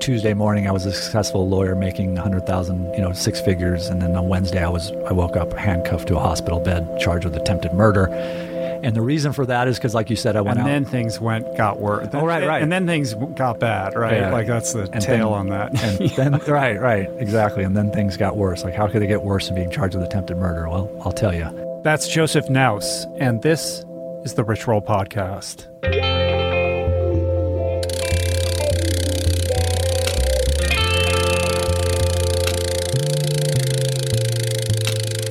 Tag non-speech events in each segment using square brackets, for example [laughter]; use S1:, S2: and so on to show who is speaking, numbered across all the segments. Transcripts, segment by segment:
S1: Tuesday morning, I was a successful lawyer making 100,000, you know, six figures. And then on Wednesday, I was, I woke up handcuffed to a hospital bed, charged with attempted murder. And the reason for that is because, like you said, I went out.
S2: and
S1: out.
S2: then things went got worse.
S1: Oh, right, right.
S2: And then things got bad, right?
S1: Yeah.
S2: Like that's the
S1: And
S2: tail
S1: then-
S2: on that.
S1: and [laughs] then, right, right, exactly. And then things got worse. Like, how could it get worse than being charged with attempted murder? Well, I'll tell you.
S2: That's Joseph Naus, and this is the Rich Roll Podcast.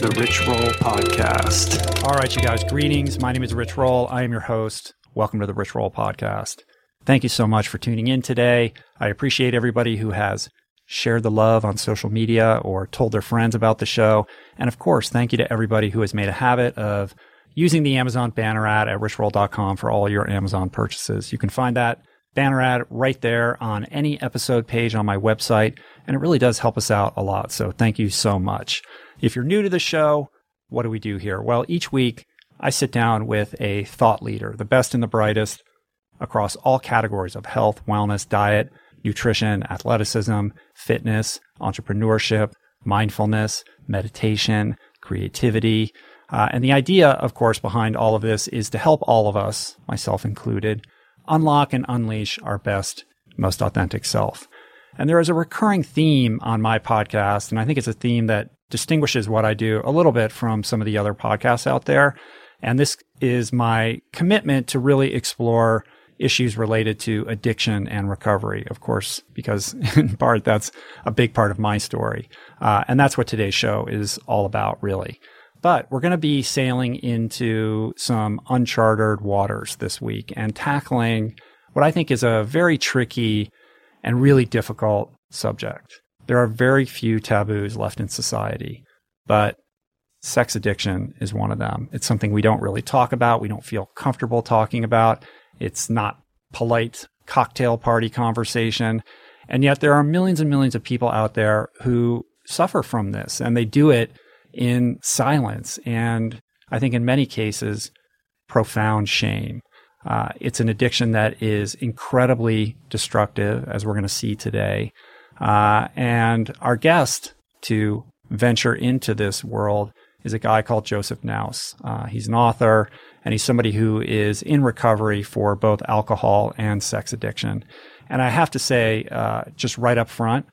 S2: The Rich Roll Podcast. All right, you guys, greetings. My name is Rich Roll. I am your host. Welcome to the Rich Roll Podcast. Thank you so much for tuning in today. I appreciate everybody who has shared the love on social media or told their friends about the show. And of course, thank you to everybody who has made a habit of using the Amazon banner ad at richroll.com for all your Amazon purchases. You can find that banner ad right there on any episode page on my website, and it really does help us out a lot. So thank you so much. If you're new to the show, what do we do here? Well, each week I sit down with a thought leader, the best and the brightest across all categories of health, wellness, diet, nutrition, athleticism, fitness, entrepreneurship, mindfulness, meditation, creativity. Uh, and the idea, of course, behind all of this is to help all of us, myself included, unlock and unleash our best, most authentic self. And there is a recurring theme on my podcast, and I think it's a theme that distinguishes what I do a little bit from some of the other podcasts out there. And this is my commitment to really explore issues related to addiction and recovery, of course, because [laughs] in part that's a big part of my story. Uh, and that's what today's show is all about, really. But we're going to be sailing into some uncharted waters this week and tackling what I think is a very tricky and really difficult subject. There are very few taboos left in society, but sex addiction is one of them. It's something we don't really talk about. We don't feel comfortable talking about. It's not polite cocktail party conversation. And yet there are millions and millions of people out there who suffer from this and they do it in silence. And I think in many cases, profound shame. Uh, it's an addiction that is incredibly destructive, as we're going to see today. Uh, and our guest to venture into this world is a guy called Joseph Naus. Uh, he's an author and he's somebody who is in recovery for both alcohol and sex addiction. And I have to say, uh, just right up front,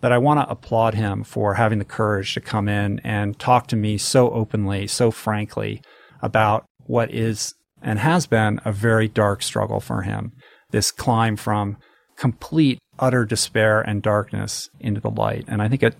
S2: that I want to applaud him for having the courage to come in and talk to me so openly, so frankly about what is and has been a very dark struggle for him. This climb from complete, utter despair and darkness into the light. And I think it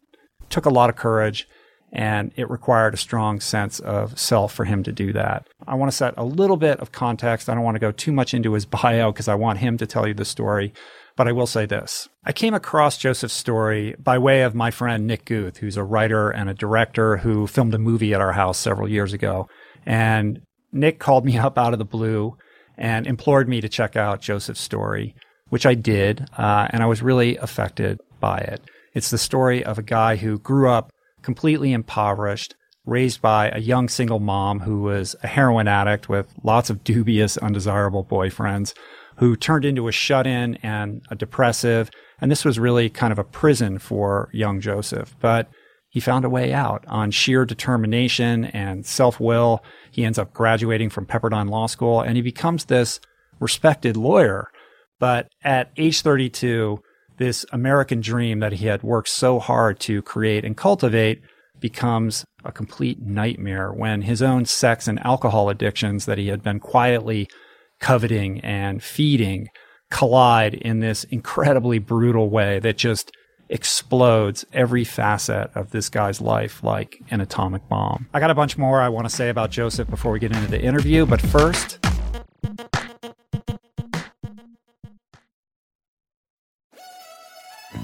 S2: took a lot of courage and it required a strong sense of self for him to do that. I want to set a little bit of context. I don't want to go too much into his [laughs] bio because I want him to tell you the story. But I will say this. I came across Joseph's story by way of my friend Nick Guth, who's a writer and a director who filmed a movie at our house several years ago. And Nick called me [laughs] up out of the blue and implored me to check out Joseph's story, which I did. Uh, and I was really affected by it. It's the story of a guy who grew up completely impoverished, raised by a young single mom who was a heroin addict with lots of [laughs] dubious, undesirable boyfriends, who turned into a shut in and a depressive. And this was really kind of a prison for young Joseph. But he found a way out on sheer determination and self will. He ends up graduating from Pepperdine Law School and he becomes this respected lawyer. But at age 32, this American dream that he had worked so hard to create and cultivate becomes a complete nightmare when his own sex and alcohol addictions that he had been quietly coveting and feeding collide in this incredibly brutal way that just explodes every facet of this guy's life like an atomic bomb. I got a bunch more I want to say about Joseph before we get into the interview, but first,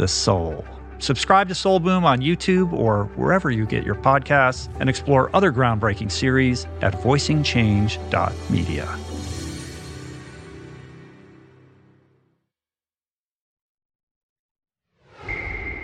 S2: the soul. Subscribe to Soul Boom on YouTube or wherever you get your podcasts and explore other groundbreaking series at voicingchange.media.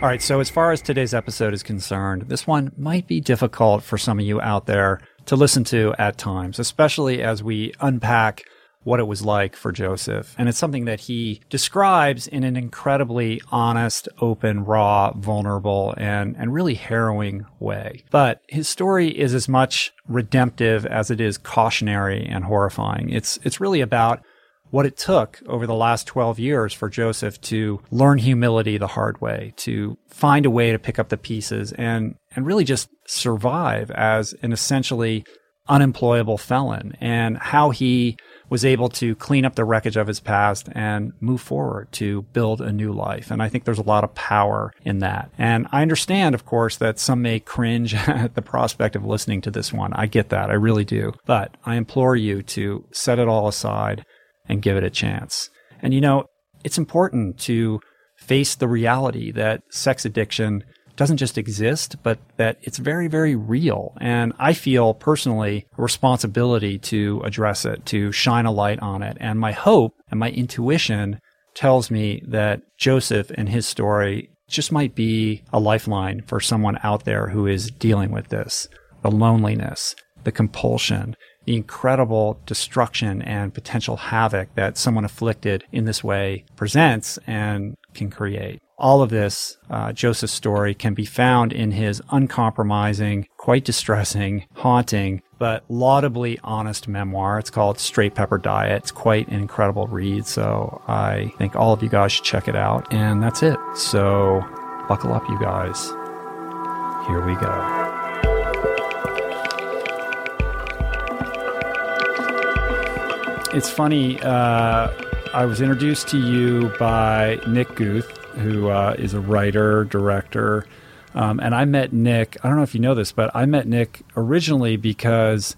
S2: All right, so as far as today's episode is concerned, this one might be difficult for some of you out there to listen to at times, especially as we unpack what it was like for Joseph. And it's something that he describes in an incredibly honest, open, raw, vulnerable, and, and really harrowing way. But his story is as much redemptive as it is cautionary and horrifying. It's, it's really about what it took over the last 12 years for Joseph to learn humility the hard way, to find a way to pick up the pieces and, and really just survive as an essentially unemployable felon and how he was able to clean up the wreckage of his past and move forward to build a new life. And I think there's a lot of power in that. And I understand, of course, that some may cringe [laughs] at the prospect of listening to this one. I get that. I really do. But I implore you to set it all aside and give it a chance. And you know, it's important to face the reality that sex addiction doesn't just exist, but that it's very, very real. And I feel personally a responsibility to address it, to shine a light on it. And my hope and my intuition tells me that Joseph and his story just might be a lifeline for someone out there who is dealing with this the loneliness, the compulsion, the incredible destruction and potential havoc that someone afflicted in this way presents and can create. All of this, uh, Joseph's story can be found in his uncompromising, quite distressing, haunting, but laudably honest memoir. It's called Straight Pepper Diet. It's quite an incredible read. So I think all of you guys should check it out. And that's it. So buckle up, you guys. Here we go. It's funny. Uh, I was introduced to you by Nick Guth, who uh, is a writer, director. Um, and I met Nick. I don't know if you know this, but I met Nick originally because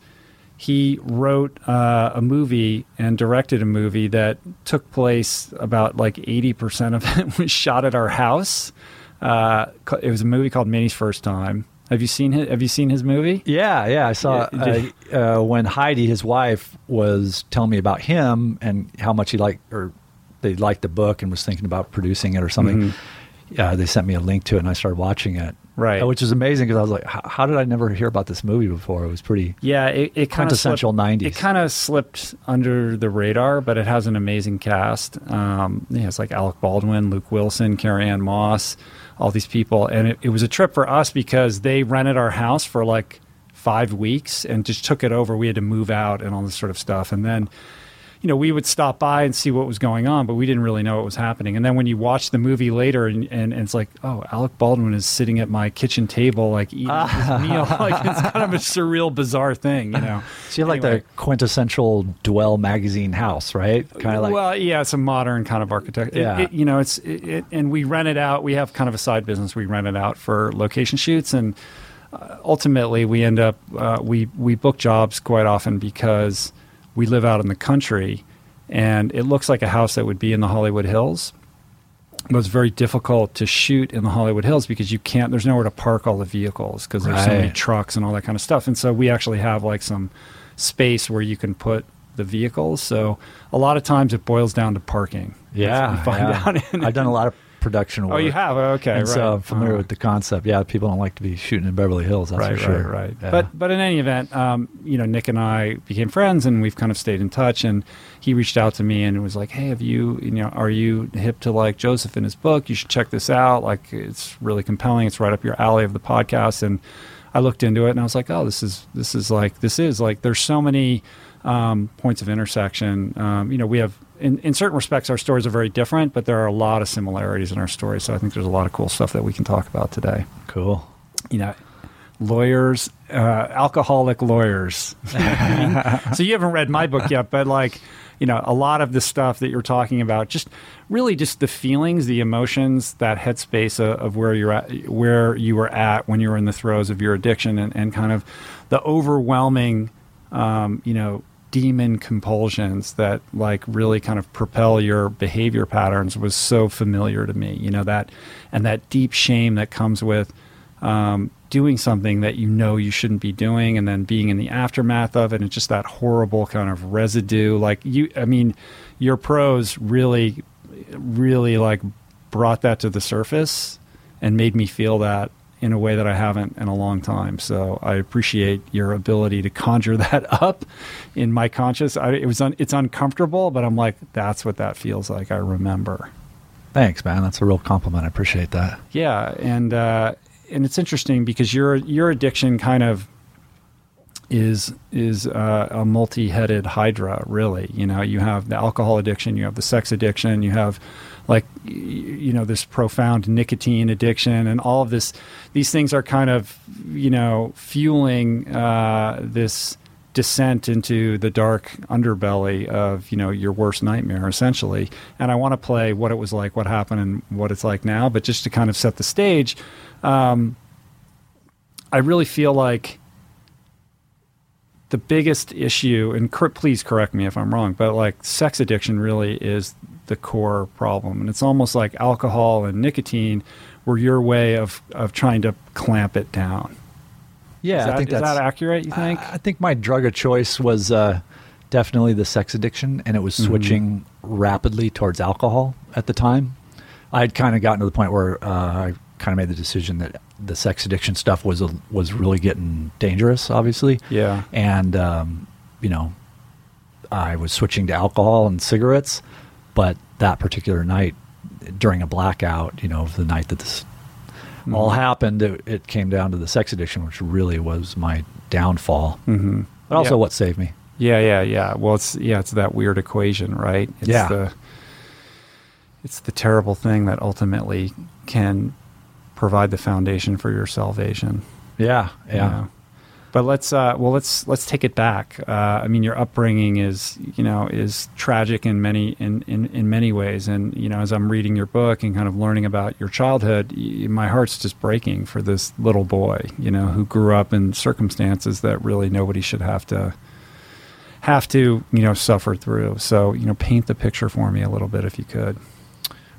S2: he wrote uh, a movie and directed a movie that took place about like 80% of [laughs] it was shot at our house. Uh, it was a movie called Mini's First Time. Have you seen his, Have you seen his movie?
S1: Yeah, yeah. I saw uh, uh, when Heidi, his wife, was telling me about him and how much he liked, or they liked the book and was thinking about producing it or something. Mm-hmm. Yeah, they sent me a link to it and I started watching it.
S2: Right,
S1: which is amazing because I was like, how did I never hear about this movie before? It was pretty.
S2: Yeah, it, it kind of
S1: essential '90s.
S2: It kind of slipped under the radar, but it has an amazing cast. Um, it has like Alec Baldwin, Luke Wilson, Carrie-Anne Moss all these people. And it, it was a trip for us because they rented our house for like five weeks and just took it over. We had to move out and all this sort of stuff. And then you know, we would stop by and see what was going on, but we didn't really know what was happening. And then when you watch the movie later, and, and, and it's like, oh, Alec Baldwin is sitting at my kitchen table, like eating his meal, [laughs] like it's kind of a surreal, bizarre thing, you know.
S1: So you have anyway. like the quintessential Dwell magazine house, right?
S2: Kind of like, well, yeah, it's a modern kind of architecture.
S1: Yeah,
S2: it, it, you know, it's it, and we rent it out. We have kind of a side business. We rent it out for location shoots and. Uh, ultimately, we end up uh, we we book jobs quite often because we live out in the country, and it looks like a house that would be in the Hollywood Hills. But it's very difficult to shoot in the Hollywood Hills because you can't. There's nowhere to park all the vehicles because there's right. so many trucks and all that kind of stuff. And so we actually have like some space where you can put the vehicles. So a lot of times it boils down to parking.
S1: Yeah, yeah. I've done a lot of production work.
S2: Oh, you have? Okay,
S1: and
S2: right.
S1: So I'm familiar uh with the concept. Yeah, people don't like to be shooting in Beverly Hills. That's
S2: right,
S1: for sure.
S2: Right, right. Yeah. But but in any event, um, you know, Nick and I became friends, and we've kind of stayed in touch. And he reached out to me and was like, "Hey, have you, you know, are you hip to like Joseph in his book? You should check this out. Like, it's really compelling. It's right up your alley of the podcast." And I looked into it, and I was like, "Oh, this is this is like this is like there's so many." Um, points of intersection. Um, you know, we have in, in certain respects, our stories are very different, but there are a lot of similarities in our stories. So I think there's a lot of cool stuff that we can talk about today.
S1: Cool.
S2: You know, lawyers, uh, alcoholic lawyers. [laughs] so you haven't read my book yet, but like, you know, a lot of the stuff that you're talking about, just really just the feelings, the emotions, that headspace of, of where you're at, where you were at when you were in the throes of your addiction, and, and kind of the overwhelming, um, you know, demon compulsions that like really kind of propel your behavior patterns was so familiar to me you know that and that deep shame that comes with um, doing something that you know you shouldn't be doing and then being in the aftermath of it and just that horrible kind of residue. Like you i mean your prose really really like brought that to the surface and made me feel that in a way that I haven't in a long time. So I appreciate your ability to conjure [laughs] that up in my conscious. I, it was un, it's uncomfortable, but I'm like, that's what that feels like. I remember.
S1: Thanks, man. That's a real compliment. I appreciate that.
S2: Yeah, and uh, and it's interesting because your your addiction kind of is is uh, a multi-headed hydra. Really, you know, you have the alcohol addiction, you have the sex addiction, you have like you know this profound nicotine addiction and all of this these things are kind of you know fueling uh, this descent into the dark underbelly of you know your worst nightmare essentially. And i want to play what it was like what happened and what it's like now but just to kind of set the stage um, i really feel like the biggest issue and please correct me if i'm wrong but like sex addiction really is the core problem. And it's almost like alcohol and nicotine were your way of, of trying to clamp it down.
S1: Yeah,
S2: that,
S1: I think
S2: is
S1: that's
S2: that accurate. You think?
S1: I, I think my drug of choice was uh, definitely the sex addiction, and it was mm-hmm. switching mm-hmm. rapidly towards alcohol at the time. I had kind of gotten to the point where uh, I kind of made the decision that the sex addiction stuff was a, was really getting dangerous, obviously.
S2: Yeah.
S1: And um, you know, I was switching to alcohol and cigarettes, but that particular night, during a blackout, you know, the night that this mm-hmm. all happened, it, it, came down to the sex addiction, which really was my downfall.
S2: Mm-hmm.
S1: But also, yeah. what saved me.
S2: Yeah, yeah, yeah. Well, it's yeah, it's that weird equation, right? It's
S1: yeah.
S2: The, it's the terrible thing that ultimately can provide the foundation for your salvation.
S1: Yeah, yeah. You know?
S2: But let's uh, well let's let's take it back. Uh, I mean, your upbringing is you know is tragic in many in, in, in many ways, and you know as I'm reading your book and kind of learning about your childhood, my heart's just breaking for this little boy, you know, who grew up in circumstances that really nobody should have to have to you know suffer through. So you know, paint the picture for me a little bit if you could.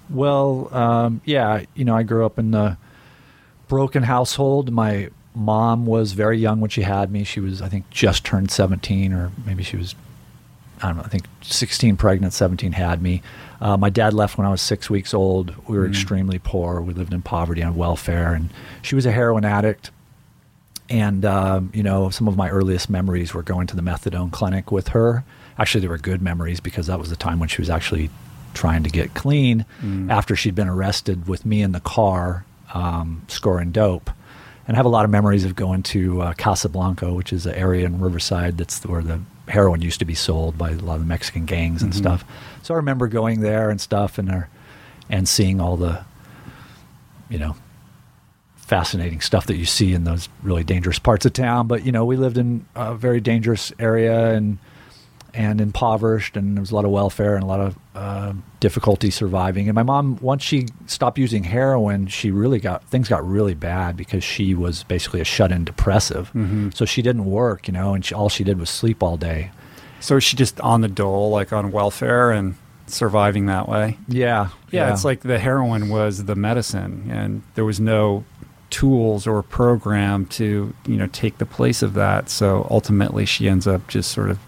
S1: Well, um, yeah, you know, I grew up in a broken household. My mom was very young when she had me. She was, I think, just turned 17, or maybe she was, I don't know, I think 16 pregnant, 17 had me. Uh, my dad left when I was six weeks old. We were mm. extremely poor. We lived in poverty on welfare, and she was a heroin addict. And, um, you know, some of my earliest memories were going to the methadone clinic with her. Actually, they were good memories because that was the time when she was actually trying to get clean mm. after she'd been arrested with me in the car um, scoring dope and I have a lot of memories of going to uh, Casa Blanca, which is an area in Riverside that's where the heroin used to be sold by a lot of the Mexican gangs and mm-hmm. stuff. So I remember going there and stuff, and and seeing all the, you know, fascinating stuff that you see in those really dangerous parts of town. But you know, we lived in a very dangerous area, and and impoverished, and there was a lot of welfare and a lot of uh, difficulty surviving. And my mom, once she stopped using heroin, she really got things got really bad because she was basically a shut-in depressive.
S2: Mm-hmm.
S1: So she didn't work, you know, and she, all she did was sleep all day.
S2: So is she just on the dole, like on welfare, and surviving that way?
S1: Yeah,
S2: yeah. yeah. It's like the heroin was the medicine, and there was no tools or program to you know take the place of that. So ultimately, she ends up just sort of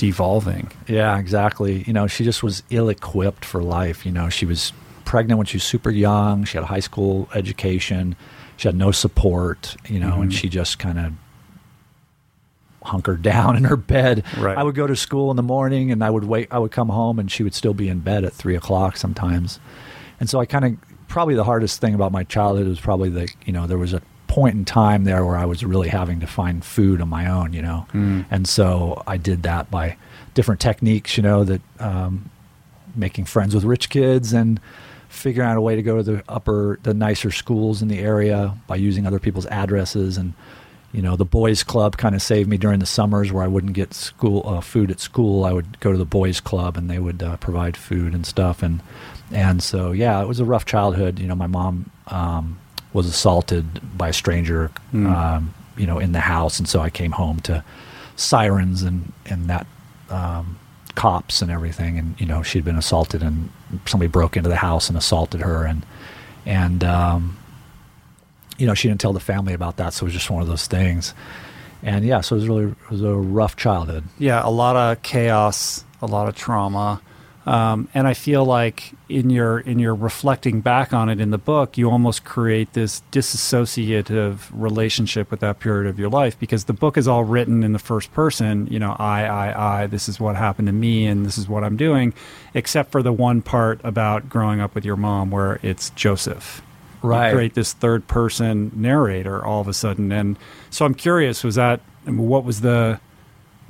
S2: devolving.
S1: Yeah, exactly. You know, she just was ill equipped for life. You know, she was pregnant when she was super young. She had a high school education. She had no support, you know, mm-hmm. and she just kind of hunkered [laughs] down in her bed.
S2: Right.
S1: I would go to school in the morning and I would wait, I would come home and she would still be in bed at three o'clock sometimes. And so I kind of, probably the hardest thing about my childhood was probably that, you know, there was a point in time there where I was really having to find food on my own, you know.
S2: Mm.
S1: And so I did that by different techniques, you know, that um, making friends with rich kids and figuring out a way to go to the upper, the nicer schools in the area by using other people's addresses and you know the boys club kind of saved me during the summers where I wouldn't get school uh, food at school. I would go to the boys club and they would uh, provide food and stuff and and so yeah, it was a rough childhood. You know, my mom um, was assaulted by a stranger, mm. um, you know, in the house, and so I came home to sirens and and that um, cops and everything, and you know, she'd been assaulted, and somebody broke into the house and assaulted her, and and um, you know, she didn't tell the family about that, so it was just one of those things. And yeah, so it was really it was a rough childhood.
S2: Yeah, a lot of chaos, a lot of trauma. Um, and I feel like in your in your reflecting back on it in the book, you almost create this disassociative relationship with that period of your life because the book is all written in the first person. You know, I, I, I. This is what happened to me, and this is what I'm doing. Except for the one part about growing up with your mom, where it's Joseph.
S1: Right.
S2: You create this third person narrator all of a sudden, and so I'm curious. Was that what was the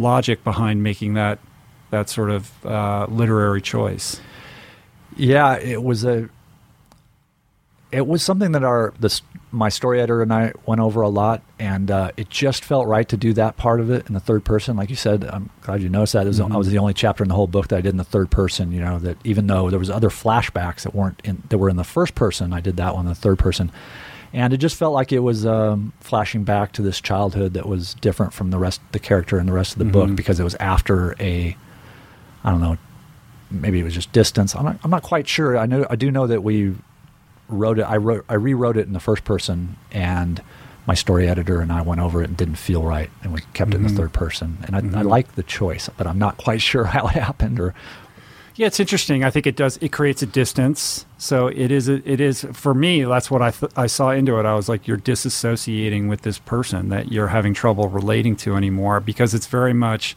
S2: logic behind making that that sort of uh, literary choice?
S1: Yeah, it was a. It was something that our this my story editor and I went over a lot, and uh, it just felt right to do that part of it in the third person. Like you said, I'm glad you noticed that. Was, mm-hmm. I was the only chapter in the whole book that I did in the third person. You know that even though there was other flashbacks that weren't in that were in the first person, I did that one in the third person, and it just felt like it was um, flashing back to this childhood that was different from the rest, the character in the rest of the mm-hmm. book because it was after a I don't know, maybe it was just distance. I'm not, I'm not quite sure. I know I do know that we wrote it. I wrote I rewrote it in the first person, and my story editor and I went over it and didn't feel right, and we kept mm-hmm. it in the mm-hmm. third person. And I, mm-hmm. I like the choice, but I'm not quite [laughs] sure how it happened or.
S2: Yeah, it's interesting. I think it does. It creates a distance. So it is. A, it is for me. That's what I th- I saw into it. I was like, you're disassociating with this person that you're having trouble relating to anymore because it's very much.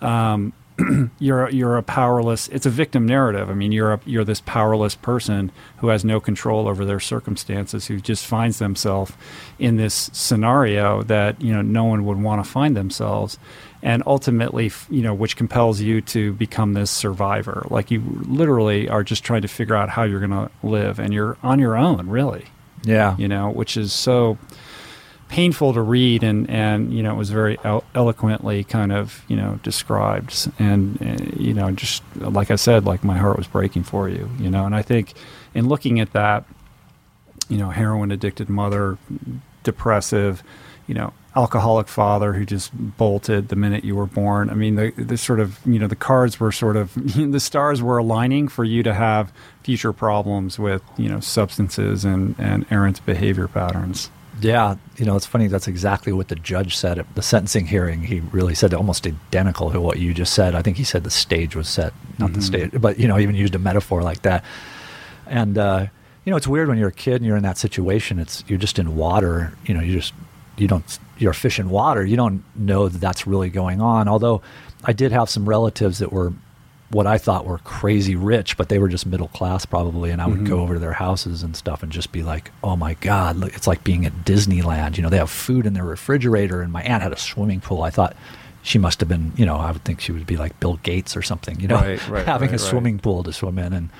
S2: Um, [clears throat] you're you're a powerless. It's a victim narrative. I mean, you're a, you're this powerless person who has no control over their circumstances, who just finds themselves in this scenario that you know no one would want to find themselves, and ultimately, you know, which compels you to become this survivor. Like you literally are just trying to figure out how you're going to live, and you're on your own, really.
S1: Yeah,
S2: you know, which is so painful to read, and and you know it was very eloquently kind of you know described, and you know just like I said, like my heart was breaking for you, you know, and I think in looking at that, you know, heroin addicted mother, depressive, you know, alcoholic father who just bolted the minute you were born. I mean, the, the sort of, you know, the cards were sort of, [laughs] the stars were aligning for you to have future problems with, you know, substances and, and errant behavior patterns.
S1: Yeah, you know, it's funny. That's exactly what the judge said at the sentencing hearing. He really said almost identical to what you just said. I think he said the stage was set, not mm-hmm. the stage, but you know, even used a metaphor like that. And uh, you know, it's weird when you're a kid and you're in that situation. It's you're just in water. You know, you just you don't you're a fish in water. You don't know that that's really going on. Although I did have some relatives that were what I thought were crazy rich, but they were just middle class probably. And I would mm-hmm. go over to their houses and stuff and just be like, oh my God, look, it's like being at Disneyland. You know, they have food in their refrigerator, and my aunt had a swimming pool. I thought she must have been, you know, I would think she would be like Bill Gates or something, you know, right, [laughs] right, having right, a swimming pool to swim in. And,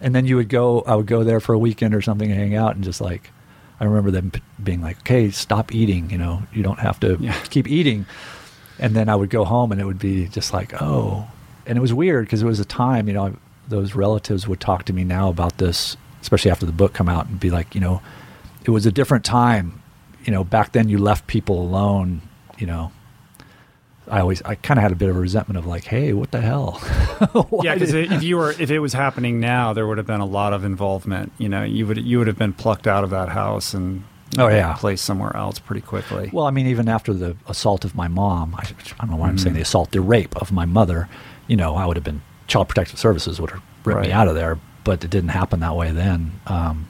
S1: and then you would go, I would go there for a weekend or something and hang out and just like, I remember them being like, okay, stop eating, you know, you don't have to yeah. keep eating. And then I would go home and it would be just like, oh, and it was weird because it was a time, you know, those relatives would talk to me now about this, especially after the book come out, and be like, you know, it was a different time. You know, back then you left people alone. You know, I always, I kind of had a bit of a resentment of like, hey, what the hell? [laughs]
S2: yeah, because if you were, if it was happening now, there would have been a lot of involvement. You know, you would, you would have been plucked out of that house and
S1: oh yeah,
S2: placed somewhere else pretty quickly.
S1: Well, I mean, even after the assault of my mom, I, I don't know why mm-hmm. I'm saying the assault, the rape of my mother you know, I would have been Child Protective Services would have ripped right. me out of there, but it didn't happen that way then. Um,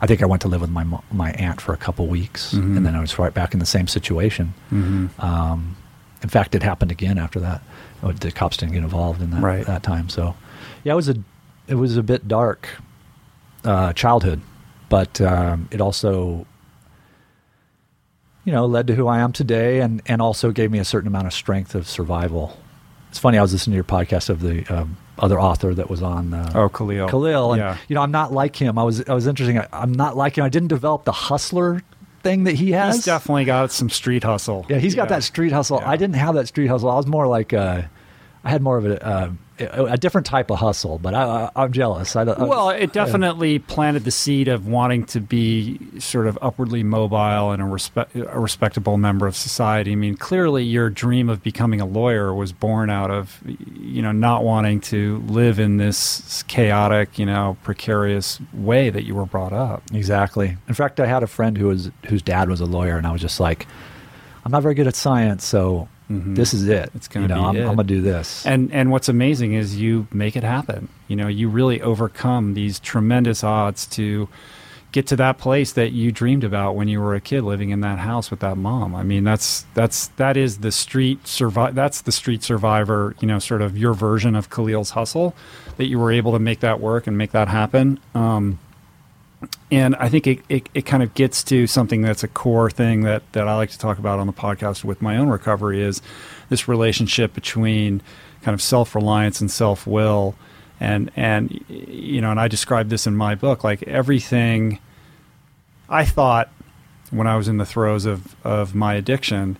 S1: I think I went to live with my my aunt for a couple weeks, mm-hmm. and then I was right back in the same situation. Mm-hmm. Um, in fact, it happened again after that. The cops didn't get involved in that right. that time. So, yeah, it was a it was a bit dark uh, childhood, but um, it also you know led to who I am today, and and also gave me a certain amount of strength of survival it's funny. I was listening to your podcast of the um, other author that was on. Uh,
S2: oh, Khalil.
S1: Khalil, and yeah. you know, I'm not like him. I was. I was interesting. I, am not like him. I didn't develop the hustler thing that he has.
S2: He's definitely got some street hustle.
S1: Yeah, he's got that street hustle. Yeah. I didn't have that street hustle. I was more like. Uh, I had more of a. Uh, a different type of hustle, but I, am jealous. I,
S2: I, well, it definitely planted the seed of wanting to be sort of upwardly mobile and a, respect, a respectable member of society. I mean, clearly, your dream of becoming a lawyer was born out of, you know, not wanting to live in this chaotic, you know, precarious way that you were brought up.
S1: Exactly. In fact, I had a friend who was whose dad was a lawyer, and I was just like, I'm not very good at science, so Mm-hmm. This is it. It's to you know, be I'm, I'm, gonna do this.
S2: And and what's amazing is you make it happen. You know, you really overcome these tremendous odds to get to that place that you dreamed about when you were a kid living in that house with that mom. I mean, that's that's that is the street survive. That's the street survivor. You know, sort of your version of Khalil's hustle that you were able to make that work and make that happen. Um, and I think it, it, it, kind of gets to something that's a core thing that, that I like to talk about on the podcast with my own recovery is this relationship between kind of self reliance and self will. And, and, you know, and I describe this in my book like everything I thought when I was in the throes of, of my addiction,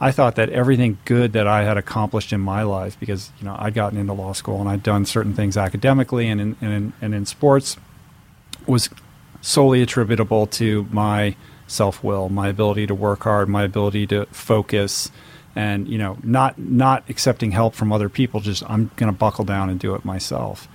S2: I thought that everything good that I had accomplished in my life, because, you know, I'd gotten into law school and I'd done certain things academically and in, and in, and in sports, was solely attributable to my self will, my ability to work hard, my ability to focus, and you know, not not accepting help from other people. Just I'm going to buckle down and do it myself.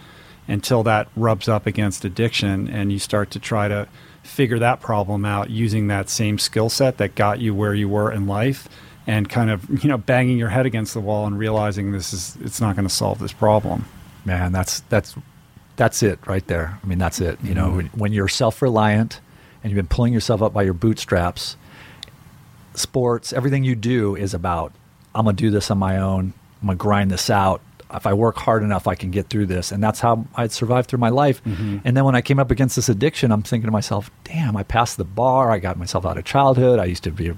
S2: Until that rubs up against addiction, and you start to try to figure that problem out using that same skill set that got you where you were in life, and kind of you know banging your head against the wall and realizing this is it's not going to solve this problem.
S1: man, that's that's that's it right there. I mean, that's it. You know, when, when you're self-reliant and you've been pulling yourself up by your bootstraps, sports, everything you do is about I'm gonna do this on my own. I'm gonna grind this out. If I work hard enough, I can get through this, and that's how I'd survived through my life.
S2: Mm-hmm.
S1: And then when I came up against this addiction, I'm thinking to myself, "Damn, I passed the bar. I got myself out of childhood. I used to be a,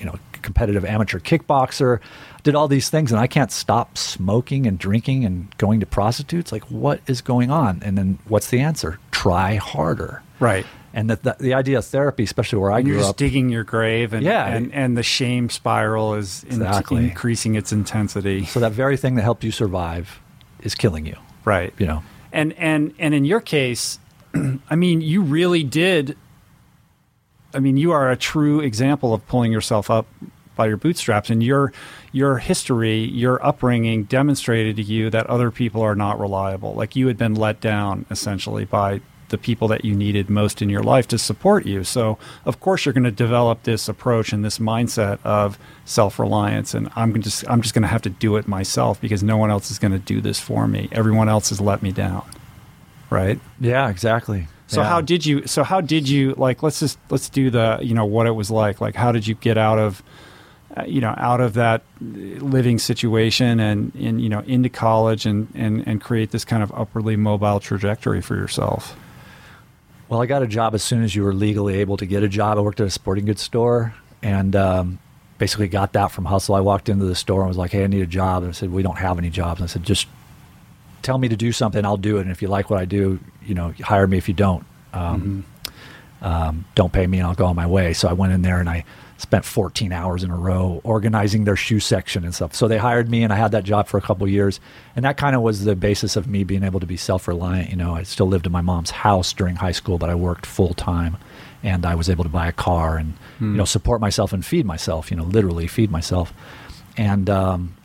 S1: you know, competitive amateur kickboxer. Did all these things, and I can't stop smoking and drinking and going to prostitutes. Like, what is going on? And then what's the answer? Try harder.
S2: Right.
S1: And the, the, the idea of therapy, especially where I
S2: And
S1: grew
S2: you're just
S1: up,
S2: digging your grave, and
S1: Yeah.
S2: and, and the shame spiral is in- increasing its intensity.
S1: so that very thing that helped you survive is killing you.
S2: Right.
S1: You know.
S2: And and and in your case, [clears throat] I mean, you really did. I mean, you are a true example of pulling yourself up by your bootstraps, and your your history, your upbringing demonstrated to you that other people are not reliable. Like you had been let down essentially by the people that you needed most in your life to support you. So, of course, you're going to develop this approach and this mindset of self-reliance and I'm just I'm just going to have to do it myself because no one else is going to do this for me. Everyone else has let me down. Right?
S1: Yeah, exactly.
S2: So
S1: Yeah.
S2: how did you so how did you like let's just let's do the you know what it was like like how did you get out of you know out of that living situation and and you know into college and and and create this kind of upwardly mobile trajectory for yourself
S1: Well, I got a job as soon as you were legally able to get a job. I worked at a sporting goods store and um, basically got that from hustle. I walked into the store and was like, "Hey, I need a job." And I said, "We don't have any jobs." And I said, "Just tell me to do something, I'll do it. And if you like what I do, you know, hire me. If you don't, um, um, don't pay me, and I'll go on my way." So I went in there and I spent 14 hours in a row organizing their shoe section and stuff. So they hired me, and I had that job for a couple of years, and that kind of was the basis of me being able to be self-reliant. You know, I still lived in my mom's house during high school, but I worked full time, and I was able to buy a car and you know support myself and feed myself. You know, literally feed myself, and um,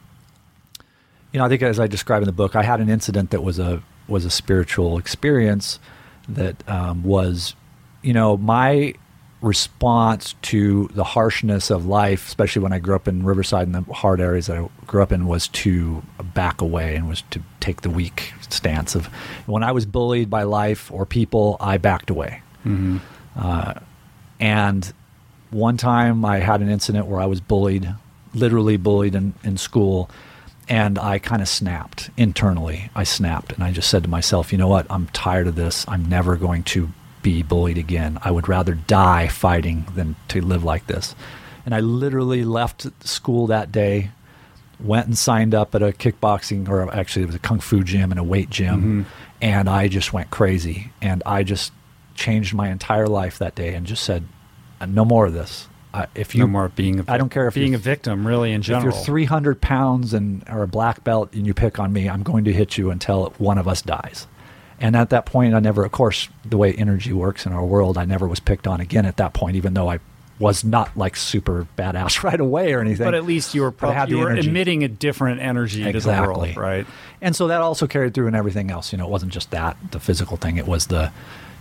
S1: you know, I think as I describe in the book, I had an incident that was a was a spiritual experience that um, was, you know, my response to the harshness of life, especially when I grew up in Riverside and the hard areas that I grew up in, was to back away and was to take the weak stance of when I was bullied by life or people, I backed away. Uh, and one time I had an incident where I was bullied, literally bullied in, in school, and I kind of snapped internally. I snapped and I just said to myself, you know what? I'm tired of this. I'm never going to be bullied again. I would rather die fighting than to live like this. And I literally left school that day, went and signed up at a kickboxing, or actually it was a kung fu gym and a weight gym, and I just went crazy. And I just changed my entire life that day and just said, "Uh, no more of this. Uh, if you
S2: no more being a
S1: I don't care if
S2: being a victim really in general.
S1: if you're 300 pounds and or a black belt and you pick on me, I'm going to hit you until one of us dies. And at that point, I never, of course, the way energy works in our world, I never was picked on again at that point, even though I was not like super badass [laughs] right away or anything.
S2: but at least you were
S1: I
S2: you were
S1: energy.
S2: emitting a different energy to the world right
S1: And so that also carried through in everything else. You know, it wasn't just that, the physical thing. It was the,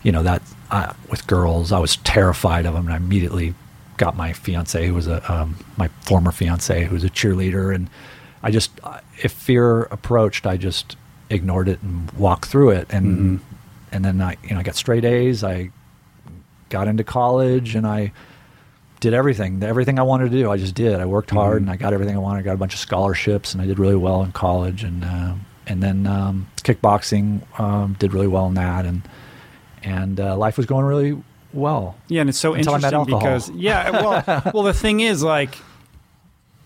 S1: you know, that uh, with girls, I was terrified of them. And I immediately got my fiance, who was a, um, my former fiance, who was a cheerleader. And I just, uh, if fear approached, I just ignored it and walked through it. And, and then I, you know, I got straight A's. I got into college and I, did everything. Everything I wanted to do, I just did. I worked hard and I got everything I wanted. I got a bunch of scholarships and I did really well in college. And uh, and then um, kickboxing um, did really well in that. And and uh, life was going really well.
S2: Yeah, and it's so
S1: Until I met
S2: interesting because yeah, [laughs] well, well, the thing is, like,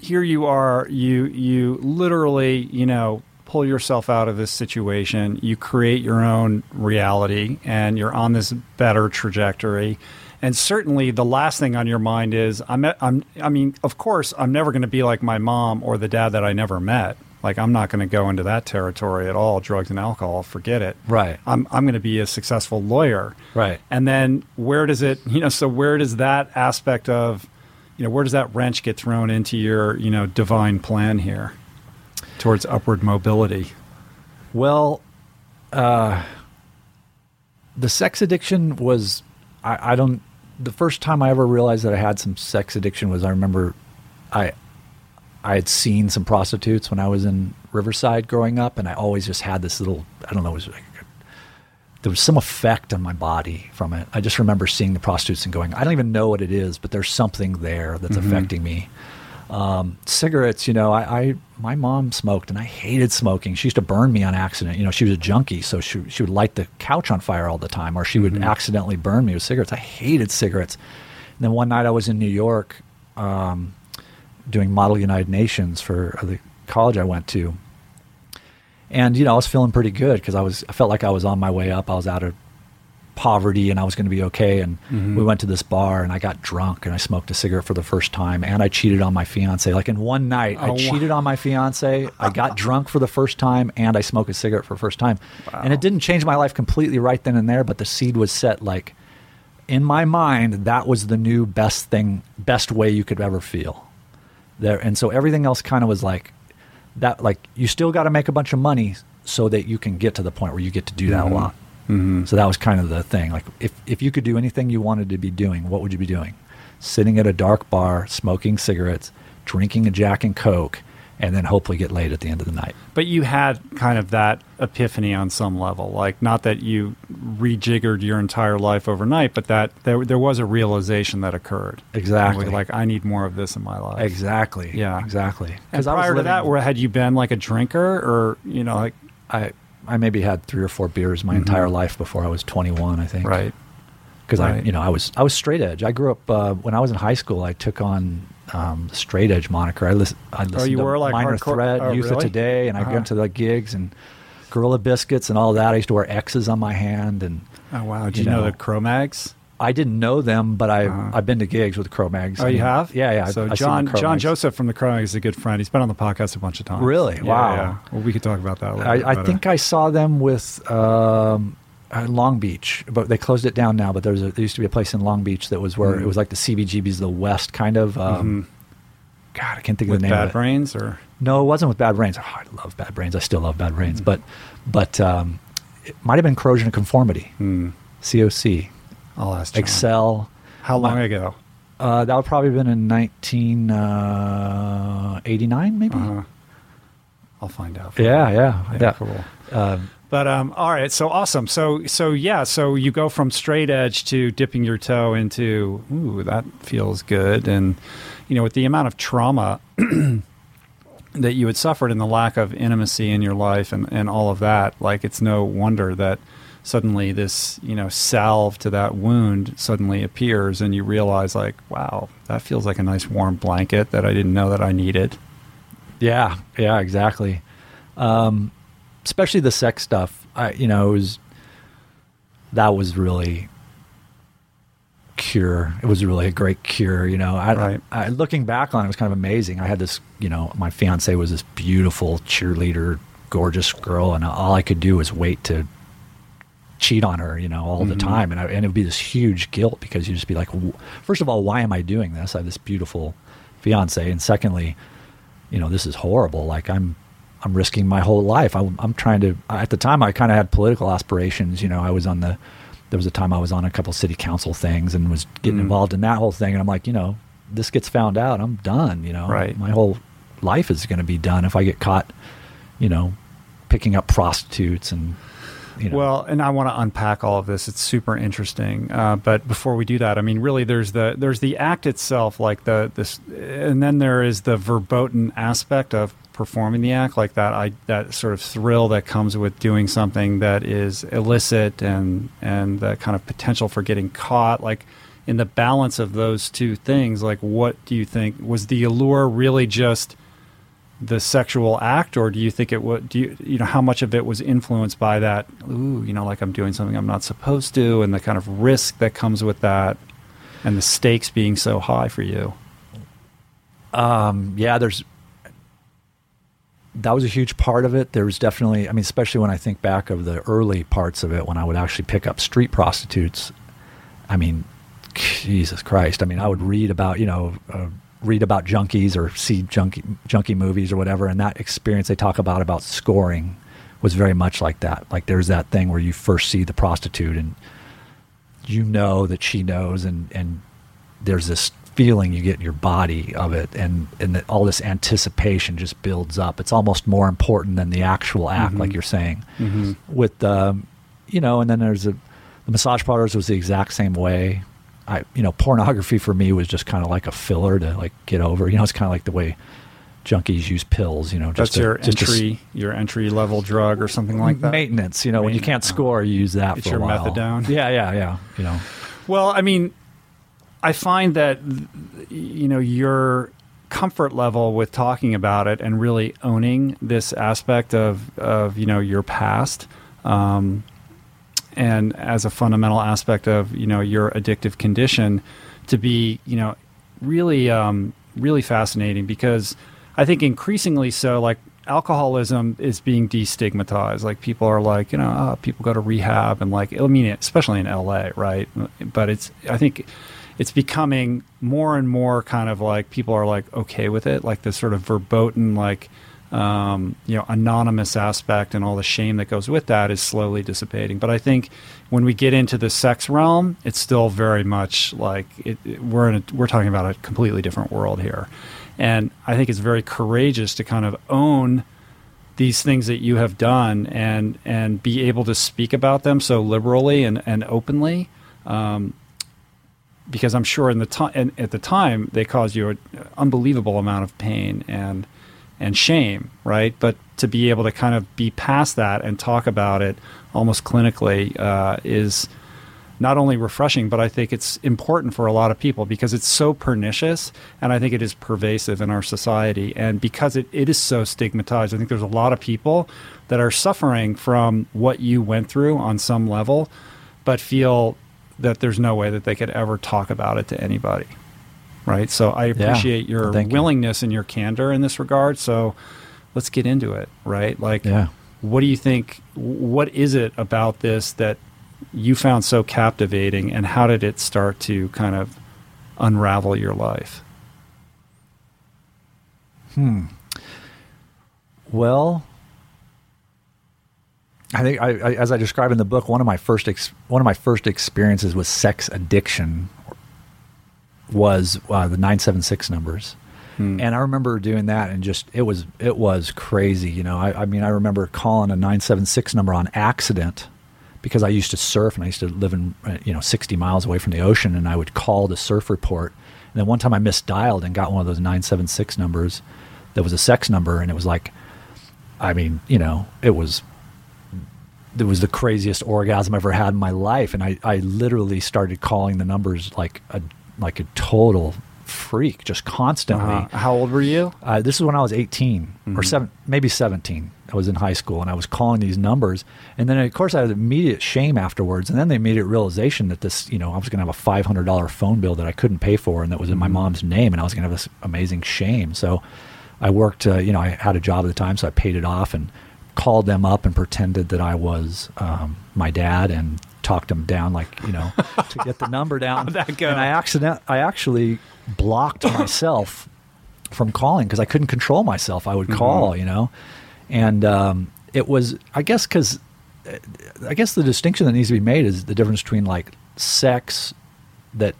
S2: here you are, you you literally, you know, pull yourself out of this situation. You create your own reality, and you're on this better trajectory. And certainly, the last thing on your mind is, I'm, I'm, I mean, of course, I'm never going to be like my mom or the dad that I never met. Like, I'm not going to go into that territory at all. Drugs and alcohol, forget it.
S1: Right.
S2: I'm, I'm going to be a successful lawyer.
S1: Right.
S2: And then where does it, you know, so where does that aspect of, you know, where does that wrench get thrown into your, you know, divine plan here towards upward mobility?
S1: Well, uh, the sex addiction was, I, I don't, the first time I ever realized that I had some sex addiction was I remember I, I had seen some prostitutes when I was in Riverside growing up, and I always just had this little I don't know, it was like, there was some effect on my body from it. I just remember seeing the prostitutes and going, I don't even know what it is, but there's something there that's mm-hmm. affecting me. Um, cigarettes, you know, I, I, my mom smoked and I hated smoking. She used to burn me on accident. You know, she was a junkie, so she she would light the couch on fire all the time, or she would mm-hmm. accidentally burn me with cigarettes. I hated cigarettes. And then one night I was in New York, um, doing Model United Nations for the college I went to, and you know I was feeling pretty good because I was I felt like I was on my way up. I was out of poverty and I was going to be okay. And mm-hmm. we went to this bar and I got drunk and I smoked a cigarette for the first time and I cheated on my fiance. Like in one night, oh, I cheated wow. on my fiance. I got [laughs] drunk for the first time and I smoked a cigarette for the first time. Wow. And it didn't change my life completely right then and there, but the seed was set like in my mind, that was the new best thing, best way you could ever feel. There, and so everything else kind of was like that. Like you still got to make a bunch of money so that you can get to the point where you get to do that mm-hmm. a lot. Mm-hmm. So that was kind of the thing. Like, if, if you could do anything you wanted to be doing, what would you be doing? Sitting at a dark bar, smoking cigarettes, drinking a Jack and Coke, and then hopefully get laid at the end of the night.
S2: But you had kind of that epiphany on some level. Like, not that you rejiggered your entire life overnight, but that there, there was a realization that occurred.
S1: Exactly.
S2: Like, I need more of this in my life.
S1: Exactly.
S2: Yeah.
S1: Exactly.
S2: Because prior living, to that, where had you been like a drinker or, you know, like.
S1: I I maybe had three or four beers my mm-hmm. entire life before I was 21. I think.
S2: Right.
S1: Because right. I, you know, I was I was straight edge. I grew up uh, when I was in high school. I took on um, straight edge moniker. I, listen, I listened
S2: oh, you
S1: to
S2: were like
S1: Minor
S2: hardcore,
S1: Threat,
S2: oh,
S1: Youth
S2: really?
S1: of Today, and uh-huh. I went to the gigs and Gorilla Biscuits and all that. I used to wear X's on my hand and.
S2: Oh wow! Did you, you know, know the Cro-Mags?
S1: I didn't know them, but I uh-huh. I've been to gigs with Cro-Mags.
S2: Oh, I mean, you have?
S1: Yeah, yeah.
S2: So I've, John John Joseph from the Cro-Mags is a good friend. He's been on the podcast a bunch of times.
S1: Really?
S2: Yeah,
S1: wow.
S2: Yeah. Well, we could talk about that.
S1: I, I think I saw them with um, uh, Long Beach, but they closed it down now. But there was a, there used to be a place in Long Beach that was where mm. it was like the CBGB's of the West kind of. Um, mm-hmm. God, I can't think
S2: with
S1: of the
S2: name.
S1: Bad
S2: of it. Brains or
S1: no, it wasn't with Bad Brains. Oh, I love Bad Brains. I still love Bad Brains, mm. but but um, it might have been Corrosion of Conformity.
S2: Mm.
S1: COC.
S2: I'll ask. John.
S1: Excel.
S2: How long My, ago?
S1: Uh, that would probably have been in 1989, uh, maybe. Uh-huh.
S2: I'll find out.
S1: Yeah, yeah,
S2: yeah, yeah. Cool. Um, but um, all right, so awesome. So so yeah, so you go from straight edge to dipping your toe into ooh, that feels good, and you know, with the amount of trauma [clears throat] that you had suffered and the lack of intimacy in your life and and all of that, like it's no wonder that suddenly this you know salve to that wound suddenly appears and you realize like wow that feels like a nice warm blanket that i didn't know that i needed.
S1: Yeah yeah exactly. Um, especially the sex stuff. I you know it was that was really cure. It was really a great cure you know. I, right. I, I looking back on it, it was kind of amazing. I had this you know my fiance was this beautiful cheerleader gorgeous girl and all i could do was wait to cheat on her, you know, all mm-hmm. the time, and I, and it would be this huge guilt because you'd just be like, first of all, why am I doing this? I have this beautiful fiance, and secondly, you know, this is horrible. Like I'm I'm risking my whole life. I'm, I'm trying to. At the time, I kind of had political aspirations. You know, I was on the. There was a time I was on a couple city council things and was getting mm. involved in that whole thing. And I'm like, you know, this gets found out, I'm done. You know,
S2: right.
S1: My whole life is going to be done if I get caught. You know, picking up prostitutes and you know.
S2: Well, and I want to unpack all of this. It's super interesting. Uh, but before we do that, I mean, really, there's the there's the act itself, like the this, and then there is the verboten aspect of performing the act, like that I that sort of thrill that comes with doing something that is illicit and and the kind of potential for getting caught, like. In the balance of those two things, like what do you think was the allure really just the sexual act, or do you think it would? Do you you know how much of it was influenced by that? Ooh, you know, like I'm doing something I'm not supposed to, and the kind of risk that comes with that, and the stakes being so high for you.
S1: Um, yeah, there's that was a huge part of it. There was definitely, I mean, especially when I think back of the early parts of it, when I would actually pick up street prostitutes. I mean, Jesus Christ! I mean, I would read about you know. Uh, read about junkies or see junkie junkie movies or whatever, and that experience they talk about about scoring was very much like that. Like there's that thing where you first see the prostitute and you know that she knows, and and there's this feeling you get in your body of it, and and all this anticipation just builds up. It's almost more important than the actual act, mm-hmm. like you're saying. Mm-hmm. With um, you know, and then there's a the massage parlors was the exact same way. I you know, pornography for me was just kind of like a filler to like get over. You know, it's kind of like the way junkies use pills. You know,
S2: just that's
S1: to,
S2: your just entry, to, your entry level drug or something like that.
S1: Maintenance. You know, when you can't score, you use that.
S2: It's
S1: for
S2: your
S1: a while.
S2: methadone.
S1: Yeah, yeah, yeah. You know.
S2: Well, I mean, I find that you know your comfort level with talking about it and really owning this aspect of of you know your past. Um, and as a fundamental aspect of you know your addictive condition to be you know really um, really fascinating because I think increasingly so like alcoholism is being destigmatized. Like people are like you know oh, people go to rehab and like I mean especially in LA right? But it's I think it's becoming more and more kind of like people are like okay with it like this sort of verboten like um, you know, anonymous aspect and all the shame that goes with that is slowly dissipating. But I think when we get into the sex realm, it's still very much like it, it, we're in a, we're talking about a completely different world here, and I think it's very courageous to kind of own these things that you have done and and be able to speak about them so liberally and and openly. Um, because I'm sure in the time at the time they caused you an unbelievable amount of pain and and shame, right? But to be able to kind of be past that and talk about it almost clinically uh, is not only refreshing, but I think it's important for a lot of people because it's so pernicious and I think it is pervasive in our society. And because it, it is so stigmatized, I think there's a lot of people that are suffering from what you went through on some level, but feel that there's no way that they could ever talk about it to anybody right? So I appreciate yeah. your willingness you. and your candor in this regard. So let's get into it, right? Like, yeah. what do you think? What is it about this that you found so captivating, and how did it start to kind of unravel your life?
S1: Hmm. Well, I think I, I, as I describe in the book, one of my first ex, one of my first experiences with sex addiction was uh, the 976 numbers. Hmm. And I remember doing that, and just it was it was crazy. You know, I, I, mean, I remember calling a 976 number on accident because I used to surf and I used to live in uh, you know 60 miles away from the ocean, and I would call the surf report. And then one time I misdialed and got one of those 976 numbers that was a sex number, and it was like, I mean, you know, it was it was the craziest orgasm I ever had in my life, and I I literally started calling the numbers like a like a total freak, just constantly. Uh-huh.
S2: How old were you?
S1: Uh, this is when I was 18 mm-hmm. or seven, maybe 17. I was in high school and I was calling these numbers. And then, of course, I had immediate shame afterwards. And then the immediate realization that this, you know, I was going to have a $500 phone bill that I couldn't pay for and that was in my mm-hmm. mom's name. And I was going to have this amazing shame. So I worked, uh, you know, I had a job at the time, so I paid it off and called them up and pretended that I was um, my dad and talked him down, like you know, [laughs] to get the number down.
S2: and
S1: I accident, I actually blocked [laughs] myself from calling because I couldn't control myself. I would mm-hmm. call, you know, and um, it was, I guess, because uh, I guess the distinction that needs to be made is the difference between like sex that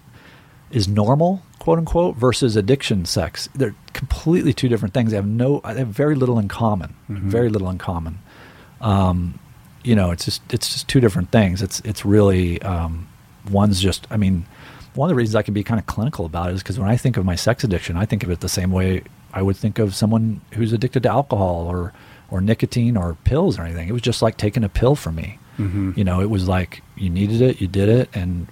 S1: is normal, quote unquote, versus addiction sex. They're completely two different things. They have no, they have very little in common. Mm-hmm. Very little in common. Um, you know, it's just it's just two different things. It's it's really um, one's just. I mean, one of the reasons I can be kind of clinical about it is because when I think of my sex addiction, I think of it the same way I would think of someone who's addicted to alcohol or or nicotine or pills or anything. It was just like taking a pill for me. Mm-hmm. You know, it was like you needed it, you did it, and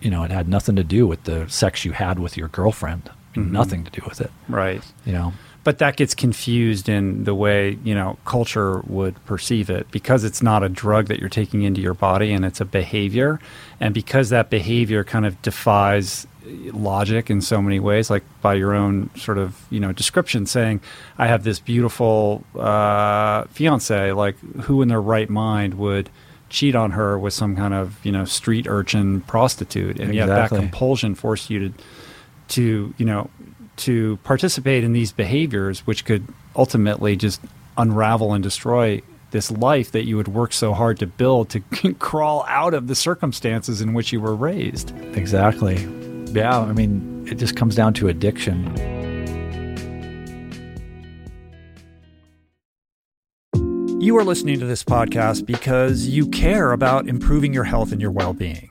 S1: you know, it had nothing to do with the sex you had with your girlfriend. Mm-hmm. Nothing to do with it.
S2: Right.
S1: You know
S2: but that gets confused in the way you know culture would perceive it because it's not a drug that you're taking into your body and it's a behavior and because that behavior kind of defies logic in so many ways like by your own sort of you know description saying i have this beautiful uh, fiance like who in their right mind would cheat on her with some kind of you know street urchin prostitute and exactly. yet that compulsion forced you to to you know to participate in these behaviors, which could ultimately just unravel and destroy this life that you would work so hard to build to [laughs] crawl out of the circumstances in which you were raised.
S1: Exactly. Yeah, I mean, it just comes down to addiction.
S2: You are listening to this podcast because you care about improving your health and your well being.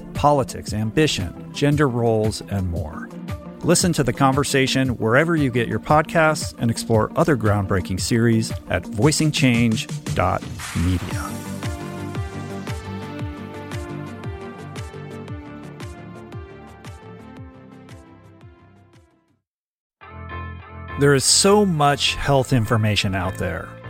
S2: politics, ambition, gender roles, and more. Listen to the conversation wherever you get your podcasts and explore other groundbreaking series at voicingchange.media. There is so much health information out there.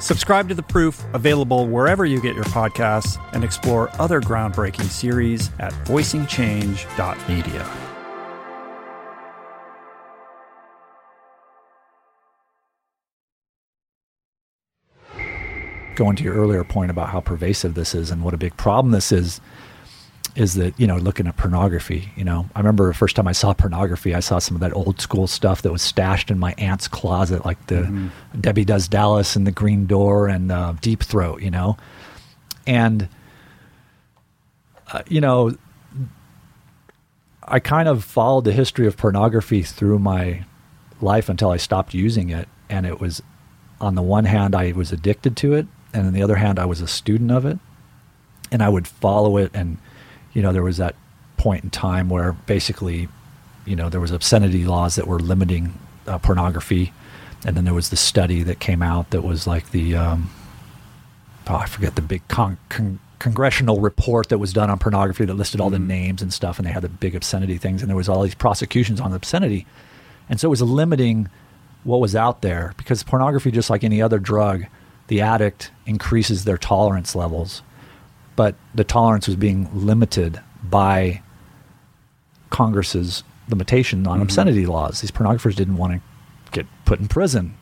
S2: Subscribe to The Proof, available wherever you get your podcasts, and explore other groundbreaking series at voicingchange.media.
S1: Going to your earlier point about how pervasive this is and what a big problem this is, is that you know looking at pornography you know i remember the first time i saw pornography i saw some of that old school stuff that was stashed in my aunt's closet like the mm-hmm. debbie does dallas and the green door and uh, deep throat you know? And uh, you know i kind of followed the history of pornography through my life until i stopped using it. And it was on the one hand i was addicted to it. And on the other hand i was a student of it. And i would follow it and you know, there was that point in time where basically, you know, there was obscenity laws that were limiting uh, pornography, and then there was the study that came out that was like the, um, oh, I forget the big con- con- congressional report that was done on pornography that listed all mm-hmm. the names and stuff, and they had the big obscenity things, and there was all these prosecutions on obscenity, and so it was limiting what was out there because pornography, just like any other drug, the addict increases their tolerance levels but the tolerance was being limited by Congress's limitation on mm-hmm. obscenity laws. These pornographers didn't want to get put in prison.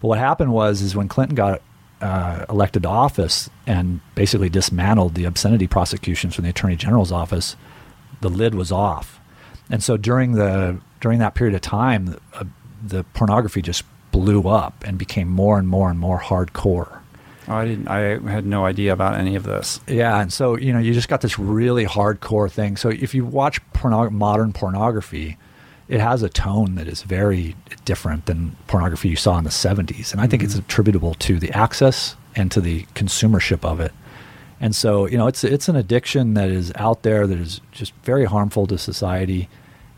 S1: But what happened was, is when Clinton got uh, elected to office and basically dismantled the obscenity prosecutions from the Attorney General's office, the lid was off. And so during the during that period of time, uh, the pornography just blew up and became more and more and more hardcore.
S2: Oh, I didn't. I had no idea about any of this.
S1: Yeah, and so you know, you just got this really hardcore thing. So if you watch modern pornography, it has a tone that is very different than pornography you saw in the '70s, and I think mm-hmm. it's attributable to the access and to the consumership of it. And so you know, it's it's an addiction that is out there that is just very harmful to society,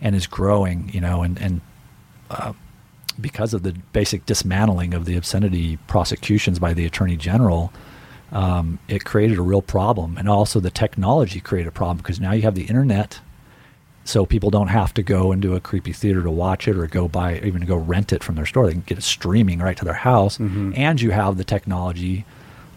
S1: and is growing. You know, and and uh, because of the basic dismantling of the obscenity prosecutions by the attorney general, um, it created a real problem. And also, the technology created a problem because now you have the internet, so people don't have to go into a creepy theater to watch it or go buy, even go rent it from their store. They can get it streaming right to their house. Mm-hmm. And you have the technology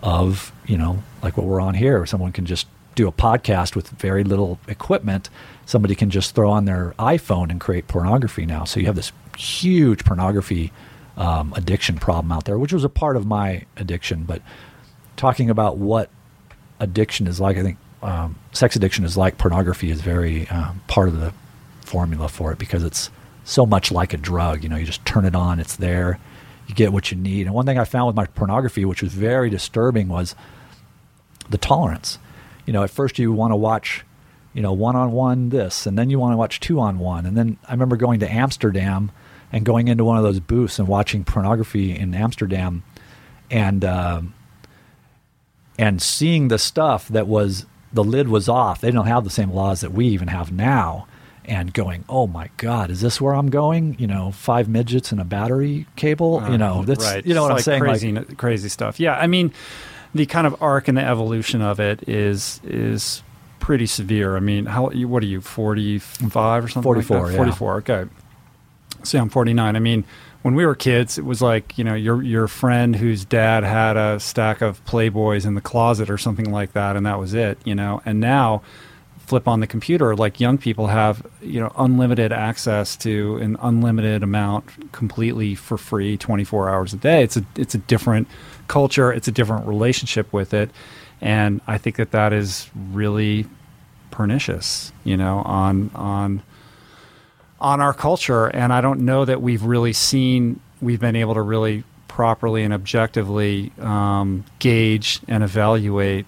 S1: of, you know, like what we're on here, someone can just do a podcast with very little equipment. Somebody can just throw on their iPhone and create pornography now. So you have this huge pornography um, addiction problem out there, which was a part of my addiction. But talking about what addiction is like, I think um, sex addiction is like pornography is very um, part of the formula for it because it's so much like a drug. You know, you just turn it on, it's there. you get what you need. And one thing I found with my pornography, which was very disturbing, was the tolerance. You know, at first you want to watch, you know, one on one this, and then you want to watch two on one. And then I remember going to Amsterdam and going into one of those booths and watching pornography in Amsterdam, and uh, and seeing the stuff that was the lid was off. They don't have the same laws that we even have now. And going, oh my God, is this where I'm going? You know, five midgets and a battery cable. Uh, you know, that's right. you know what
S2: I'm
S1: saying?
S2: Crazy, like, crazy stuff. Yeah, I mean, the kind of arc and the evolution of it is is pretty severe. I mean, how what are you, 45 or something?
S1: 44,
S2: like
S1: yeah.
S2: 44, okay. See, I'm 49. I mean, when we were kids, it was like you know your your friend whose dad had a stack of Playboys in the closet or something like that, and that was it. You know, and now flip on the computer like young people have you know unlimited access to an unlimited amount completely for free 24 hours a day it's a it's a different culture it's a different relationship with it and i think that that is really pernicious you know on on on our culture. And I don't know that we've really seen, we've been able to really properly and objectively um, gauge and evaluate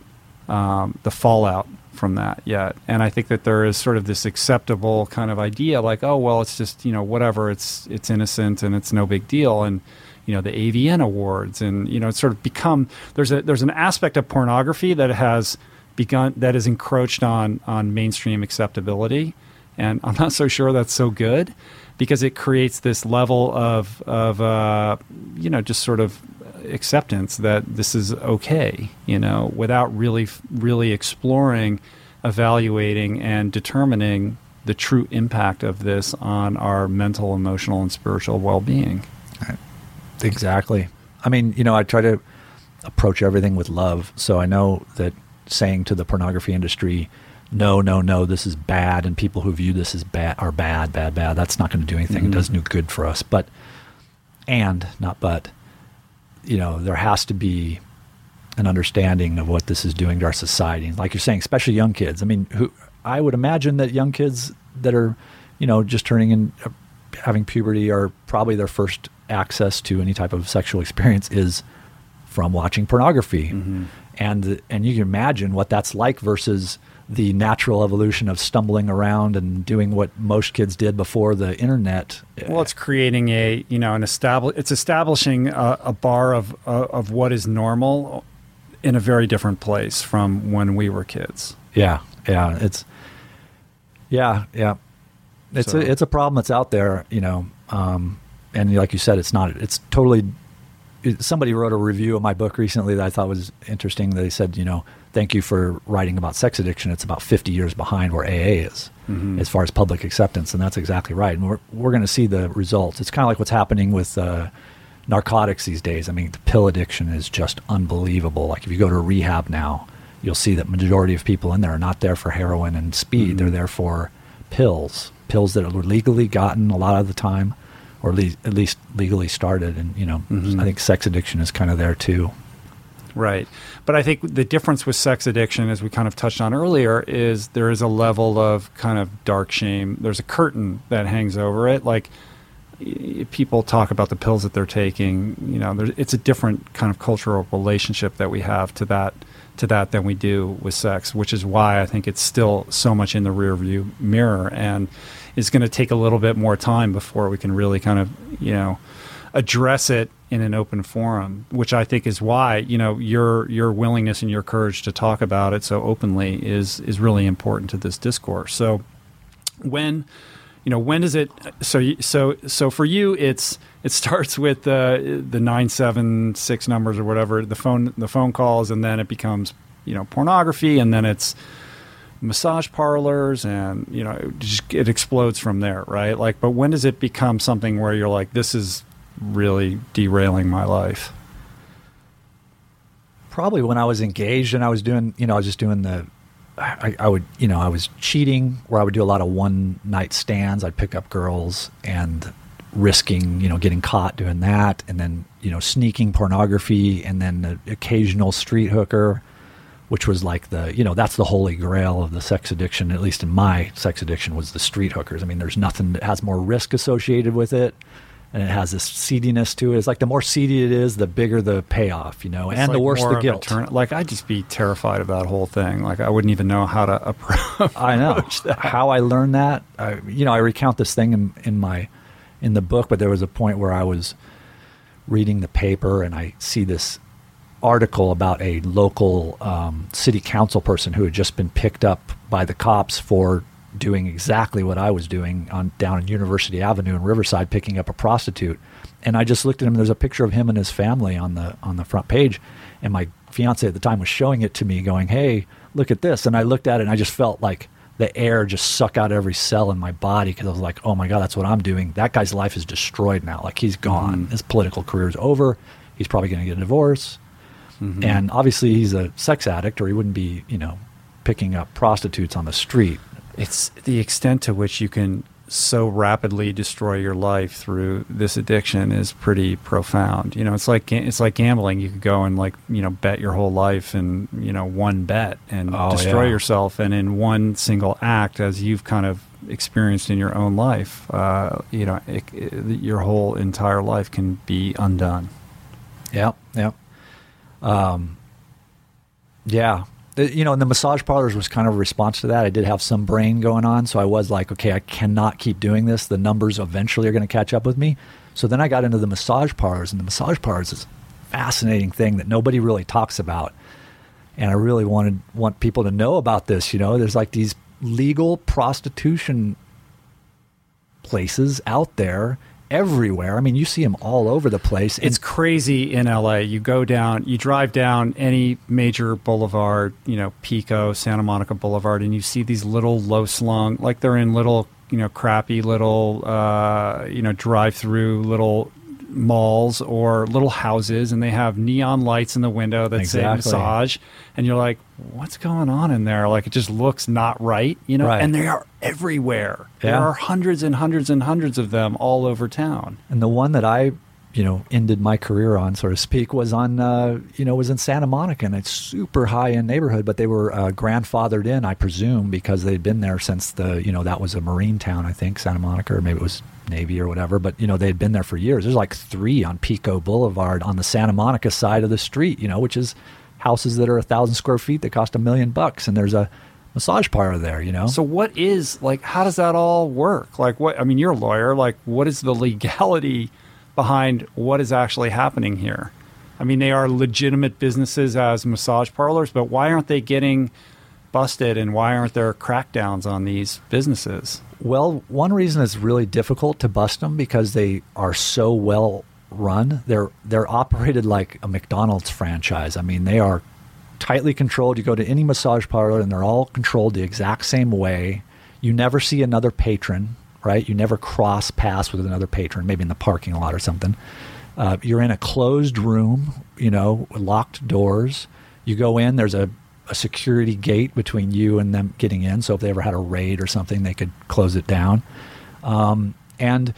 S2: um, the fallout from that yet. And I think that there is sort of this acceptable kind of idea like, oh, well, it's just, you know, whatever, it's, it's innocent and it's no big deal. And, you know, the AVN awards and, you know, it's sort of become, there's a, there's an aspect of pornography that has begun, that has encroached on, on mainstream acceptability and I'm not so sure that's so good because it creates this level of of uh, you know just sort of acceptance that this is okay, you know, without really really exploring, evaluating, and determining the true impact of this on our mental, emotional, and spiritual well being.
S1: Exactly. I mean, you know, I try to approach everything with love. So I know that saying to the pornography industry, no, no, no, this is bad, and people who view this as bad are bad, bad, bad. That's not going to do anything. Mm-hmm. It does no good for us. But, and not but, you know, there has to be an understanding of what this is doing to our society. Like you're saying, especially young kids. I mean, who I would imagine that young kids that are, you know, just turning in, uh, having puberty, are probably their first access to any type of sexual experience is from watching pornography, mm-hmm. and and you can imagine what that's like versus the natural evolution of stumbling around and doing what most kids did before the internet.
S2: Well, it's creating a you know an establish it's establishing a, a bar of uh, of what is normal in a very different place from when we were kids.
S1: Yeah, yeah, it's yeah, yeah. It's so. a it's a problem that's out there, you know, um, and like you said, it's not. It's totally. Somebody wrote a review of my book recently that I thought was interesting. They said, you know, thank you for writing about sex addiction. It's about 50 years behind where AA is mm-hmm. as far as public acceptance. And that's exactly right. And we're, we're going to see the results. It's kind of like what's happening with uh, narcotics these days. I mean, the pill addiction is just unbelievable. Like if you go to rehab now, you'll see that majority of people in there are not there for heroin and speed. Mm-hmm. They're there for pills, pills that are legally gotten a lot of the time, or at least, at least legally started. And, you know, mm-hmm. I think sex addiction is kind of there too.
S2: Right. But I think the difference with sex addiction, as we kind of touched on earlier, is there is a level of kind of dark shame. There's a curtain that hangs over it. Like people talk about the pills that they're taking, you know, it's a different kind of cultural relationship that we have to that to that than we do with sex, which is why I think it's still so much in the rearview mirror and it's going to take a little bit more time before we can really kind of, you know, address it in an open forum, which I think is why you know your your willingness and your courage to talk about it so openly is is really important to this discourse. So when you know when does it so so so for you it's it starts with the the 976 numbers or whatever the phone the phone calls and then it becomes you know pornography and then it's massage parlors and you know it, just, it explodes from there right like but when does it become something where you're like this is really derailing my life?
S1: Probably when I was engaged and I was doing, you know, I was just doing the, I, I would, you know, I was cheating where I would do a lot of one night stands. I'd pick up girls and risking, you know, getting caught doing that, and then you know, sneaking pornography, and then the occasional street hooker, which was like the, you know, that's the holy grail of the sex addiction. At least in my sex addiction, was the street hookers. I mean, there's nothing that has more risk associated with it and it has this seediness to it. It's like the more seedy it is, the bigger the payoff, you know,
S2: It's
S1: and the
S2: like
S1: worse the
S2: of a
S1: guilt.
S2: turn- like I'd just be terrified of that whole thing. Like I wouldn't even know how to [laughs] approach.
S1: I know how I learned that. I, you know, I recount this thing in, in my in the book, but there was a point where I was reading the paper and I see this article about a local um, city council person who had just been picked up by the cops for doing exactly what I was doing on down in University Avenue in Riverside, picking up a prostitute. And I just looked at him. There's a picture of him and his family on the on the front page, and my fiance at the time was showing it to me, going, "Hey, look at this." And I looked at it, and I just felt like the air just suck out every cell in my body because I was like, "Oh my god, that's what I'm doing." That guy's life is destroyed now. Like he's gone. His political career is over. He's probably going to get a divorce. And obviously, he's a sex addict, or he wouldn't be, you know, picking up prostitutes on the street.
S2: It's the extent to which you can so rapidly destroy your life through this addiction is pretty profound. You know, it's like it's like gambling. You could go and like you know bet your whole life in you know one bet and
S1: Oh,
S2: destroy
S1: yeah.
S2: yourself, and in one single act, as you've kind of experienced in your own life, uh, you know, it, it, your whole entire life can be undone.
S1: Yep, yep. Um, yeah. You know, and the massage parlors was kind of a response to that. I did have some brain going on, so I was like, okay, I cannot keep doing this. The numbers eventually are going to catch up with me. So then I got into the massage parlors, and the massage parlors is a fascinating thing that nobody really talks about. And I really wanted want people to know about this. You know, there's like these legal prostitution places out there everywhere. I mean, you see them all over the place.
S2: It's crazy in LA. You go down, you drive down any major boulevard, you know, Pico, Santa Monica Boulevard, and you see these little low slung, like they're in little, you know, crappy little, uh, you know, drive through little malls or little houses, and they have neon lights in the window that say massage, and you're like, what's going on in there? Like it just looks not right, you know.
S1: Right.
S2: And they are everywhere. There are hundreds and hundreds and hundreds of them all over town.
S1: And the one that I, you know, ended my career on, so to speak, was on, uh, you know, was in Santa Monica, and it's super high end neighborhood. But they were uh, grandfathered in, I presume, because they'd been there since the, you know, that was a marine town, I think, Santa Monica, or maybe it was Navy or whatever. But you know, they'd been there for years. There's like three on Pico Boulevard on the Santa Monica side of the street, you know, which is houses that are a thousand square feet that cost a million bucks, and there's a massage parlor there, you know.
S2: So what is like how does that all work? Like what I mean you're a lawyer, like what is the legality behind what is actually happening here? I mean they are legitimate businesses as massage parlors, but why aren't they getting busted and why aren't there crackdowns on these businesses?
S1: Well, one reason it's really difficult to bust them because they are so well run. They're they're operated like a McDonald's franchise. I mean, they are tightly controlled. You go to any massage parlor and they're all controlled the exact same way. You never see another patron, right? You never cross paths with another patron, maybe in the parking lot or something. Uh, you're in a closed room, you know, locked doors. You go in, there's a, a security gate between you and them getting in. So if they ever had a raid or something, they could close it down. Um, and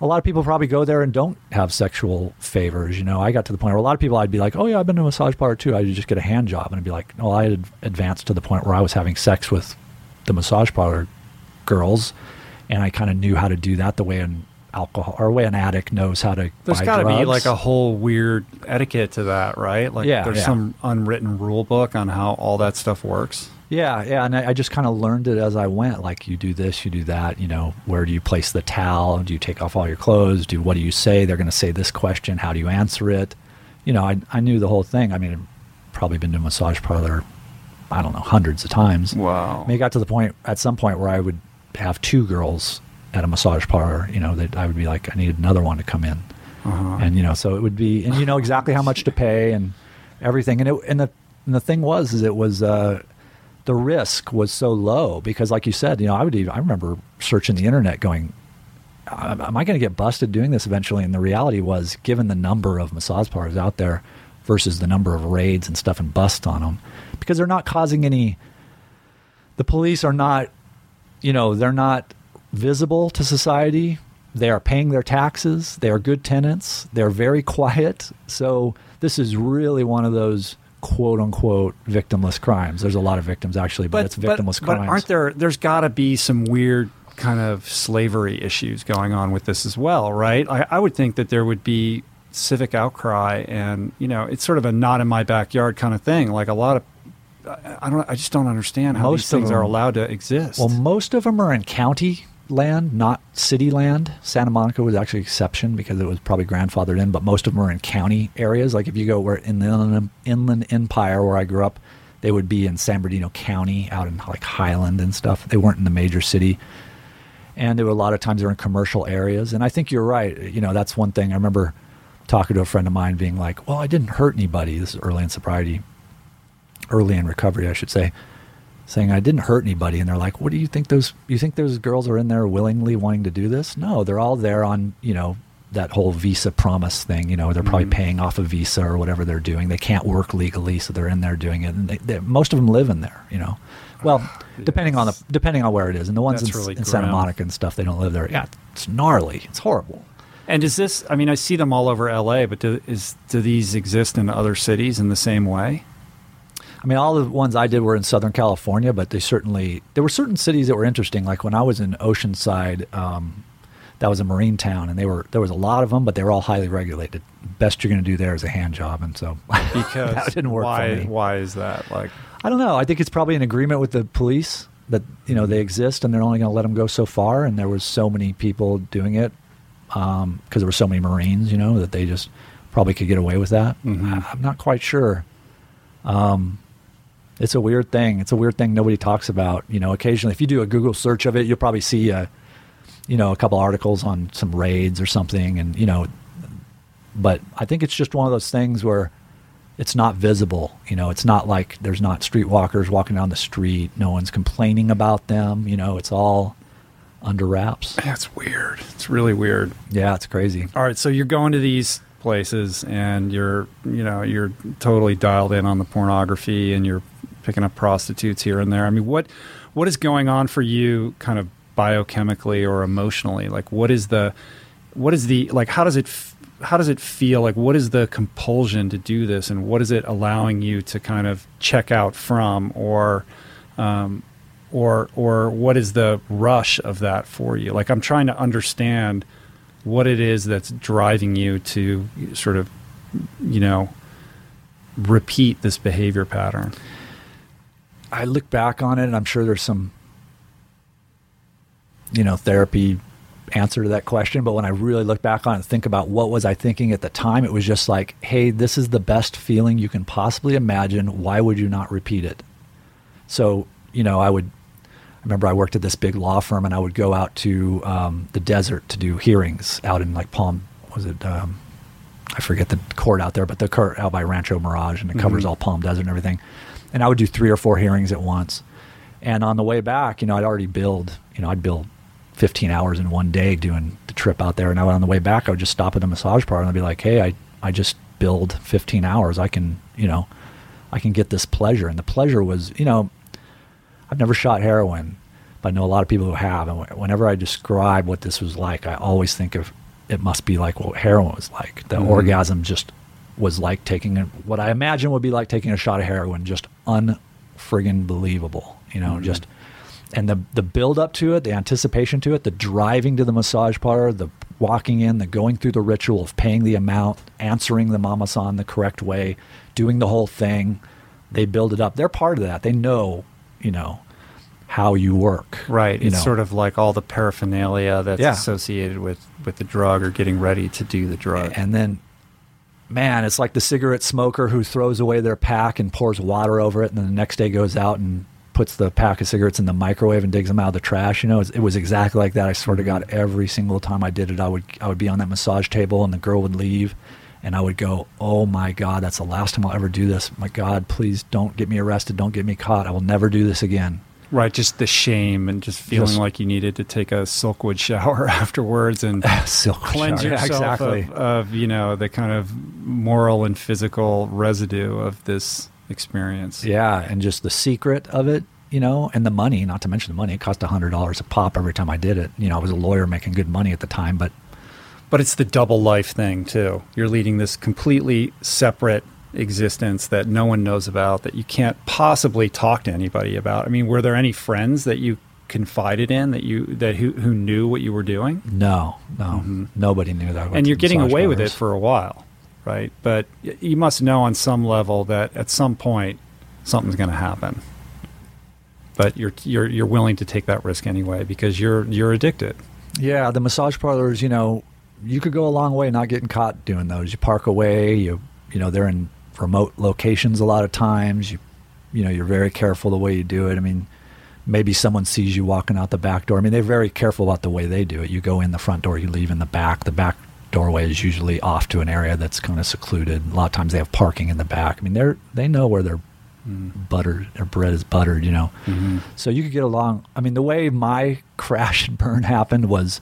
S1: a lot of people probably go there and don't have sexual favors. You know, I got to the point where a lot of people I'd be like, "Oh yeah, I've been to a massage parlor too." I'd just get a hand job, and I'd be like, "Oh, I had advanced to the point where I was having sex with the massage parlor girls, and I kind of knew how to do that the way an alcohol or way an addict knows how to."
S2: There's got to be like a whole weird etiquette to that, right? Like
S1: Yeah,
S2: there's
S1: yeah.
S2: some unwritten rule book on how all that stuff works.
S1: Yeah, yeah, and I, I just kind of learned it as I went. Like, you do this, you do that. You know, where do you place the towel? Do you take off all your clothes? Do what do you say? They're going to say this question. How do you answer it? You know, I I knew the whole thing. I mean, I've probably been to a massage parlor, I don't know, hundreds of times.
S2: Wow.
S1: I mean, it got to the point at some point where I would have two girls at a massage parlor. You know, that I would be like, I need another one to come in,
S2: Uh-huh.
S1: and you know, so it would be, and you know exactly how much to pay and everything. And it and the and the thing was, is it was. Uh, the risk was so low because, like you said, you know, I would even, I remember searching the internet going, am am I going to get busted doing this eventually? And the reality was, given the number of massage parlors out there versus the number of raids and stuff and busts on them, because they're not causing any, the police are not, you know, they're not visible to society. They are paying their taxes. They are good tenants. They're very quiet. So this is really one of those quote unquote victimless crimes. There's a lot of victims actually, but, it's victimless
S2: but
S1: crimes.
S2: aren't there? There's got to be some weird kind of slavery issues going on with this as well, right? I, I would think that there would be civic outcry, and you know, it's sort of a not in my backyard kind of thing. Like a lot of I don't. I just don't understand how most these things them, are allowed to exist.
S1: Well, most of them are in county land, not city land. Santa Monica was actually an exception because it was probably grandfathered in, but most of them are in county areas. Like if you go where in the Inland, Inland Empire where I grew up, they would be in San Bernardino County, out in like Highland and stuff. They weren't in the major city. And there were a lot of times they were in commercial areas. And I think you're right. You know, that's one thing. I remember talking to a friend of mine being like, well, I didn't hurt anybody. This is early in sobriety, early in recovery, I should say saying I didn't hurt anybody, and they're like, "What do you think those? You think those girls are in there willingly wanting to do this? No, they're all there on you know that whole visa promise thing. You know, they're probably mm-hmm. paying off a visa or whatever they're doing. They can't work legally, so they're in there doing it, and they, they, most of them live in there. You know, well, depending on the depending on where it is, and the ones in, really in Santa Monica and stuff, they don't live there. Yeah, it's gnarly. It's horrible.
S2: And is this? I mean, I see them all over LA, but do, is do these exist in other cities in the same way?
S1: I mean, all the ones I did were in Southern California, but they certainly there were certain cities that were interesting. Like when I was in Oceanside, um, that was a marine town, and they were there was a lot of them, but they were all highly regulated. Best you're going to do there is a hand job, and so [laughs]
S2: because that didn't work why, for me. Why is that? Like,
S1: I don't know. I think it's probably an agreement with the police that you know they exist, and they're only going to let them go so far. And there was so many people doing it because um, there were so many Marines, you know, that they just probably could get away with that. Mm-hmm. I'm not quite sure. Um, it's a weird thing. It's a weird thing nobody talks about. You know, occasionally, if you do a Google search of it, you'll probably see a, you know, a couple articles on some raids or something, and you know, but I think it's just one of those things where it's not visible. You know, it's not like there's not streetwalkers walking down the street. No one's complaining about them. You know, it's all under wraps.
S2: That's weird. It's really weird.
S1: Yeah, it's crazy.
S2: All right, so you're going to these places and you're, you know, you're totally dialed in on the pornography and you're picking up prostitutes here and there. I mean, what what is going on for you, kind of biochemically or emotionally? Like, what is the what is the like? How does it how does it feel? Like, what is the compulsion to do this, and what is it allowing you to kind of check out from, or um, or or what is the rush of that for you? Like, I'm trying to understand what it is that's driving you to sort of, you know, repeat this behavior pattern.
S1: I look back on it, and I'm sure there's some, you know, therapy answer to that question. But when I really look back on it and think about what was I thinking at the time, it was just like, hey, this is the best feeling you can possibly imagine. Why would you not repeat it? So, you know, I would. I remember I worked at this big law firm, and I would go out to um, the desert to do hearings out in like Palm. Was it? Um, I forget the court out there, but the court out by Rancho Mirage, and it covers mm-hmm. all Palm Desert and everything and I would do three or four hearings at once. And on the way back, you know, I'd already build, you know, I'd bill 15 hours in one day doing the trip out there. And I, would, on the way back, I would just stop at the massage parlor and I'd be like, hey, I, I just build 15 hours. I can, you know, I can get this pleasure. And the pleasure was, you know, I've never shot heroin, but I know a lot of people who have. And whenever I describe what this was like, I always think of it must be like what heroin was like. The mm-hmm. orgasm just was like taking a, what I imagine would be like taking a shot of heroin, just unfriggin' believable. You know, mm-hmm. just and the the build up to it, the anticipation to it, the driving to the massage parlor, the walking in, the going through the ritual of paying the amount, answering the mama-san the correct way, doing the whole thing. They build it up. They're part of that. They know, you know, how you work.
S2: Right.
S1: You
S2: it's
S1: know.
S2: sort of like all the paraphernalia that's yeah. associated with with the drug or getting ready to do the drug.
S1: And then man, it's like the cigarette smoker who throws away their pack and pours water over it, and then the next day goes out and puts the pack of cigarettes in the microwave and digs them out of the trash. You know, it was exactly like that. I swear to God, every single time I did it, I would I would be on that massage table, and the girl would leave, and I would go, "Oh my God, that's the last time I'll ever do this. My God, please don't get me arrested. Don't get me caught. I will never do this again."
S2: Right, just the shame and just feeling just, like you needed to take a silkwood shower [laughs] afterwards and [laughs] cleanse shower. yourself yeah, exactly. of, of, you know the kind of moral and physical residue of this experience.
S1: Yeah, and just the secret of it, you know, and the money. Not to mention the money; it cost hundred dollars a pop every time I did it. You know, I was a lawyer making good money at the time, but
S2: but it's the double life thing too. You're leading this completely separate existence that no one knows about that you can't possibly talk to anybody about? I mean, were there any friends that you confided in that you that who who knew what you were doing?
S1: No, no, mm-hmm. nobody knew that.
S2: And you're getting away with it for a while, right? But you must know on some level that at some point something's going to happen. But you're you're you're willing to take that risk anyway because you're you're addicted.
S1: Yeah, the massage parlors, you know, you could go a long way not getting caught doing those. You park away, you you know, they're in remote locations a lot of times. You you know, you're very careful the way you do it. I mean, maybe someone sees you walking out the back door. I mean, they're very careful about the way they do it. You go in the front door, you leave in the back. The back doorway is usually off to an area that's kind of secluded. A lot of times they have parking in the back. I mean, they're they know where their mm. butter their bread is buttered, you know. Mm-hmm. So you could get along. I mean, the way my [laughs] crash and burn happened was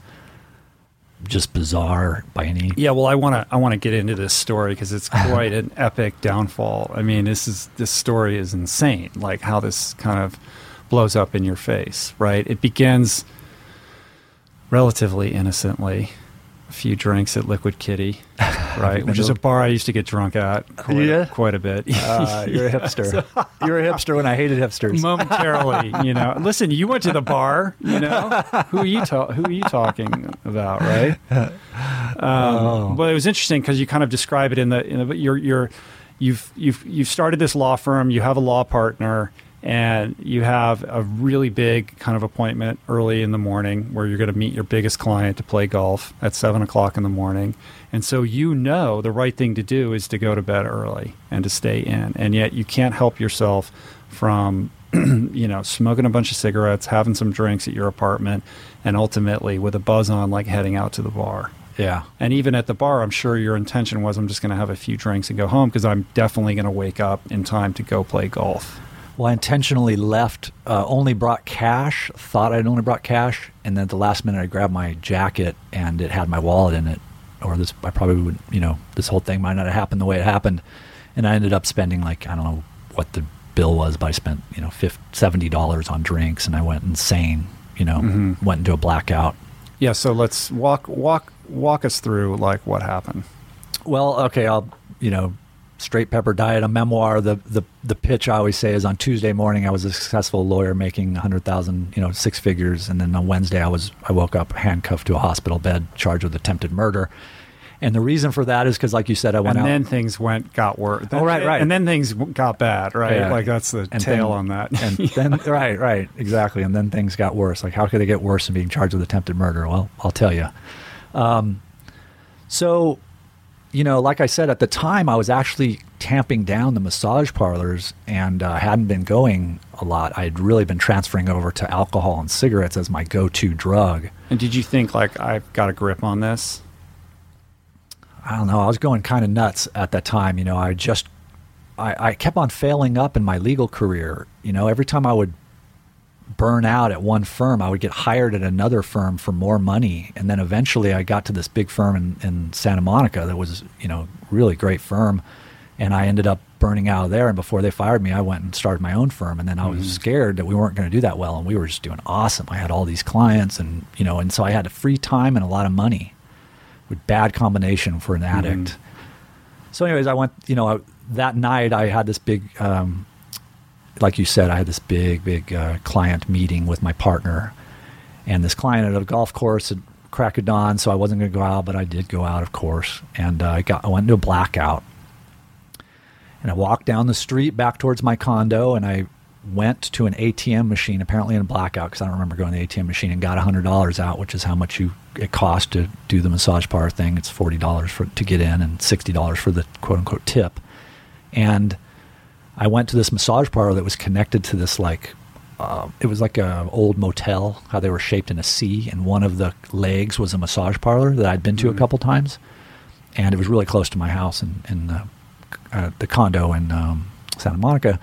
S1: just bizarre by any.
S2: Yeah, well, I want to I want to get into this story because it's [laughs] quite an epic downfall. I mean, this is this story is insane. Like how this kind of blows up in your face, right? It begins relatively innocently. A few drinks at Liquid Kitty, [laughs] right? Which is a bar I used to get drunk at quite, yeah. quite a bit.
S1: Uh, you're a [laughs] hipster. [laughs] you're a hipster when I hated hipsters.
S2: Momentarily, you know. Listen, you went to the bar, you know. Who are you ta- Who are you talking about, right? Um, oh. But it was interesting because you kind of describe it in the, in the you're, you're you've you've you've started this law firm. You have a law partner and you have a really big kind of appointment early in the morning where you're going to meet your biggest client to play golf at seven o'clock in the morning. And so you know the right thing to do is to go to bed early and to stay in. And yet you can't help yourself from, [clears throat] you know, smoking a bunch of cigarettes, having some drinks at your apartment, and ultimately with a buzz on, like heading out to the bar.
S1: Yeah.
S2: And even at the bar, I'm sure your intention was I'm just going to have a few drinks and go home because I'm definitely going to wake up in time to go play golf.
S1: Well, I intentionally left, uh, only brought cash, thought I'd only brought cash, and then at the last minute I grabbed my jacket and it had my wallet in it. Or this, I probably would, you know, this whole thing might not have happened the way it happened. And I ended up spending like, I don't know what the bill was, but I spent, you know, $70 on drinks and I went insane, you know, mm-hmm. went into a blackout.
S2: Yeah, so let's walk, walk, walk us through like what happened.
S1: Well, okay, I'll, you know, Straight Pepper Diet, a memoir. The, the the pitch I always say is on Tuesday morning I was a successful lawyer making hundred thousand, you know, six figures, and then on Wednesday I was I woke up handcuffed to a hospital bed, charged with attempted murder. And the reason for that is because, like you said, I went
S2: and
S1: out.
S2: And then things went got worse.
S1: oh, right, right.
S2: And then things got bad, right? Yeah. Like that's the and tail then, on that.
S1: And [laughs] then, right, right, exactly. And then things got worse. Like, how could they get worse than being charged with attempted murder? Well, I'll tell you. Um, so you know, like I said, at the time I was actually tamping down the massage parlors and uh, hadn't been going a lot. I had really been transferring over to alcohol and cigarettes as my go to drug.
S2: And did you think, like, I've got a grip on this?
S1: I don't know. I was going kind of nuts at that time. You know, I just, I, I kept on failing up in my legal career. You know, every time I would burn out at one firm, I would get hired at another firm for more money. And then eventually I got to this big firm in, in Santa Monica that was, you know, really great firm. And I ended up burning out of there. And before they fired me, I went and started my own firm. And then I was mm-hmm. scared that we weren't going to do that well. And we were just doing awesome. I had all these clients and, you know, and so I had free time and a lot of money with bad combination for an addict. Mm-hmm. So anyways, I went, you know, that night I had this big, um, like you said, I had this big, big uh, client meeting with my partner, and this client at a golf course at crack of dawn. So I wasn't going to go out, but I did go out, of course, and uh, I got I went into a blackout, and I walked down the street back towards my condo, and I went to an ATM machine, apparently in a blackout, because I don't remember going to the ATM machine, and got hundred dollars out, which is how much you it cost to do the massage parlor thing. It's forty dollars for to get in, and sixty dollars for the quote unquote tip, and I went to this massage parlor that was connected to this like uh, it was like an old motel, how they were shaped in a C, and one of the legs was a massage parlor that I'd been to mm-hmm. a couple times, and it was really close to my house in, in the, uh, the condo in um, Santa Monica,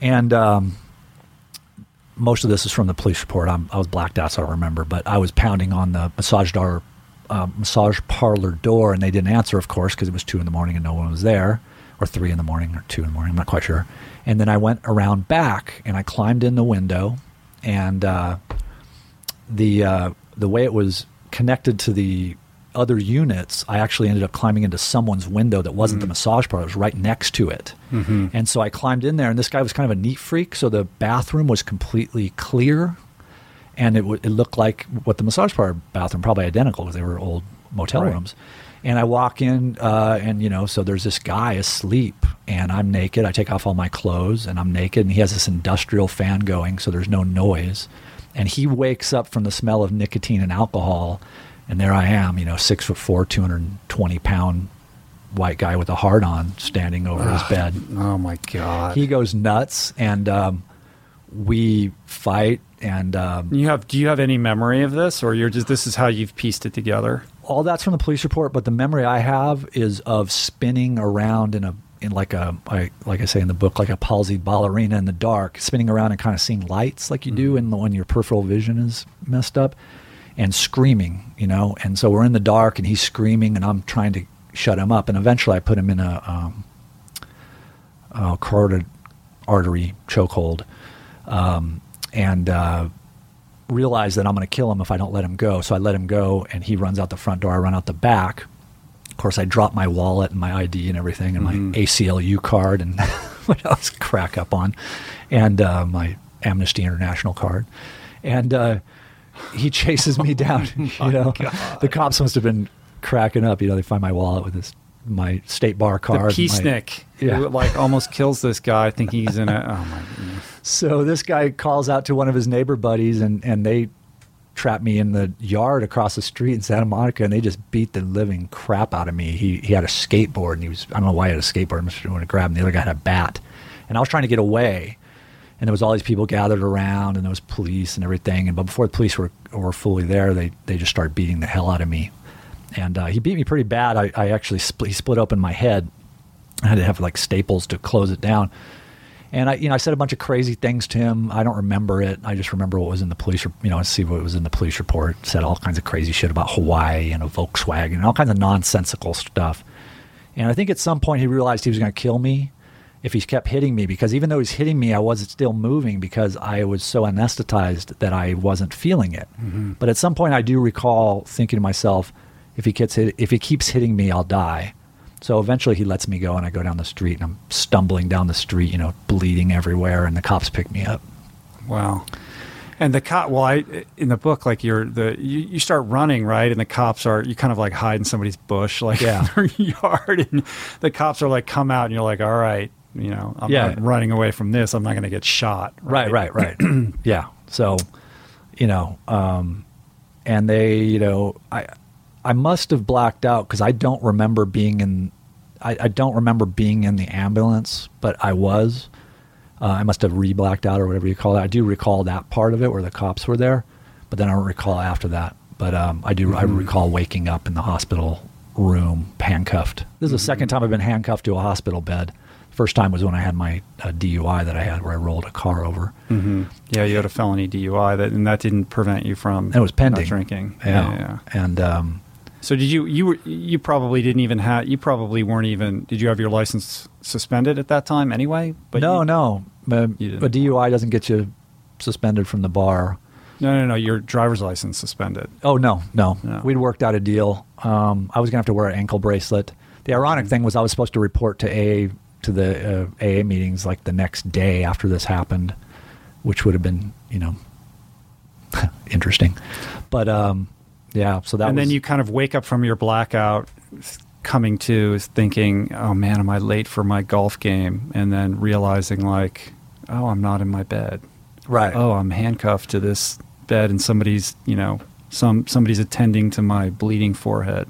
S1: and um, most of this is from the police report. I'm, i was blacked out, so I don't remember, but I was pounding on the massage door, uh, massage parlor door, and they didn't answer, of course, because it was two in the morning and no one was there or three in the morning or two in the morning. I'm not quite sure. And then I went around back and I climbed in the window, and uh, the uh, the way it was connected to the other units, I actually ended up climbing into someone's window that wasn't mm-hmm. the massage parlor; it was right next to it. Mm-hmm. And so I climbed in there, and this guy was kind of a neat freak. So the bathroom was completely clear, and it, w- it looked like what the massage parlor bathroom, probably identical because they were old motel
S2: Right.
S1: rooms. And I walk in, uh, and you know, so there's this guy asleep, and I'm naked. I take off all my clothes, and I'm naked, and he has this industrial fan going, so there's no noise. And he wakes up from the smell of nicotine and alcohol, and there I am, you know, six foot four, 220 pound white guy with a heart on standing over his bed.
S2: Oh my god.
S1: He goes nuts, and um, we fight, and um,
S2: you have do you have any memory of this or you're just this is how you've pieced it together?
S1: All that's from the police report. But the memory I have is of spinning around in a in like a I, like I say in the book, like a palsied ballerina in the dark, spinning around and kind of seeing lights like you do in the, when your peripheral vision is messed up, and screaming, you know. And so we're in the dark, and he's screaming, and I'm trying to shut him up. And eventually, I put him in a um, uh, carotid artery chokehold, um, and uh, realize that I'm going to kill him if I don't let him go. So I let him go, and he runs out the front door. I run out the back. Of course, I drop my wallet and my ID and everything, and my ACLU card and [laughs] what else crack up on, and uh, my Amnesty International card, and uh, he [laughs] chases me down. [laughs] you know, the cops must have been cracking up. You know, they find my wallet with this my state bar card.
S2: The peacenik
S1: Yeah.
S2: who like almost kills this guy thinking he's in a oh my goodness.
S1: So this guy calls out to one of his neighbor buddies, and, and they trap me in the yard across the street in Santa Monica, and they just beat the living crap out of me. He he had a skateboard, and he was I don't know why he had a skateboard. I'm just going to grab him. The other guy had a bat, and I was trying to get away, and there was all these people gathered around, and there was police and everything. And but before the police were were fully there, they they just started beating the hell out of me, and uh, he beat me pretty bad. I, I actually split, he split open my head. I had to have like staples to close it down. And I, you know, I said a bunch of crazy things to him. I don't remember it. I just remember what was in the police, you know, I see what was in the police report. Said all kinds of crazy shit about Hawaii and a Volkswagen and all kinds of nonsensical stuff. And I think at some point he realized he was going to kill me if he kept hitting me because even though he's hitting me, I wasn't still moving because I was so anesthetized that I wasn't feeling it. Mm-hmm. But at some point, I do recall thinking to myself, if he gets hit, if he keeps hitting me, I'll die. So eventually, he lets me go, and I go down the street, and I'm stumbling down the street, you know, bleeding everywhere, and the cops pick me up.
S2: Wow. And the cop, well, I in the book, like you're the you, you start running right, and the cops are you kind of like hide in somebody's bush, like
S1: Yeah.
S2: in [laughs] their yard, and the cops are like come out, and you're like, all right, you know, I'm
S1: Yeah.
S2: not running away from this. I'm not going to get shot.
S1: Right, right, right. [clears throat] yeah. So, you know, um, and they, you know, I, I must have blacked out because I don't remember being in, I, I don't remember being in the ambulance, but I was. Uh, I must have re-blacked out or whatever you call it. I do recall that part of it where the cops were there, but then I don't recall after that. But um, I do. I recall waking up in the hospital room handcuffed. This is the second time I've been handcuffed to a hospital bed. First time was when I had my uh, DUI that I had, where I rolled a car over.
S2: hmm Yeah, you had a felony DUI, that and that didn't prevent you from
S1: And it was pending.
S2: not drinking.
S1: Yeah,
S2: yeah, yeah.
S1: and um,
S2: So did you you were you probably didn't even have you probably weren't even did you have your license suspended at that time anyway?
S1: no,
S2: you-
S1: no,
S2: But, didn't.
S1: DUI doesn't get you suspended from the bar.
S2: no, no, no. Your driver's license suspended.
S1: Oh no, no,
S2: No.
S1: we'd worked out a deal. Um, I was gonna have to wear an ankle bracelet. The
S2: Mm-hmm.
S1: ironic thing was I was supposed to report to AA to the uh, AA meetings like the next day after this happened, which would have been you know [laughs] interesting. But um, yeah, so that
S2: and
S1: was,
S2: then you kind of wake up from your blackout, coming to thinking, "Oh man, am I late for my golf game?" And then realizing like, "Oh, I'm not in my bed.
S1: right.
S2: Oh, I'm handcuffed to this bed, and somebody's you know some somebody's attending to my bleeding forehead."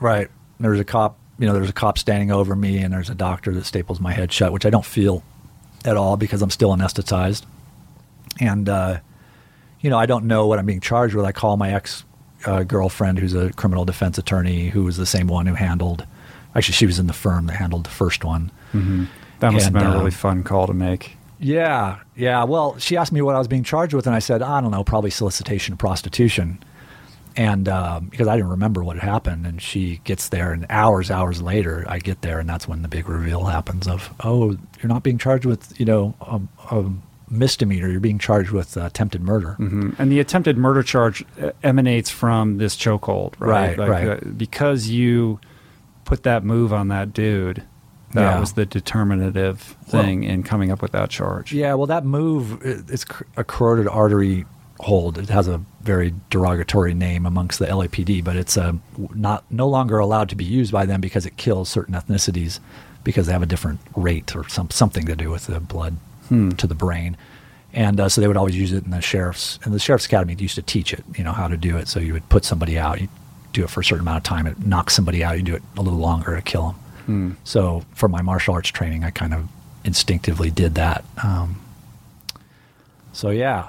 S1: Right. There's a cop, you know, there's a cop standing over me, and there's a doctor that staples my head shut, which I don't feel at all because I'm still anesthetized. And, uh, you know, I don't know what I'm being charged with. I call my ex uh, girlfriend, who's a criminal defense attorney, who was the same one who handled, actually, she was in the firm that handled the first one.
S2: Mm-hmm. That must
S1: And,
S2: have been a
S1: uh,
S2: really fun call to make.
S1: Yeah, yeah. Well, she asked me what I was being charged with, and I said, I don't know, probably solicitation of prostitution. And um, because I didn't remember what had happened, and she gets there, and hours, hours later, I get there, and that's when the big reveal happens of, oh, you're not being charged with, you know, a, a misdemeanor. You're being charged with uh, attempted murder.
S2: hmm And the attempted murder charge uh, emanates from this chokehold, right?
S1: Right, right.
S2: uh, because you put that move on that dude, that
S1: Yeah.
S2: was the determinative
S1: Well-
S2: thing in coming up with that charge.
S1: Yeah, well, that move, it- it's a carotid artery hold. It has a very derogatory name amongst the LAPD, but it's uh, not no longer allowed to be used by them because it kills certain ethnicities because they have a different rate or some something to do with the blood hmm. to the brain. And uh, so they would always use it in the sheriff's and the sheriff's academy used to teach it, you know, how to do it. So you would put somebody out, you do it for a certain amount of time, it knocks somebody out, you do it a little longer to kill them. Hmm. So for my martial arts training, I kind of instinctively did that. Um, so yeah,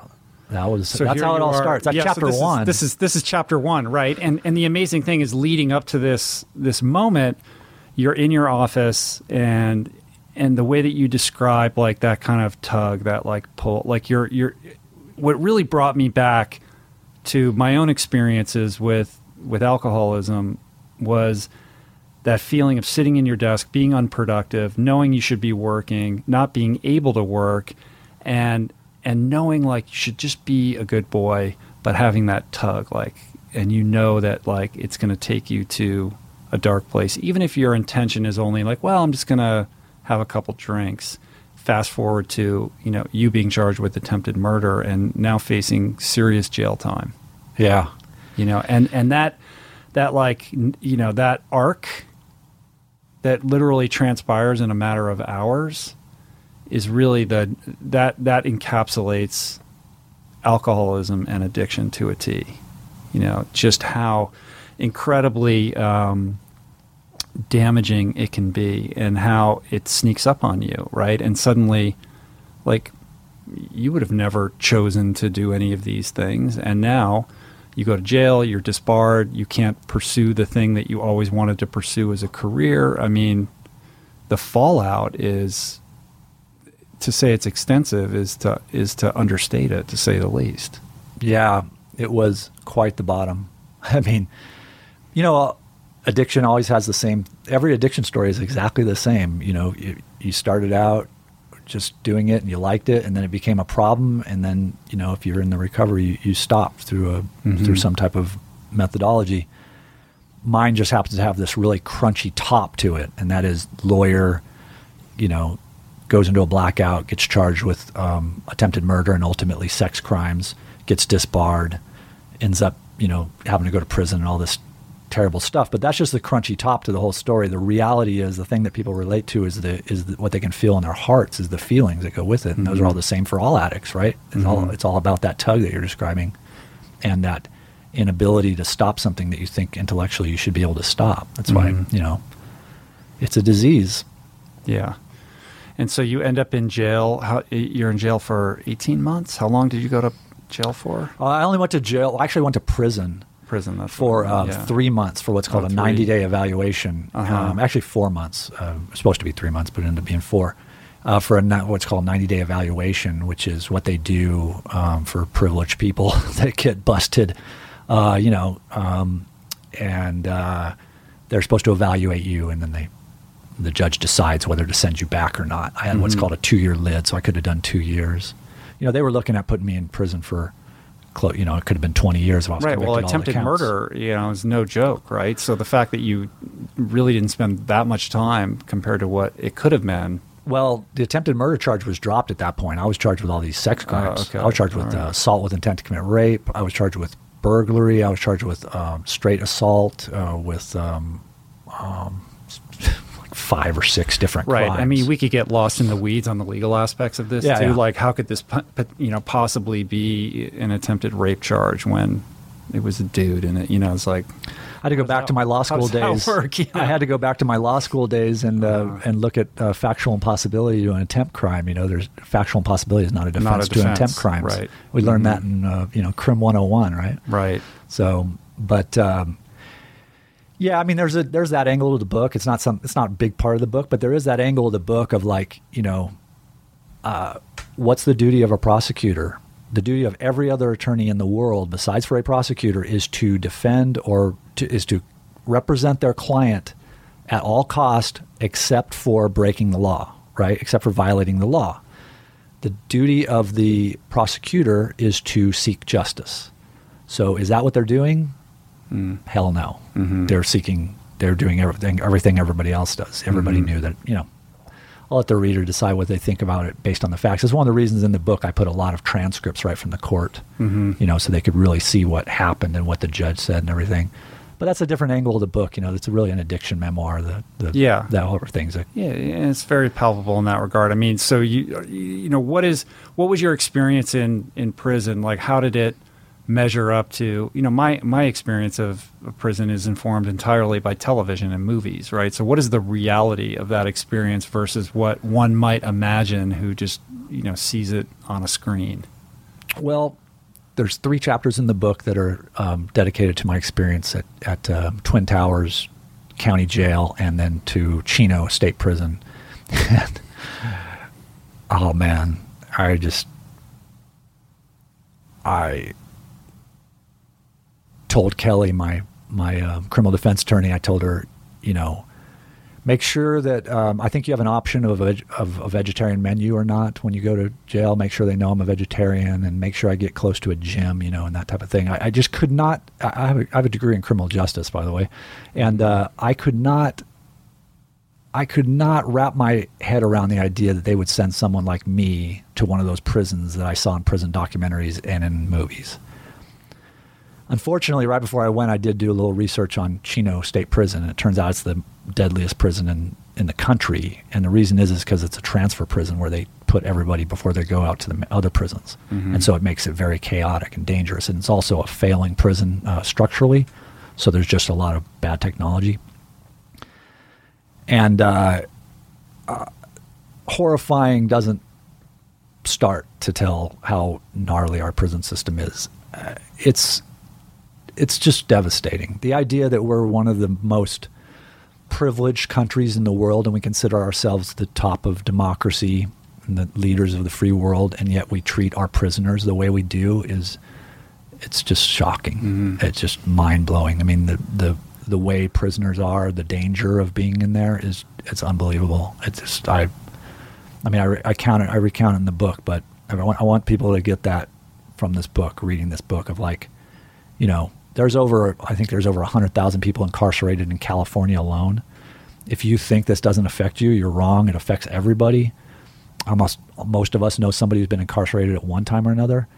S1: that was so that's how it all are, starts. That's yeah, chapter
S2: so this
S1: one.
S2: Is, this is this is chapter one, right? And and the amazing thing is leading up to this this moment, you're in your office and and the way that you describe like that kind of tug, that like pull, like you're you're what really brought me back to my own experiences with with alcoholism was that feeling of sitting in your desk, being unproductive, knowing you should be working, not being able to work, and and knowing like you should just be a good boy, but having that tug, like, and you know that like it's going to take you to a dark place, even if your intention is only like, well, I'm just going to have a couple drinks. Fast forward to you know you being charged with attempted murder and now facing serious jail time.
S1: Yeah,
S2: you know, and and that that like you know that arc that literally transpires in a matter of hours is really the that that encapsulates alcoholism and addiction to a T. You know, just how incredibly um, damaging it can be, and how it sneaks up on you, right? And suddenly, like, you would have never chosen to do any of these things, and now you go to jail, you're disbarred, you can't pursue the thing that you always wanted to pursue as a career. I mean, the fallout is to say it's extensive is to is to understate it to say the least.
S1: Yeah, it was quite the bottom. [laughs] I mean, you know, addiction always has the same. Every addiction story is exactly the same. You know, you, you started out just doing it and you liked it, and then it became a problem, and then you know, if you're in the recovery, you, you stopped through a mm-hmm. through some type of methodology. Mine just happens to have this really crunchy top to it, and that is lawyer, you know, goes into a blackout, gets charged with um, attempted murder and ultimately sex crimes, gets disbarred, ends up, you know, having to go to prison and all this terrible stuff. But that's just the crunchy top to the whole story. The reality is the thing that people relate to is the is the, what they can feel in their hearts is the feelings that go with it, and mm-hmm. those are all the same for all addicts, right? It's mm-hmm. all it's all about that tug that you're describing, and that inability to stop something that you think intellectually you should be able to stop. That's mm-hmm. why you know it's a disease.
S2: Yeah. And so you end up in jail. How, you're in jail for 18 months. How long did you go to jail for?
S1: Uh, I only went to jail. I actually went to prison.
S2: Prison
S1: for uh, yeah. three months for what's called oh, a 90 day evaluation. Uh-huh. Um, actually, four months. Uh, supposed to be three months, but it ended up being four. Uh, for a what's called 90 day evaluation, which is what they do um, for privileged people [laughs] that get busted. Uh, you know, um, and uh, they're supposed to evaluate you, and then they the judge decides whether to send you back or not. I had mm-hmm. what's called a two year lid, so I could have done two years. You know, they were looking at putting me in prison for, you know, it could have been 20 years if I was
S2: right. Well, attempted murder, you know, is no joke, right? So the fact that you really didn't spend that much time compared to what it could have been.
S1: Well, the attempted murder charge was dropped at that point. I was charged with all these sex oh, crimes. Uh, okay. I was charged with right. uh, assault with intent to commit rape. I was charged with burglary. I was charged with um, straight assault, uh, with um, um, five or six different
S2: right.
S1: Crimes. I
S2: mean, we could get lost in the weeds on the legal aspects of this yeah, too. Yeah. Like, how could this, you know, possibly be an attempted rape charge when it was a dude and it, you know, it's like.
S1: I had to go back that, to my law school days. [laughs]
S2: Yeah.
S1: I had to go back to my law school days and uh, uh, and look at uh, factual impossibility to an attempt crime. You know, there's factual impossibility is not a defense, not a defense to an attempt crime.
S2: Right.
S1: We learned mm-hmm. that in uh, you know Crim 101, right?
S2: Right.
S1: So, but um, yeah, I mean, there's a there's that angle of the book. It's not some it's not a big part of the book, but there is that angle of the book of like you know, uh, what's the duty of a prosecutor? The duty of every other attorney in the world, besides for a prosecutor, is to defend or to, is to represent their client at all cost, except for breaking the law, right? Except for violating the law. The duty of the prosecutor is to seek justice. So, is that what they're doing? Mm. Hell no. Mm-hmm. They're seeking. They're doing everything. Everything everybody else does. Everybody mm-hmm. knew that. You know, I'll let the reader decide what they think about it based on the facts. It's one of the reasons in the book I put a lot of transcripts right from the court, mm-hmm. you know, so they could really see what happened and what the judge said and everything. But that's a different angle of the book. You know, it's really an addiction memoir. The, the
S2: yeah,
S1: that whole things. That,
S2: yeah, it's very palpable in that regard. I mean, so you you know, what is what was your experience in in prison? Like, how did it? Measure up to you know my my experience of, prison is informed entirely by television and movies right? So what is the reality of that experience versus what one might imagine who just you know sees it on a screen?
S1: Well there's three chapters in the book that are um, dedicated to my experience at, at uh, twin towers county jail and then to chino state prison. [laughs] And oh man i just i told Kelly, my my um, criminal defense attorney, I told her, you know, make sure that um, I think you have an option of a, of a vegetarian menu or not when you go to jail. Make sure they know I'm a vegetarian, and make sure I get close to a gym, you know, and that type of thing. I, I just could not. I have, a, I have a degree in criminal justice, by the way, and uh, I could not. I could not wrap my head around the idea that they would send someone like me to one of those prisons that I saw in prison documentaries and in movies. Unfortunately, right before I went, I did do a little research on Chino State Prison, and it turns out it's the deadliest prison in, in the country. And the reason is is because it's a transfer prison where they put everybody before they go out to the other prisons, mm-hmm. and so it makes it very chaotic and dangerous. And it's also a failing prison uh, structurally, so there's just a lot of bad technology. And uh, uh, horrifying doesn't start to tell how gnarly our prison system is. Uh, it's it's just devastating. The idea that we're one of the most privileged countries in the world and we consider ourselves the top of democracy and the leaders of the free world, and yet we treat our prisoners the way we do is it's just shocking. Mm-hmm. It's just mind blowing. I mean, the, the the way prisoners are, the danger of being in there is it's unbelievable. It's just I, I mean, I, I count it, I recount it in the book, but I want, I want people to get that from this book, reading this book of like, you know, there's over, I think there's over 100,000 people incarcerated in California alone. If you think this doesn't affect you, you're wrong. It affects everybody. Almost most of us know somebody who's been incarcerated at one time or another.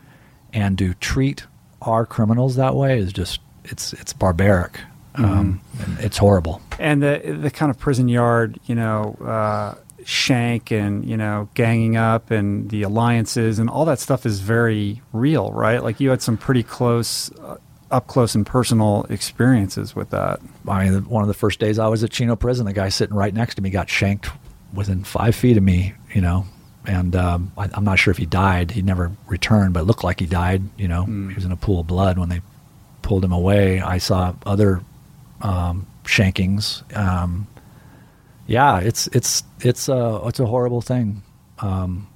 S1: And to treat our criminals that way is just, it's, it's barbaric. Mm-hmm. Um, it's horrible.
S2: And the, the kind of prison yard, you know, uh, shank and you know ganging up and the alliances and all that stuff is very real right like you had some pretty close uh, up close and personal experiences with that.
S1: I mean, one of the first days I was at Chino Prison, the guy sitting right next to me got shanked within five feet of me, you know, and um, I, am not sure if he died. He never returned, but it looked like he died. You know, mm. he was in a pool of blood when they pulled him away. I saw other um, shankings. Um, yeah, it's it's it's a it's a horrible thing. Um,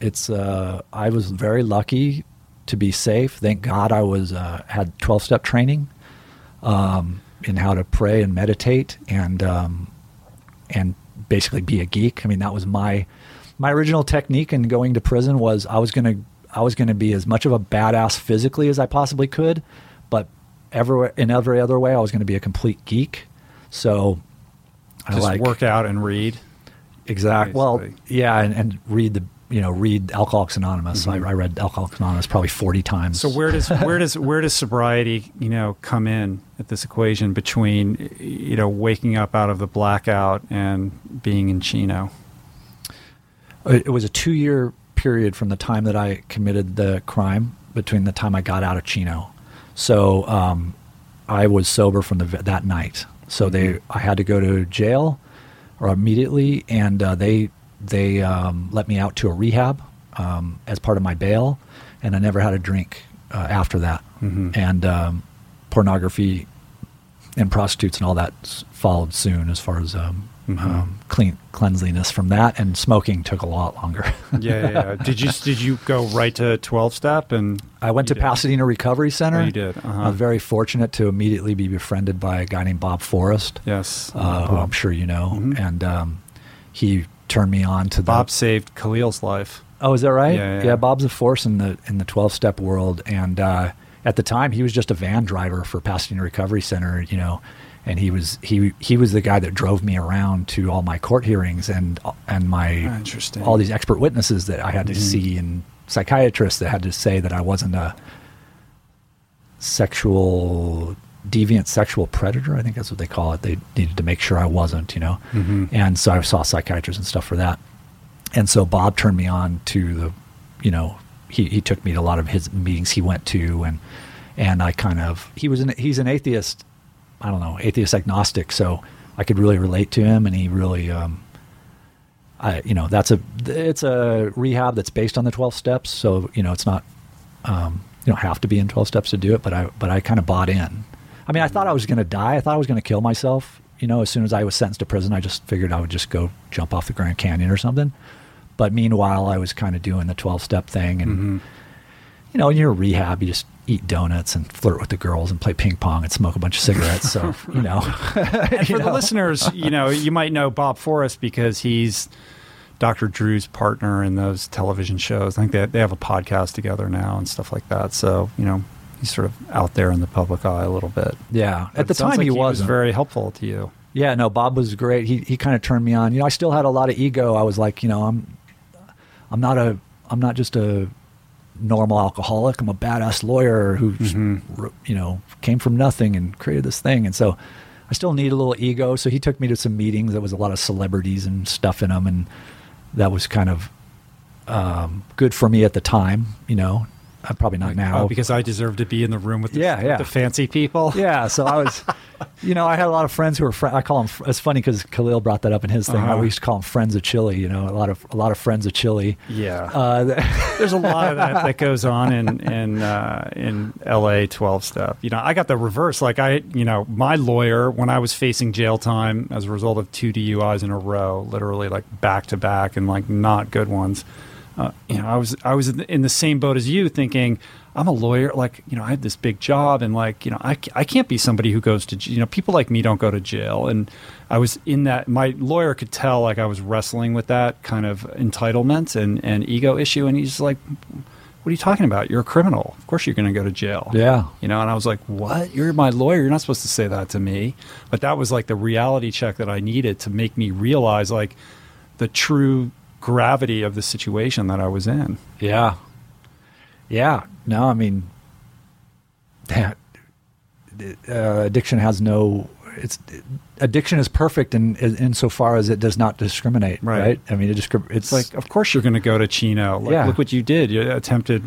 S1: it's uh, I was very lucky to be safe. Thank God I was uh, had twelve step training um, in how to pray and meditate and um, and basically be a geek. I mean that was my my original technique in going to prison was I was gonna I was gonna be as much of a badass physically as I possibly could, but every in every other way I was gonna be a complete geek. So
S2: just I like work out and read.
S1: Exactly. Well, yeah, and, and read the you know read Alcoholics Anonymous. Mm-hmm. I, I, read Alcoholics Anonymous probably forty times.
S2: So where does [laughs] where does where does sobriety you know come in at this equation between you know waking up out of the blackout and being in Chino?
S1: It was a two year period from the time that I committed the crime between the time I got out of Chino. So um, I was sober from the that night. So they mm-hmm. I had to go to jail or immediately, and uh, they they um, let me out to a rehab um, as part of my bail, and I never had a drink uh, after that. Mm-hmm. And um, pornography and prostitutes and all that followed soon as far as um, mm-hmm. Um, clean cleanliness from that. And smoking took a lot longer.
S2: yeah, yeah, yeah, [laughs] Did you did you go right to twelve step and?
S1: I went to did. Pasadena Recovery Center.
S2: Oh, you did. Uh-huh.
S1: I was very fortunate to immediately be befriended by a guy named Bob Forrest.
S2: Yes,
S1: uh, who I'm sure you know, mm-hmm. and um, he turned me on to
S2: Bob
S1: the,
S2: saved Khalil's life.
S1: Oh, is that right?
S2: Yeah, yeah.
S1: yeah Bob's a force in the in the twelve step world, and uh, at the time he was just a van driver for Pasadena Recovery Center, you know, and he was he he was the guy that drove me around to all my court hearings and and my
S2: Interesting.
S1: all these expert witnesses that I had to
S2: Mhm.
S1: see and psychiatrists that had to say that I wasn't a sexual deviant sexual predator. I think that's what they call it. They needed to make sure I wasn't, you know.
S2: Mhm.
S1: And so I saw psychiatrists and stuff for that. And so Bob turned me on to the, you know, he, he took me to a lot of his meetings he went to and and I kind of he was an he's an atheist, I don't know, atheist agnostic, so I could really relate to him and he really um I you know, that's a it's a rehab that's based on the 12 steps, so you know, it's not um you don't have to be in 12 steps to do it, but I but I kind of bought in. I mean, I thought I was going to die. I thought I was going to kill myself. You know, as soon as I was sentenced to prison, I just figured I would just go jump off the Grand Canyon or something. But meanwhile, I was kind of doing the 12 step thing. And,
S2: Mhm.
S1: you know, in your rehab, you just eat donuts and flirt with the girls and play ping pong and smoke a bunch of cigarettes. So, [laughs] you know.
S2: And for [laughs]
S1: you
S2: the listeners, you know, you might know Bob Forrest because he's Dr. Drew's partner in those television shows. I think they, they have a podcast together now and stuff like that. So, you know, he's sort of out there in the public eye a little bit.
S1: Yeah.
S2: But
S1: At the time,
S2: like
S1: he
S2: was
S1: wasn't.
S2: very helpful to you.
S1: Yeah, no, Bob was great. He he kind of turned me on. You know, I still had a lot of ego. I was like, you know, I'm I'm not a I'm not just a normal alcoholic. I'm a badass lawyer who
S2: Mhm.
S1: you know came from nothing and created this thing. And so I still need a little ego. So he took me to some meetings. There was a lot of celebrities and stuff in them, and that was kind of um, good for me at the time. You know, uh, probably not now
S2: Oh, because I deserve to be in the room with the,
S1: Yeah, yeah.
S2: the fancy people. [laughs]
S1: yeah, so I was, [laughs] you know, I had a lot of friends who were. I call them. It's funny because Khalil brought that up in his thing.
S2: Uh-huh.
S1: We used to call them friends of Chile. You know, a lot of a lot of friends of Chile.
S2: Yeah.
S1: Uh, [laughs]
S2: There's a lot of that that goes on in in uh, in LA 12 step. You know, I got the reverse. Like I, you know, my lawyer when I was facing jail time as a result of two DUIs in a row, literally like back to back and like not good ones. Uh, you know, I was I was in the- same boat as you, thinking I'm a lawyer. Like, you know, I have this big job, and like, you know, I, I can't be somebody who goes to you know people like me don't go to jail. And I was in that. My lawyer could tell like I was wrestling with that kind of entitlement and and ego issue, and he's like, "What are you talking about? You're a criminal. Of course you're going to go to jail."
S1: yeah,
S2: You know, and I was like, "What? You're my lawyer. You're not supposed to say that to me." But that was like the reality check that I needed to make me realize like the true gravity of the situation that I was in.
S1: yeah, yeah. No, I mean, that uh, addiction has no. It's addiction is perfect in in insofar as it does not discriminate.
S2: Right.
S1: Right. I mean, it discri-
S2: It's
S1: It's
S2: like, of course you're going to go to Chino. Like,
S1: Yeah.
S2: look what you did. You attempted,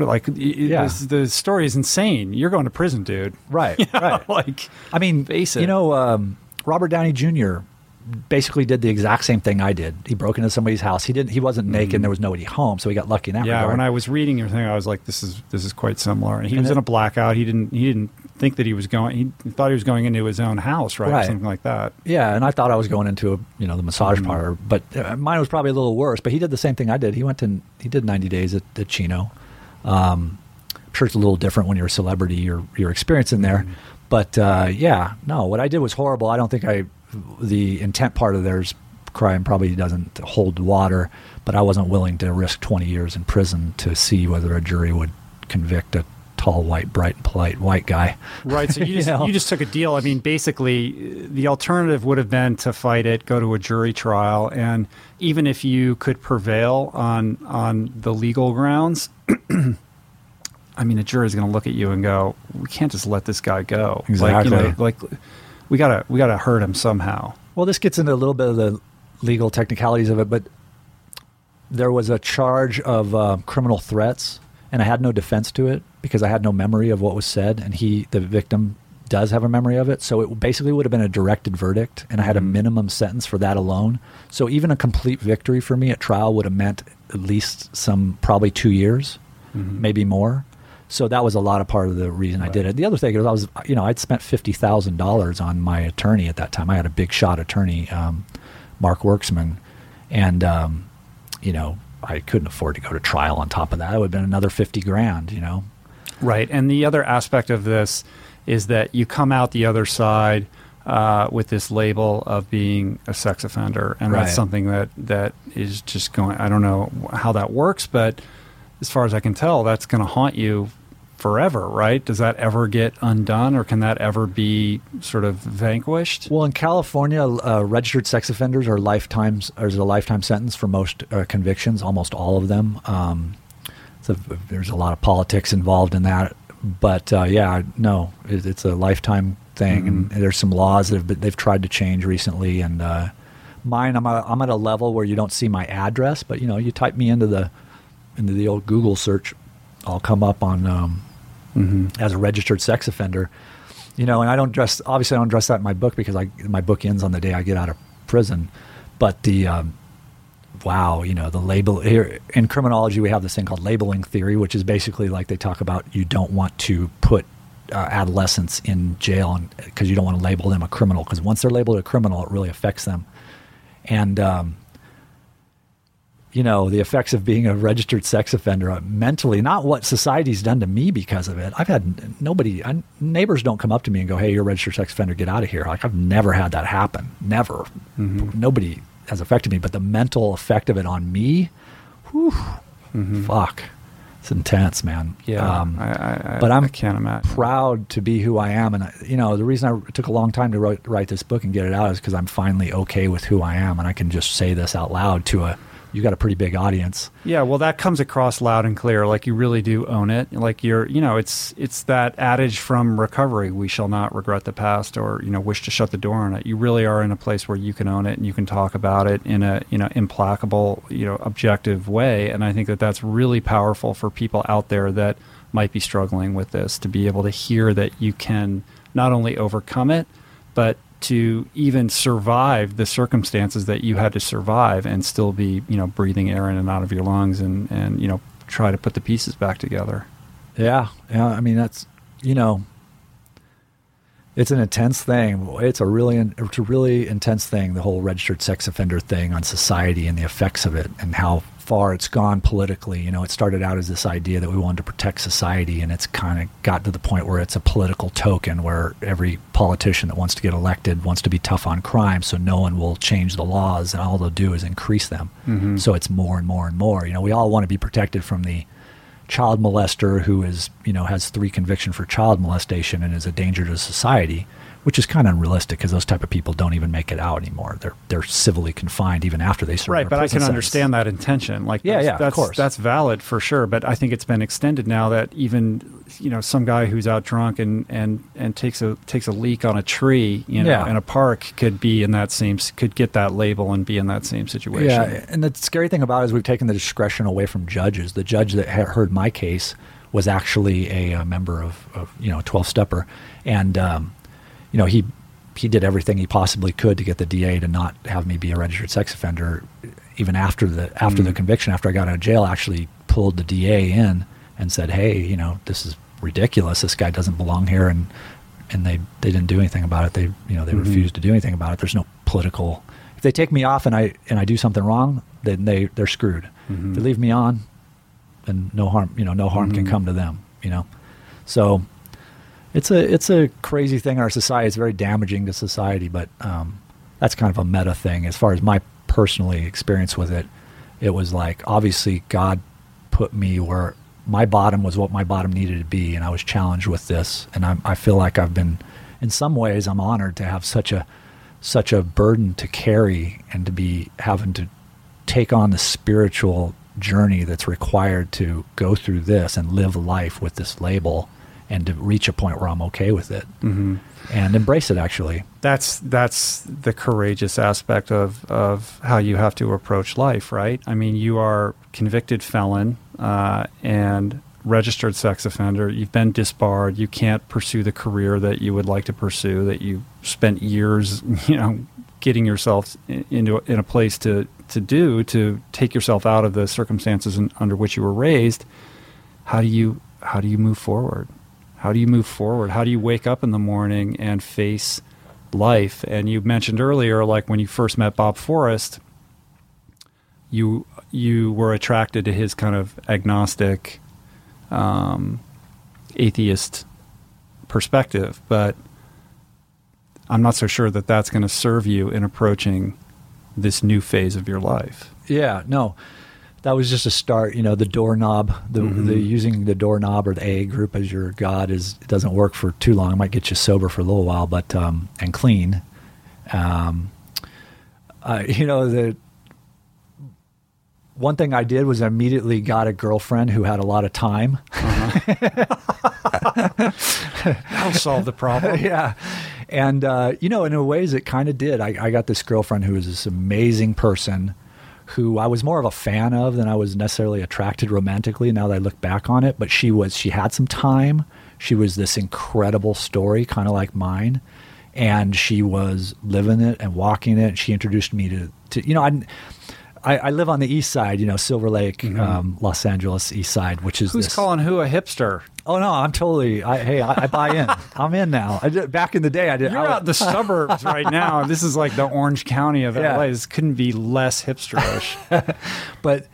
S2: like,
S1: Yeah.
S2: this- the story is insane. You're going to prison, dude.
S1: right, [laughs]
S2: You know,
S1: right.
S2: like,
S1: I mean,
S2: Face
S1: you know, um, Robert Downey Jr. basically did the exact same thing I did. He broke into somebody's house. He didn't. He wasn't naked. There was nobody home, so he got lucky in that
S2: yeah.
S1: regard.
S2: When I was reading your thing, I was like, this is this is quite similar. And he
S1: And
S2: was
S1: it-
S2: in a blackout. He didn't he didn't think that he was going. He thought he was going into his own house, right, or
S1: Right.
S2: something like that.
S1: yeah, and I thought I was going into a you know the massage
S2: Mhm.
S1: parlor, but uh, mine was probably a little worse. But he did the same thing I did. He went to he did ninety days at, at Chino. Um, I'm sure it's a little different when you're a celebrity. Your your experience in there,
S2: Mhm.
S1: but uh, yeah, no, what I did was horrible. I don't think I the intent part of there's crime probably doesn't hold water, but I wasn't willing to risk 20 years in prison to see whether a jury would convict a tall, white, bright, and polite white guy.
S2: Right. So you [laughs]
S1: You
S2: just,
S1: know?
S2: you just took a deal. I mean, basically, the alternative would have been to fight it, go to a jury trial, and even if you could prevail on on the legal grounds, [clears throat] I mean, a jury is going to look at you and go, "We can't just let this guy go. Like, you know,
S1: Exactly.
S2: like we gotta we gotta hurt him somehow."
S1: Well, this gets into a little bit of the legal technicalities of it, but there was a charge of uh, criminal threats, and I had no defense to it because I had no memory of what was said, and he, the victim, does have a memory of it. So it basically would have been a directed verdict, and I had a
S2: Mhm.
S1: minimum sentence for that alone. So even a complete victory for me at trial would have meant at least some, probably two years,
S2: Mhm.
S1: maybe more. So that was a lot of part of the reason I did it. The other thing is I was, you know, I'd spent fifty thousand dollars on my attorney at that time. I had a big shot attorney, um, Mark Werksman, and um, you know, I couldn't afford to go to trial on top of that. It would have been another fifty grand, you know.
S2: Right. And the other aspect of this is that you come out the other side uh, with this label of being a sex offender. And
S1: Right.
S2: that's something that, that is just going, I don't know how that works, but as far as I can tell, that's going to haunt you forever, right? Does that ever get undone, or can that ever be sort of vanquished?
S1: Well, in California, uh, registered sex offenders are lifetimes. There's a lifetime sentence for most uh, convictions, almost all of them. Um, so there's a lot of politics involved in that, but uh, yeah, no, it, it's a lifetime thing, mm-hmm. and there's some laws that have been, they've tried to change recently, and uh, mine, I'm, a, I'm at a level where you don't see my address, but you know, you type me into the into the old Google search, I'll come up on um, mm-hmm. as a registered sex offender. You know, and I don't dress. Obviously, I don't dress that in my book because I my book ends on the day I get out of prison. But the um, wow, you know, the label here in criminology, we have this thing called labeling theory, which is basically like they talk about you don't want to put uh, adolescents in jail because you don't want to label them a criminal because once they're labeled a criminal, it really affects them. And um, you know, the effects of being a registered sex offender mentally, not what society's done to me because of it. I've had nobody, I, neighbors don't come up to me and go, hey, you're a registered sex offender, get out of here. Like, I've never had that happen. Never. Mm-hmm. Nobody has affected me, but the mental effect of it on me, whew, mm-hmm. fuck. It's intense, man.
S2: Yeah, um, I, I, but I'm I can't imagine.
S1: proud to be who I am, and I, you know the reason I took a long time to write, write this book and get it out is because I'm finally okay with who I am, and I can just say this out loud to a you got a pretty big audience.
S2: Yeah, well, that comes across loud and clear. Like you really do own it. Like you're, you know, it's it's that adage from recovery: "We shall not regret the past, or you know, wish to shut the door on it." You really are in a place where you can own it and you can talk about it in a you know implacable, you know, objective way. And I think that that's really powerful for people out there that might be struggling with this to be able to hear that you can not only overcome it, but to even survive the circumstances that you had to survive and still be, you know, breathing air in and out of your lungs and, and you know, try to put the pieces back together.
S1: Yeah. Yeah. I mean, that's, you know, it's an intense thing. It's a really, it's a really intense thing. The whole registered sex offender thing on society and the effects of it and how far it's gone politically. You know, it started out as this idea that we wanted to protect society, and it's kind of got to the point where it's a political token where every politician that wants to get elected wants to be tough on crime, so no one will change the laws, and all they'll do is increase them. Mm-hmm. So it's more and more and more. You know, we all want to be protected from the child molester who is, you know, has three conviction for child molestation and is a danger to society which is kind of unrealistic because those type of people don't even make it out anymore. They're they're civilly confined even after they serve.
S2: Right, but I can
S1: sentence.
S2: understand that intention. Like,
S1: yeah, yeah,
S2: that's,
S1: of course,
S2: that's valid for sure. But I think it's been extended now that even you know some guy who's out drunk and and and takes a takes a leak on a tree, you know, yeah. in a park could be in that same could get that label and be in that same situation.
S1: Yeah, and the scary thing about it is we've taken the discretion away from judges. The judge that heard my case was actually a, a member of, of you know twelve stepper, and um, you know he he did everything he possibly could to get the DA to not have me be a registered sex offender. Even after the after mm. the conviction, after I got out of jail, actually pulled the DA in and said, "Hey, you know, this is ridiculous. This guy doesn't belong here." And and they they didn't do anything about it. They you know they mm-hmm. refused to do anything about it. There's no political. If they take me off and I and I do something wrong, then they they're screwed. Mm-hmm. If they leave me on, then no harm you know no harm mm-hmm. can come to them. You know, so it's a it's a crazy thing in our society. It's very damaging to society, but um, that's kind of a meta thing. As far as my personally experience with it, it was like obviously God put me where my bottom was what my bottom needed to be, and I was challenged with this, and I'm, I feel like I've been, in some ways, I'm honored to have such a such a burden to carry and to be having to take on the spiritual journey that's required to go through this and live life with this label and to reach a point where I'm okay with it mm-hmm. and embrace it. Actually,
S2: that's that's the courageous aspect of of how you have to approach life, right? I mean, you are convicted felon uh, and registered sex offender. You've been disbarred. You can't pursue the career that you would like to pursue. That you spent years, [laughs] you know, getting yourself into in a place to to do to take yourself out of the circumstances in, under which you were raised. How do you how do you move forward? How do you move forward? How do you wake up in the morning and face life? And you mentioned earlier, like when you first met Bob Forrest, you you were attracted to his kind of agnostic, um, atheist perspective, but I'm not so sure that that's going to serve you in approaching this new phase of your life.
S1: Yeah, no that was just a start. You know, the doorknob, the,
S2: Mhm.
S1: the using the doorknob or the A group as your god is it doesn't work for too long. It might get you sober for a little while, but um, and clean. Um, uh, [laughs] you know the one thing I did was I immediately got a girlfriend who had a lot of time. [laughs]
S2: That'll solve the problem. [laughs]
S1: yeah. And, uh, you know, in a ways it kind of did. I, I got this girlfriend who was this amazing person who I was more of a fan of than I was necessarily attracted romantically now that I look back on it. But she was, she had some time. She was this incredible story, kind of like mine. And she was living it and walking it. She introduced me to, to you know, I, I, I live on the east side, you know, Silver Lake, um, Los Angeles east side, which is
S2: Who's
S1: this,
S2: calling who a hipster?
S1: Oh no, I'm totally. I, hey, I, I buy in. [laughs] I'm in now. I did, back in the day, I did.
S2: You're
S1: I,
S2: out the [laughs] suburbs right now. This is like the Orange County of
S1: Yeah.
S2: LA. This couldn't be less hipsterish. [laughs]
S1: but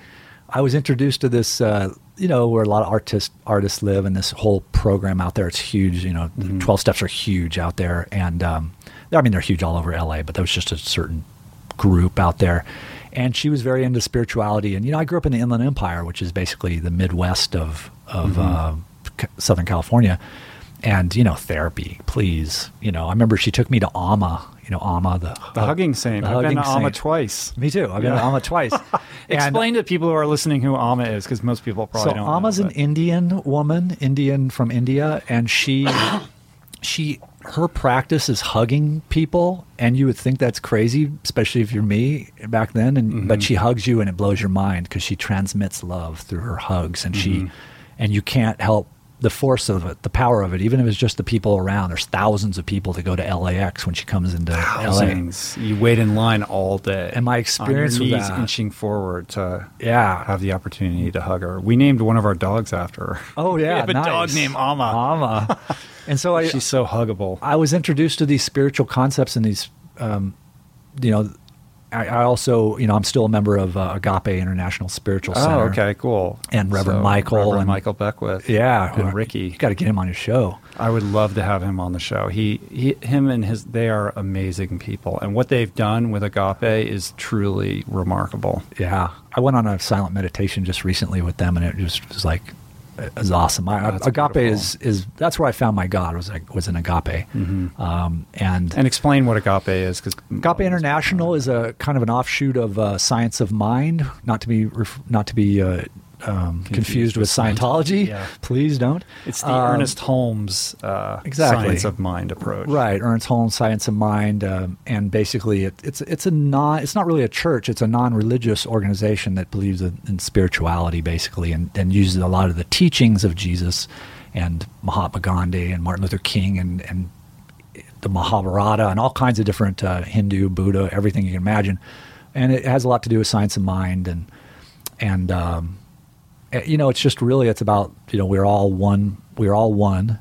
S1: I was introduced to this. Uh, you know, where a lot of artists artists live, and this whole program out there. It's huge. You know, the Twelve Steps are huge out there, and um, I mean they're huge all over LA. But there was just a certain group out there, and she was very into spirituality. And you know, I grew up in the Inland Empire, which is basically the Midwest of of uh, C- Southern California. And you know, therapy, please. You know, I remember she took me to Amma, You know, Amma, the
S2: The hugging saint.
S1: the
S2: I've been to
S1: hugging
S2: Amma
S1: saint.
S2: twice.
S1: Me too. I've been to
S2: Yeah.
S1: Amma twice. [laughs]
S2: Explain to people who are listening who Amma is, because most people probably
S1: so
S2: don't.
S1: Amma's
S2: know,
S1: an Indian woman, Indian from India, and she, [coughs] she, her practice is hugging people, and you would think that's crazy, especially if you're me back then. And
S2: Mm-hmm.
S1: but she hugs you, and it blows your mind because she transmits love through her hugs, and
S2: Mm-hmm.
S1: she, and you can't help the force of it, the power of it, even if it's just the people around. There's thousands of people that go to LAX when she comes into LA.
S2: Thousands. You wait in line all day.
S1: And my experience with that-
S2: inching forward to
S1: Yeah.
S2: have the opportunity to hug her. We named one of our dogs after her.
S1: Oh [laughs] yeah,
S2: we have a dog named Alma.
S1: Amma. [laughs] and so I,
S2: She's so huggable.
S1: I was introduced to these spiritual concepts and these, um, you know, I, I also, you know, I'm still a member of uh, Agape International Spiritual Center.
S2: Oh, okay, cool.
S1: And Reverend Michael
S2: Reverend
S1: and-
S2: Michael Beckwith.
S1: Yeah,
S2: and
S1: who-
S2: Ricky.
S1: You got to get him on your show.
S2: I would love to have him on the show. He, he, him, and his they are amazing people, and what they've done with Agape is truly remarkable.
S1: Yeah, I went on a silent meditation just recently with them, and it just was like, was awesome. I,
S2: That's
S1: agape
S2: beautiful.
S1: is is that's where I found my God was like, was in agape, um, and
S2: And explain what Agape is, because
S1: Agape International is a kind of an offshoot of uh, Science of Mind, not to be ref- not to be uh, um, confused, with
S2: with Scient-
S1: Scientology.
S2: yeah. [laughs]
S1: Please don't.
S2: It's the
S1: Um,
S2: Ernest Holmes uh,
S1: exactly.
S2: science of mind approach.
S1: Right, Ernest Holmes Science of Mind, um, and basically it, it's it's a non it's not really a church. It's a non-religious organization that believes in, in spirituality, basically, and, and uses a lot of the teachings of Jesus and Mahatma Gandhi and Martin Luther King and and the Mahabharata and all kinds of different uh, Hindu, Buddha, everything you can imagine, and it has a lot to do with science of mind and and um, you know it's just really it's about you know we're all one we're all one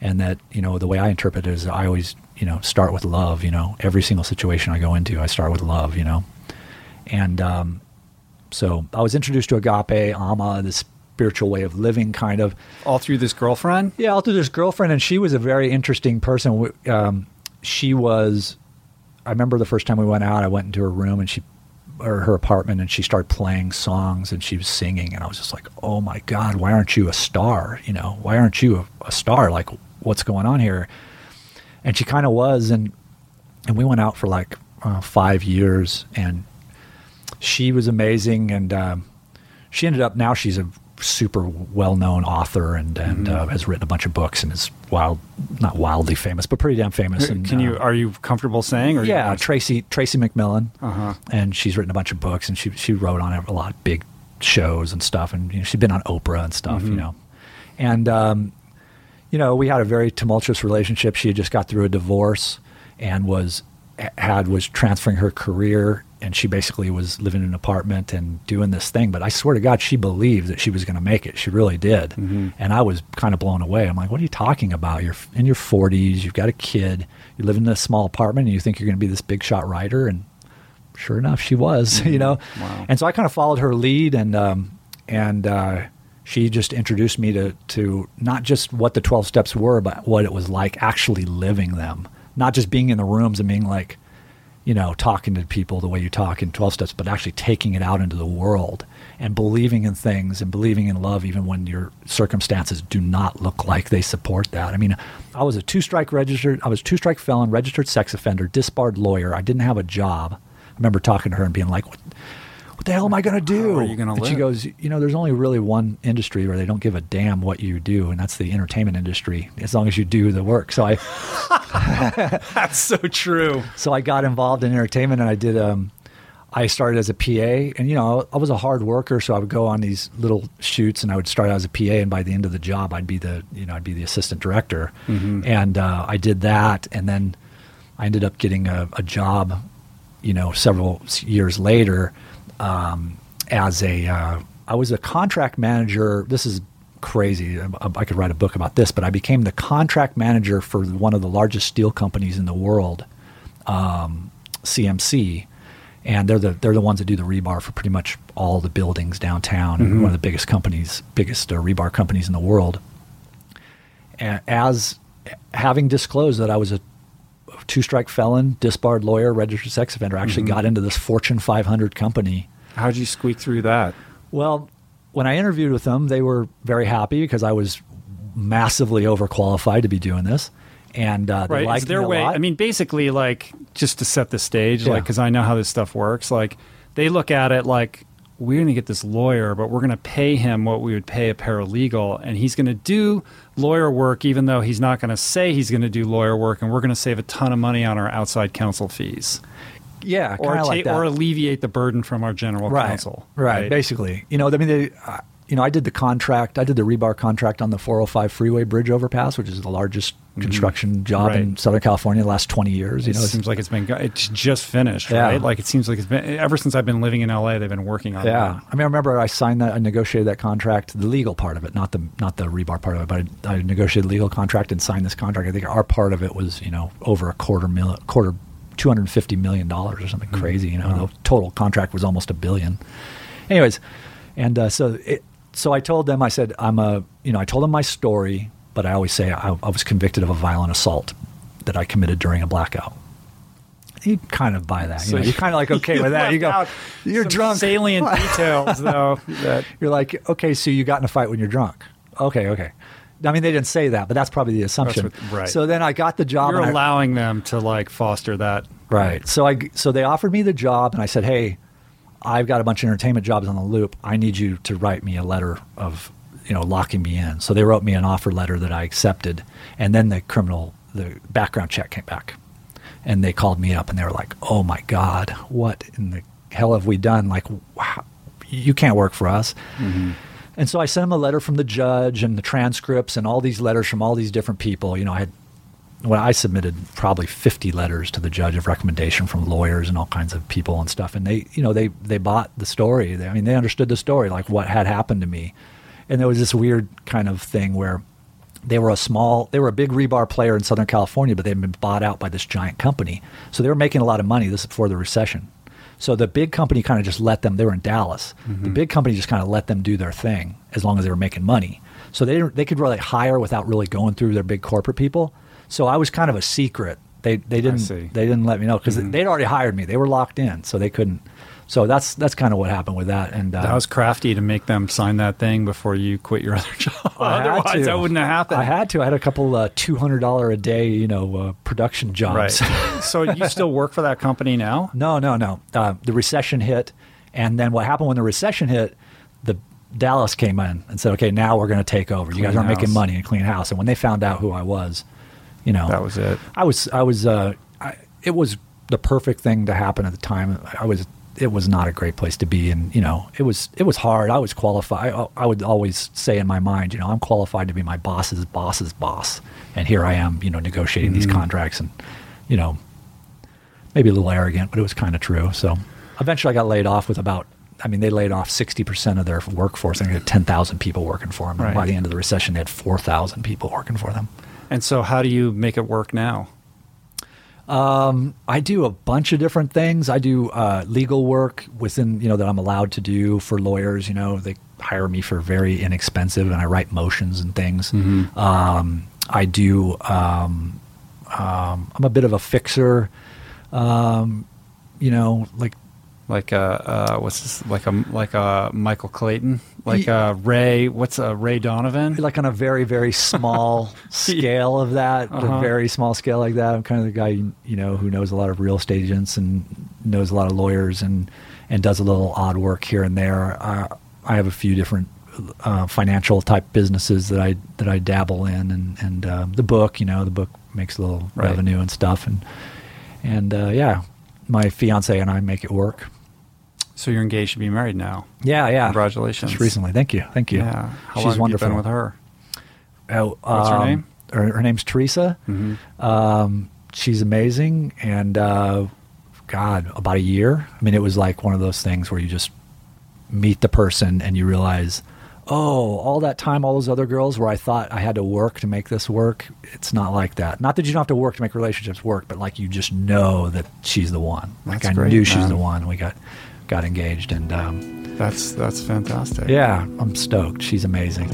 S1: and that you know the way I interpret it is I always you know start with love you know every single situation I go into I start with love you know and um, so I was introduced to agape Amma this spiritual way of living kind of
S2: All through this girlfriend.
S1: yeah, all through this girlfriend, and she was a very interesting person. Um, she was. I remember the first time we went out. I went into her room and she, or her apartment, and she started playing songs and she was singing, and I was just like, "Oh my God, why aren't you a star? You know, why aren't you a, a star? Like, what's going on here?" And she kind of was, and and we went out for like uh, five years, and she was amazing, and um, she ended up now she's a super well-known author and and uh, has written a bunch of books and is wild not wildly famous but pretty damn famous and
S2: Can you?
S1: uh,
S2: Are you comfortable saying? Or
S1: yeah tracy tracy mcmillan
S2: Uh-huh.
S1: and she's written a bunch of books and she she wrote on a lot of big shows and stuff and you know, she's been on oprah and stuff you know and um, you know we had a very tumultuous relationship she had just got through a divorce and was had was transferring her career and she basically was living in an apartment and doing this thing but i swear to god she believed that she was going to make it. She really did. And i was kind of blown away. I'm like what are you talking about? You're in your 40s you've got a kid you live in a small apartment and you think you're going to be this big shot writer? And sure enough, she was. [laughs] You know,
S2: Wow.
S1: and so I kind of followed her lead, and um, and uh, she just introduced me to to not just what the twelve steps were, but what it was like actually living them. Not just being in the rooms and being like, you know, talking to people the way you talk in 12 steps, but actually taking it out into the world and believing in things and believing in love even when your circumstances do not look like they support that. I mean, I was a two strike registered, I was two strike felon, registered sex offender, disbarred lawyer. I didn't have a job. I remember talking to her and being like, what, what the hell am I going to do?
S2: How are you going to
S1: And
S2: live?
S1: she goes, you know, there's only really one industry where they don't give a damn what you do, and that's the entertainment industry. As long as you do the work. So I, [laughs]
S2: That's so true.
S1: so I got involved in entertainment, and I did. Um, I started as a PA, and you know, I was a hard worker, so I would go on these little shoots, and I would start out as a PA, and by the end of the job, I'd be the, you know, I'd be the assistant director, and uh, I did that, and then I ended up getting a, a job, you know, several years later, um, as a, uh, I was a contract manager. This is crazy. I, could write a book about this, but I became the contract manager for one of the largest steel companies in the world, um, CMC, and they're the they're the ones that do the rebar for pretty much all the buildings downtown. and One of the biggest companies, biggest uh, rebar companies in the world. And as having disclosed that I was a two strike felon, disbarred lawyer, registered sex offender, actually got into this Fortune 500 company.
S2: How'd you squeak through that?
S1: Well, when I interviewed with them, they were very happy because I was massively overqualified to be doing this, and uh, they
S2: Right.
S1: liked
S2: their
S1: me a
S2: way?
S1: lot.
S2: I mean, basically, like just to set the stage, like because I know how this stuff works. Like they look at it like we're going to get this lawyer, but we're going to pay him what we would pay a paralegal, and he's going to do lawyer work, even though he's not going to say he's going to do lawyer work, and we're going to save a ton of money on our outside counsel fees,
S1: yeah,
S2: or
S1: kinda like that.
S2: or alleviate the burden from our general
S1: right,
S2: counsel.
S1: Right, right. basically. You know, I mean, they, you know, I did the contract. I did the rebar contract on the 405 freeway bridge overpass, which is the largest construction job in
S2: Mm-hmm. Right.
S1: Southern California in the last 20 years. You
S2: It
S1: know,
S2: seems like it's been it's just finished,
S1: Yeah.
S2: right? Like it seems like it's been ever since I've been living in LA. They've been working on it.
S1: Yeah,
S2: that.
S1: I mean, I remember I signed that, I negotiated that contract, the legal part of it, not the not the rebar part of it, but I, I negotiated the legal contract and signed this contract. I think our part of it was, you know, over a quarter mil, quarter, two hundred and fifty million dollars or something crazy. You know,
S2: Wow.
S1: the total contract was almost a billion. Anyways, and uh, so it, so I told them, I said, I'm a, you know, I told them my story, but I always say I, I was convicted of a violent assault that I committed during a blackout. You kind of buy that. You
S2: So
S1: know, you're kind of like [laughs] okay with that. You go, you're drunk.
S2: Salient [laughs] details, though. That [laughs]
S1: You're like, okay, so you got in a fight when you're drunk. Okay, okay. I mean, they didn't say that, but that's probably the assumption.
S2: what- right.
S1: So then I got the job.
S2: you're
S1: and I-
S2: allowing them to like foster that.
S1: right. So I so they offered me the job, and I said, hey, I've got a bunch of entertainment jobs on the loop. I need you to write me a letter of you know locking me in. So they wrote me an offer letter that I accepted, and then the criminal the background check came back, and they called me up and they were like, oh my god, what in the hell have we done? Like, wow, you can't work for us. Mm-hmm. And so I sent him a letter from the judge and the transcripts and all these letters from all these different people. You know, I had well, I submitted probably 50 letters to the judge of recommendation from lawyers and all kinds of people and stuff. And they, you know, they, they bought the story. They, I mean, they understood the story, like what had happened to me. And there was this weird kind of thing where they were a small, they were a big rebar player in Southern California, but they'd been bought out by this giant company. So they were making a lot of money. This is before the recession. So the big company kind of just let them, they were in Dallas. Mm-hmm. The big company just kind of let them do their thing as long as they were making money. So they, they could really hire without really going through their big corporate people. So I was kind of a secret. They, they didn't they didn't let me know because they'd already hired me. They were locked in, so they couldn't. So that's that's kind of what happened with that. And uh,
S2: That was crafty to make them sign that thing before you quit your [laughs] other job.
S1: I had
S2: Otherwise,
S1: to.
S2: that wouldn't have happened.
S1: I had to. I had a couple uh, two hundred dollar a day, you know, uh, production
S2: Right.
S1: jobs. [laughs]
S2: so you still work for that company now?
S1: no, no, no. Uh, the recession hit, and then what happened when the recession hit? The Dallas came in and said, "Okay, now we're going to take over. you guys
S2: Clean
S1: aren't making money and clean house." And when they found out who I was, you know,
S2: That was it.
S1: I was, I was, uh, I, it was the perfect thing to happen at the time. I was, it was not a great place to be, and you know, it was, it was hard. I was qualified. I, I would always say in my mind, you know, I'm qualified to be my boss's boss's boss, and here I am, you know, negotiating these contracts, and you know, maybe a little arrogant, but it was kind of true. So eventually, I got laid off with about. I mean, they laid off 60% of their workforce. I think they had 10,000 people working for them. And
S2: Right.
S1: by the end of the recession, they had 4,000 people working for them.
S2: And so, how do you make it work now?
S1: I do a bunch of different things. I do uh, legal work within, you know, that I'm allowed to do for lawyers. You know, they hire me for very inexpensive, and I write motions and things. Um, I do. Um, um, I'm a bit of a fixer. Um, you know, like
S2: like a uh, what's this like a like a Michael Clayton, like a Ray. What's a Ray Donovan?
S1: Like on a very very small [laughs] scale of that, uh-huh. a very small scale like that. I'm kind of the guy you know who knows a lot of real estate agents and knows a lot of lawyers and and does a little odd work here and there. Uh, I have a few different uh, financial type businesses that I that I dabble in, and and uh, the book, you know, the book makes a little right. revenue and stuff, and and uh, yeah, my fiance and I make it work.
S2: So you're engaged to be married now.
S1: Yeah, yeah.
S2: Congratulations.
S1: Just recently. Thank you. Thank you.
S2: Yeah. How She's wonderful. with her?
S1: Oh,
S2: What's um, her name?
S1: Her, her name's Teresa. Mm-hmm. Um, she's amazing, and uh, God, about a year. I mean, it was like one of those things where you just meet the person and you realize, oh, all that time, all those other girls where I thought I had to work to make this work, it's not like that. Not that you don't have to work to make relationships work, but like you just know that she's the one. Like I great, knew she's man. the one. We got got engaged, and um,
S2: that's that's fantastic.
S1: Yeah, I'm stoked. She's amazing.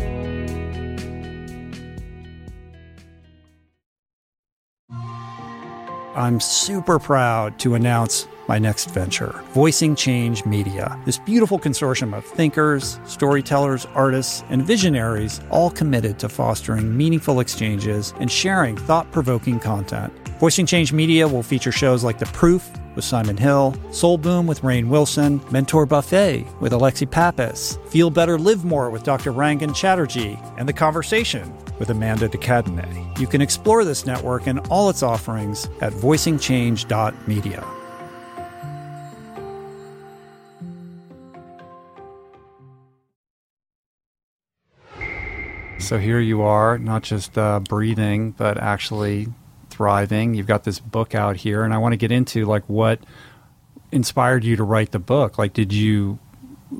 S2: I'm super proud to announce my next venture, Voicing Change Media. This beautiful consortium of thinkers, storytellers, artists, and visionaries, all committed to fostering meaningful exchanges and sharing thought provoking content. Voicing Change Media will feature shows like The Proof with Simon Hill, Soul Boom with Rainn Wilson, Mentor Buffet with Alexi Pappas, Feel Better Live More with Dr. Rangan Chatterjee, and The Conversation with Amanda de Cadenet. You can explore this network and all its offerings at voicingchange.media. So here you are, not just uh, breathing, but actually thriving. You've got this book out here, and I want to get into like what inspired you to write the book. Like, did you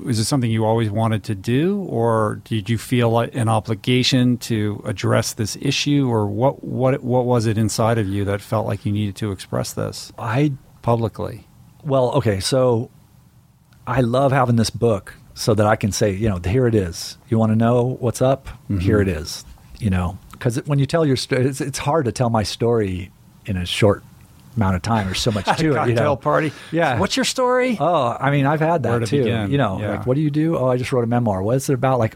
S2: is it something you always wanted to do, or did you feel like an obligation to address this issue, or what what what was it inside of you that felt like you needed to express this?
S1: I
S2: publicly.
S1: Well, okay, so I love having this book so that I can say, you know, here it is. You want to know what's up? Mm-hmm. Here it is. You know, because when you tell your story, it's, it's, hard to tell my story in a short amount of time. There's so much [laughs] to it.
S2: You
S1: know,
S2: party.
S1: Yeah.
S2: What's your story?
S1: Oh, I mean, I've had that to too. Begin? You know, yeah. like what do you do? Oh, I just wrote a memoir. What is it about? Like,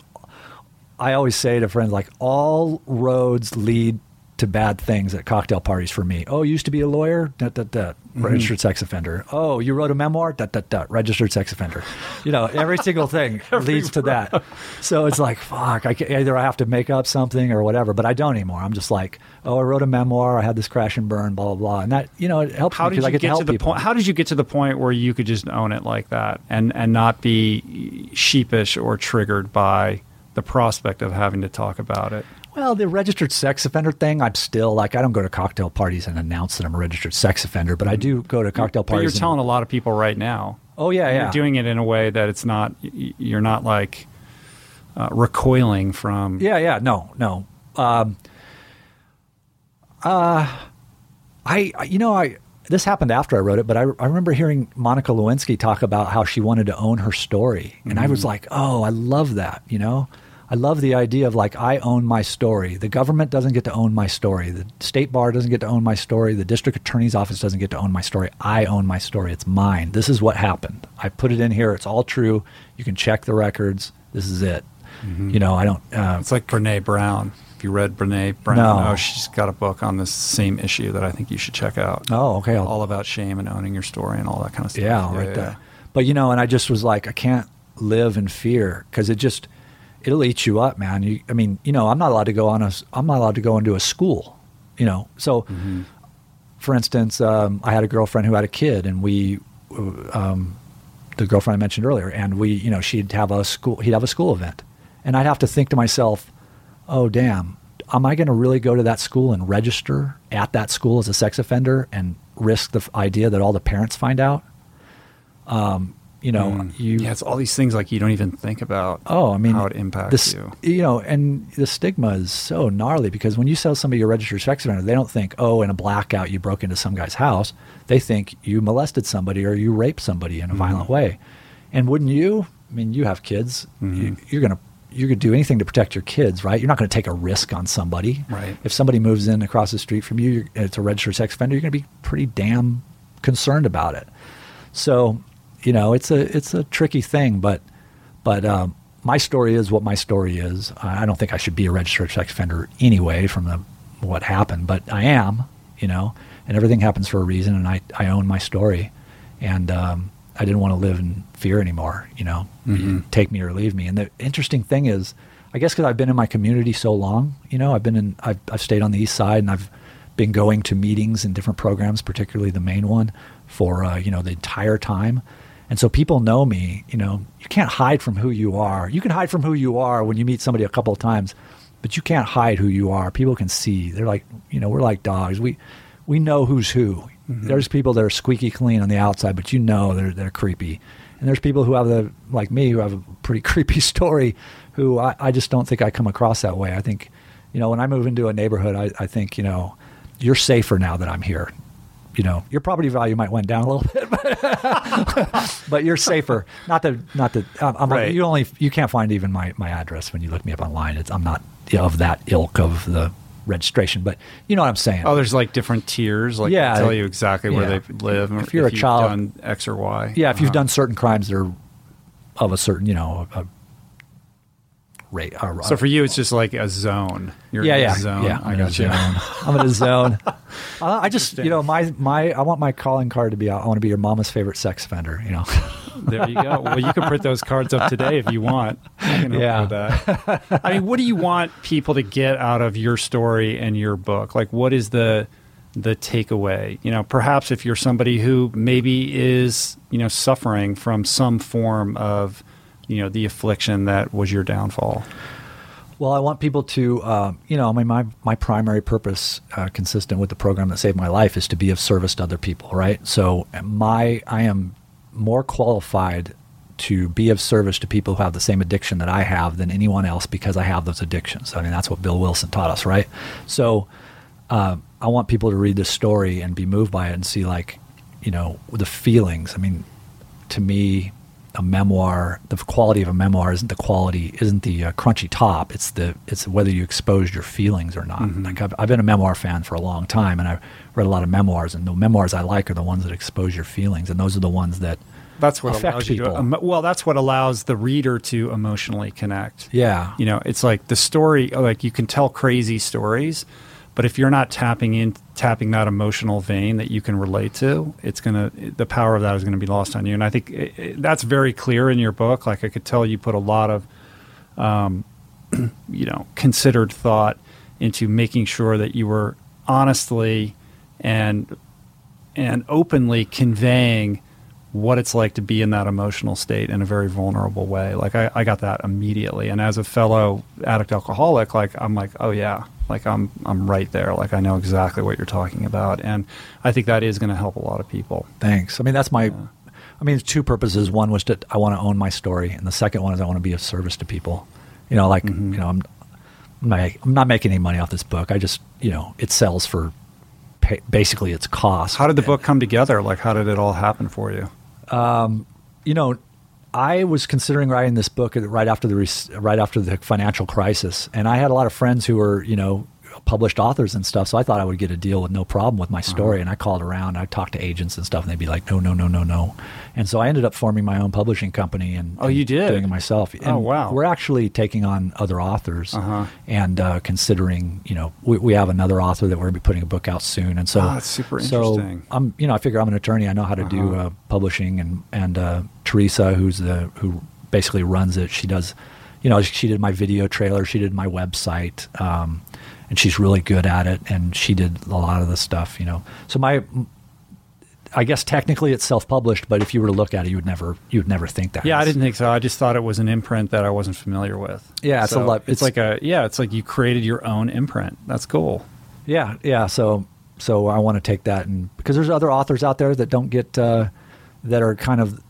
S1: I always say to friends, like all roads lead to bad things at cocktail parties for me. Oh, you used to be a lawyer? Dut, dut. Mm-hmm. Registered sex offender. Oh, you wrote a memoir? Dut, dut, dut. Registered sex offender. You know, every [laughs] single thing leads to that. So it's like, fuck, I can, either I have to make up something or whatever, but I don't anymore. I'm just like, oh, I wrote a memoir. I had this crash and burn, blah, blah, blah. And that, you know, it helps
S2: how
S1: me
S2: did
S1: you
S2: get
S1: to,
S2: the
S1: people.
S2: point? How did you get to the point where you could just own it like that and, and not be sheepish or triggered by the prospect of having to talk about it?
S1: Well, the registered sex offender thing, I'm still like, I don't go to cocktail parties and announce that I'm a registered sex offender, but I do go to cocktail parties.
S2: But you're telling a lot of people right now.
S1: Oh yeah,
S2: yeah.
S1: You're
S2: doing it in a way that it's not. You're not like uh, recoiling from.
S1: Yeah, yeah. No, no. Um, uh, I, you know, I this happened after I wrote it, but I, I remember hearing Monica Lewinsky talk about how she wanted to own her story, and mm-hmm. I was mm-hmm. like, oh, I love that. You know. I love the idea of like I own my story. The government doesn't get to own my story. The state bar doesn't get to own my story. The district attorney's office doesn't get to own my story. I own my story. It's mine. This is what happened. I put it in here. It's all true. You can check the records. This is it. Mm-hmm. You know, I don't. Uh,
S2: it's like Brene Brown. If you read Brene Brown, no. oh, she's got a book on this same issue that I think you should check out.
S1: Oh, okay.
S2: I'll, all about shame and owning your story and all that kind of stuff.
S1: Yeah, yeah right yeah, there. Yeah. But you know, and I just was like, I can't live in fear because it just it'll eat you up, man. You, I mean, you know, I'm not allowed to go on a, I'm not allowed to go into a school, you know. So, mm-hmm. for instance, um, I had a girlfriend who had a kid, and we, um, the girlfriend I mentioned earlier, and we, you know, she'd have a school, he'd have a school event, and I'd have to think to myself, oh damn, am I going to really go to that school and register at that school as a sex offender and risk the idea that all the parents find out? Um, you know, mm. you
S2: yeah, it's all these things like you don't even think about.
S1: Oh, I mean,
S2: how it impacts
S1: you. You know, and the stigma is so gnarly because when you sell somebody you're a registered sex offender, they don't think, oh, in a blackout you broke into some guy's house. They think you molested somebody or you raped somebody in a mm violent way. And wouldn't you? I mean, you have kids. Mm-hmm. You, you're gonna you're gonna do anything to protect your kids, right? You're not going to take a risk on somebody.
S2: Right.
S1: If somebody moves in across the street from you, it's a registered sex offender. You're going to be pretty damn concerned about it. So, you know, it's a it's a tricky thing, but but um, my story is what my story is. I don't think I should be a registered sex offender anyway from the what happened, but I am, you know, and everything happens for a reason, and I I own my story, and um, I didn't want to live in fear anymore, you know, mm-hmm. take me or leave me. And the interesting thing is, I guess because I've been in my community so long, you know, I've been in I've I've stayed on the east side and I've been going to meetings and different programs, particularly the main one, for uh, you know the entire time. And so people know me. You know, you can't hide from who you are. You can hide from who you are when you meet somebody a couple of times, but you can't hide who you are. People can see. They're like, you know, we're like dogs. We we know who's who. Mm-hmm. There's people that are squeaky clean on the outside, but you know they're they're creepy. And there's people who have the like me who have a pretty [laughs] creepy story. Who I, I just don't think I come across that way. I think, you know, when I move into a neighborhood, I, I think you know you're safer now that I'm here. You know, your property value might went down a little [laughs] bit, but, but you're safer. Not that, not that. I'm, right. you only you can't find even my, my address when you look me up online. It's, I'm not of that ilk of the registration, but you know what I'm saying.
S2: Oh, there's like different tiers. Like yeah, tell you exactly where yeah. they live.
S1: If you're if a child,
S2: done X or Y.
S1: Yeah, if you've uh-huh. done certain crimes that are of a certain, you know, a, rate. Uh,
S2: so for you, it's just like a zone.
S1: You're yeah, yeah, zone. yeah.
S2: I got
S1: you. [laughs] I'm in a zone. [laughs] uh, I just, you know, my my I want my calling card to be. I want to be your mama's favorite sex offender. You know. [laughs]
S2: there you go. Well, you can print those cards up today if you want. yeah. I mean, what do you want people to get out of your story and your book? Like, what is the the takeaway? You know, perhaps if you're somebody who maybe is, you know, suffering from some form of you know the affliction that was your downfall?
S1: Well, I want people to, uh, you know, I mean, my my primary purpose, uh, consistent with the program that saved my life, is to be of service to other people, right? So my I am more qualified to be of service to people who have the same addiction that I have than anyone else because I have those addictions. I mean, that's what Bill Wilson taught us, right? So uh, I want people to read this story and be moved by it and see, like, you know, the feelings. I mean, to me, a memoir, the quality of a memoir isn't the quality, isn't the uh, crunchy top. It's the it's whether you exposed your feelings or not. Mm-hmm. Like I've, I've been a memoir fan for a long time, and I've read a lot of memoirs, and the memoirs I like are the ones that expose your feelings, and those are the ones that
S2: that's what
S1: affect people.
S2: To, well, that's what allows the reader to emotionally connect.
S1: Yeah,
S2: you know, it's like the story. Like you can tell crazy stories, but if you're not tapping in, tapping that emotional vein that you can relate to, it's gonna the power of that is gonna be lost on you. And I think it, it, that's very clear in your book. Like I could tell you put a lot of, um, [clears throat] you know, considered thought into making sure that you were honestly and and openly conveying what it's like to be in that emotional state in a very vulnerable way. Like I, I got that immediately. And as a fellow addict alcoholic, like I'm like, oh yeah, like I'm I'm right there. Like I know exactly what you're talking about, and I think that is going to help a lot of people.
S1: Thanks. I mean, that's my. Yeah. I mean, two purposes. One was that I want to own my story, and the second one is I want to be of service to people. You know, like mm-hmm. you know, I'm I'm not making any money off this book. I just you know, it sells for basically its cost.
S2: How did the book come together? Like, how did it all happen for you?
S1: Um, you know, I was considering writing this book right after the right after the financial crisis, and I had a lot of friends who were, you know, published authors and stuff. So I thought I would get a deal with no problem with my story. Uh-huh. And I called around, I talked to agents and stuff, and they'd be like, no, no, no, no, no. And so I ended up forming my own publishing company and
S2: oh, you did
S1: doing it myself.
S2: And oh, wow.
S1: We're actually taking on other authors uh-huh. and uh, considering, you know, we, we, have another author that we're going to be putting a book out soon. And so,
S2: oh, that's super interesting.
S1: So I'm, you know, I figure I'm an attorney. I know how to uh-huh. do uh, publishing and and uh, Teresa, who's the who basically runs it. She does, you know, she did my video trailer. She did my website. Um, and she's really good at it. And she did a lot of the stuff, you know. So my, I guess technically it's self-published, but if you were to look at it, you would never, you would never think that.
S2: Yeah, I didn't think so. I just thought it was an imprint that I wasn't familiar with.
S1: Yeah, it's
S2: so
S1: a lot.
S2: It's, it's, like a yeah, it's like you created your own imprint. That's cool.
S1: Yeah, yeah. So, so I want to take that and because there's other authors out there that don't get uh, that are kind of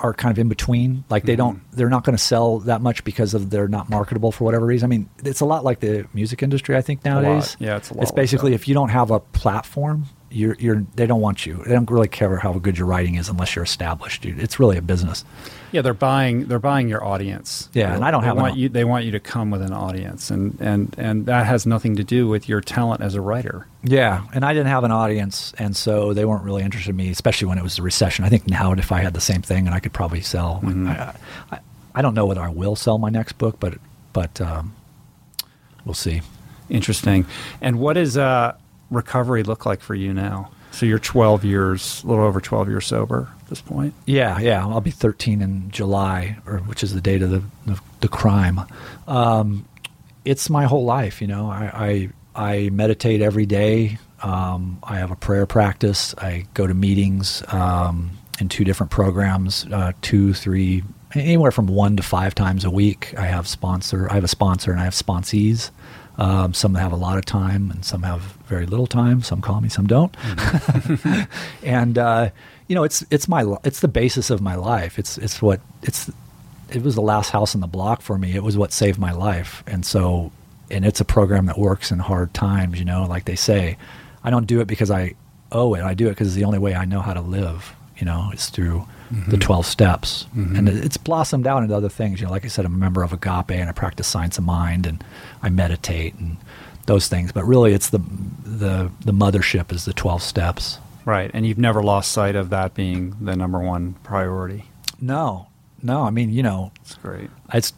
S1: are kind of in between. Like they mm-hmm. don't, they're not going to sell that much because of they're not marketable for whatever reason. I mean, it's a lot like the music industry. I think nowadays.
S2: Yeah, it's a lot.
S1: It's basically like if you don't have a platform, you're, you're they don't want you. They don't really care how good your writing is unless you're established. Dude. It's really a business.
S2: Yeah, they're buying they're buying your audience.
S1: Yeah,
S2: they,
S1: and I don't
S2: they
S1: have
S2: want you. They want you to come with an audience, and and and that has nothing to do with your talent as a writer.
S1: Yeah, and I didn't have an audience, and so they weren't really interested in me, especially when it was the recession. I think now if I had the same thing, and I could probably sell. Mm-hmm. I, I, I, don't know whether I will sell my next book, but but um, we'll see.
S2: Interesting. And what is uh, recovery look like for you now? So you're 12 years, a little over 12 years sober at this point.
S1: Yeah, yeah. I'll be 13 in July, or which is the date of the the, the crime. Um, it's my whole life, you know. I I, I meditate every day. Um, I have a prayer practice. I go to meetings um, in two different programs, uh, two, three, anywhere from one to five times a week. I have sponsor. I have a sponsor, and I have sponsees. Um, some have a lot of time, and some have very little time. Some call me, some don't. Mm-hmm. [laughs] and uh, you know, it's it's my it's the basis of my life. It's it's what it's it was the last house on the block for me. It was what saved my life, and so and it's a program that works in hard times. You know, like they say, I don't do it because I owe it. I do it because it's the only way I know how to live. You know, it's through mm-hmm. the 12 steps. Mm-hmm. And it's blossomed out into other things. You know, like I said, I'm a member of Agape and I practice science of mind and I meditate and those things. But really, it's the, the, the mothership is the 12 steps.
S2: Right. And you've never lost sight of that being the number one priority.
S1: No, no. I mean, you know,
S2: it's great.
S1: It's,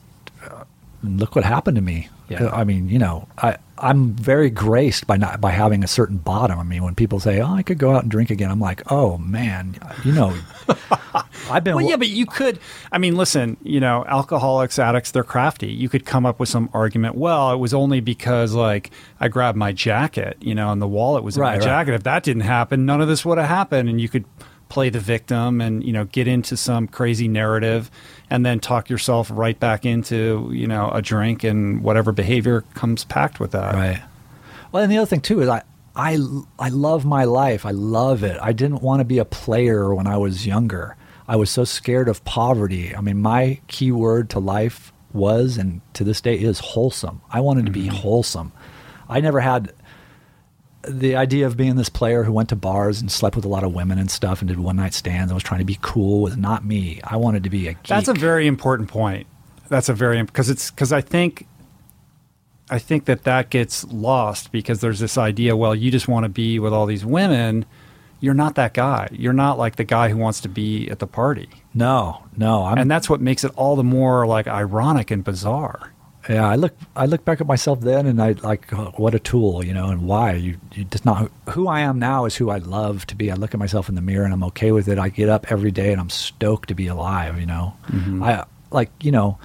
S1: uh, look what happened to me. Yeah. I mean, you know, I, I'm very graced by not by having a certain bottom. I mean, when people say, "Oh, I could go out and drink again," I'm like, "Oh man, you know, [laughs]
S2: I've been." Well, yeah, but you could. I mean, listen, you know, alcoholics, addicts, they're crafty. You could come up with some argument. Well, it was only because like I grabbed my jacket, you know, and the wallet was in right, my right. jacket. If that didn't happen, none of this would have happened, and you could play the victim and you know get into some crazy narrative and then talk yourself right back into you know a drink and whatever behavior comes packed with that.
S1: Right. Well and the other thing too is i i i love my life. I love it. I didn't want to be a player when i was younger. I was so scared of poverty. I mean my key word to life was and to this day is wholesome. I wanted mm-hmm. to be mm-hmm. wholesome. I never had the idea of being this player who went to bars and slept with a lot of women and stuff and did one night stands and was trying to be cool was not me. I wanted to be a geek.
S2: That's a very important point. That's a very because it's because I think I think that that gets lost because there's this idea. Well, you just want to be with all these women. You're not that guy. You're not like the guy who wants to be at the party.
S1: No, no.
S2: I'm, and that's what makes it all the more like ironic and bizarre
S1: yeah, I look I look back at myself then, and I like oh, what a tool, you know, and why you, you just not who I am now is who I love to be. I look at myself in the mirror and I'm okay with it. I get up every day and I'm stoked to be alive. You know, mm-hmm. I like you know,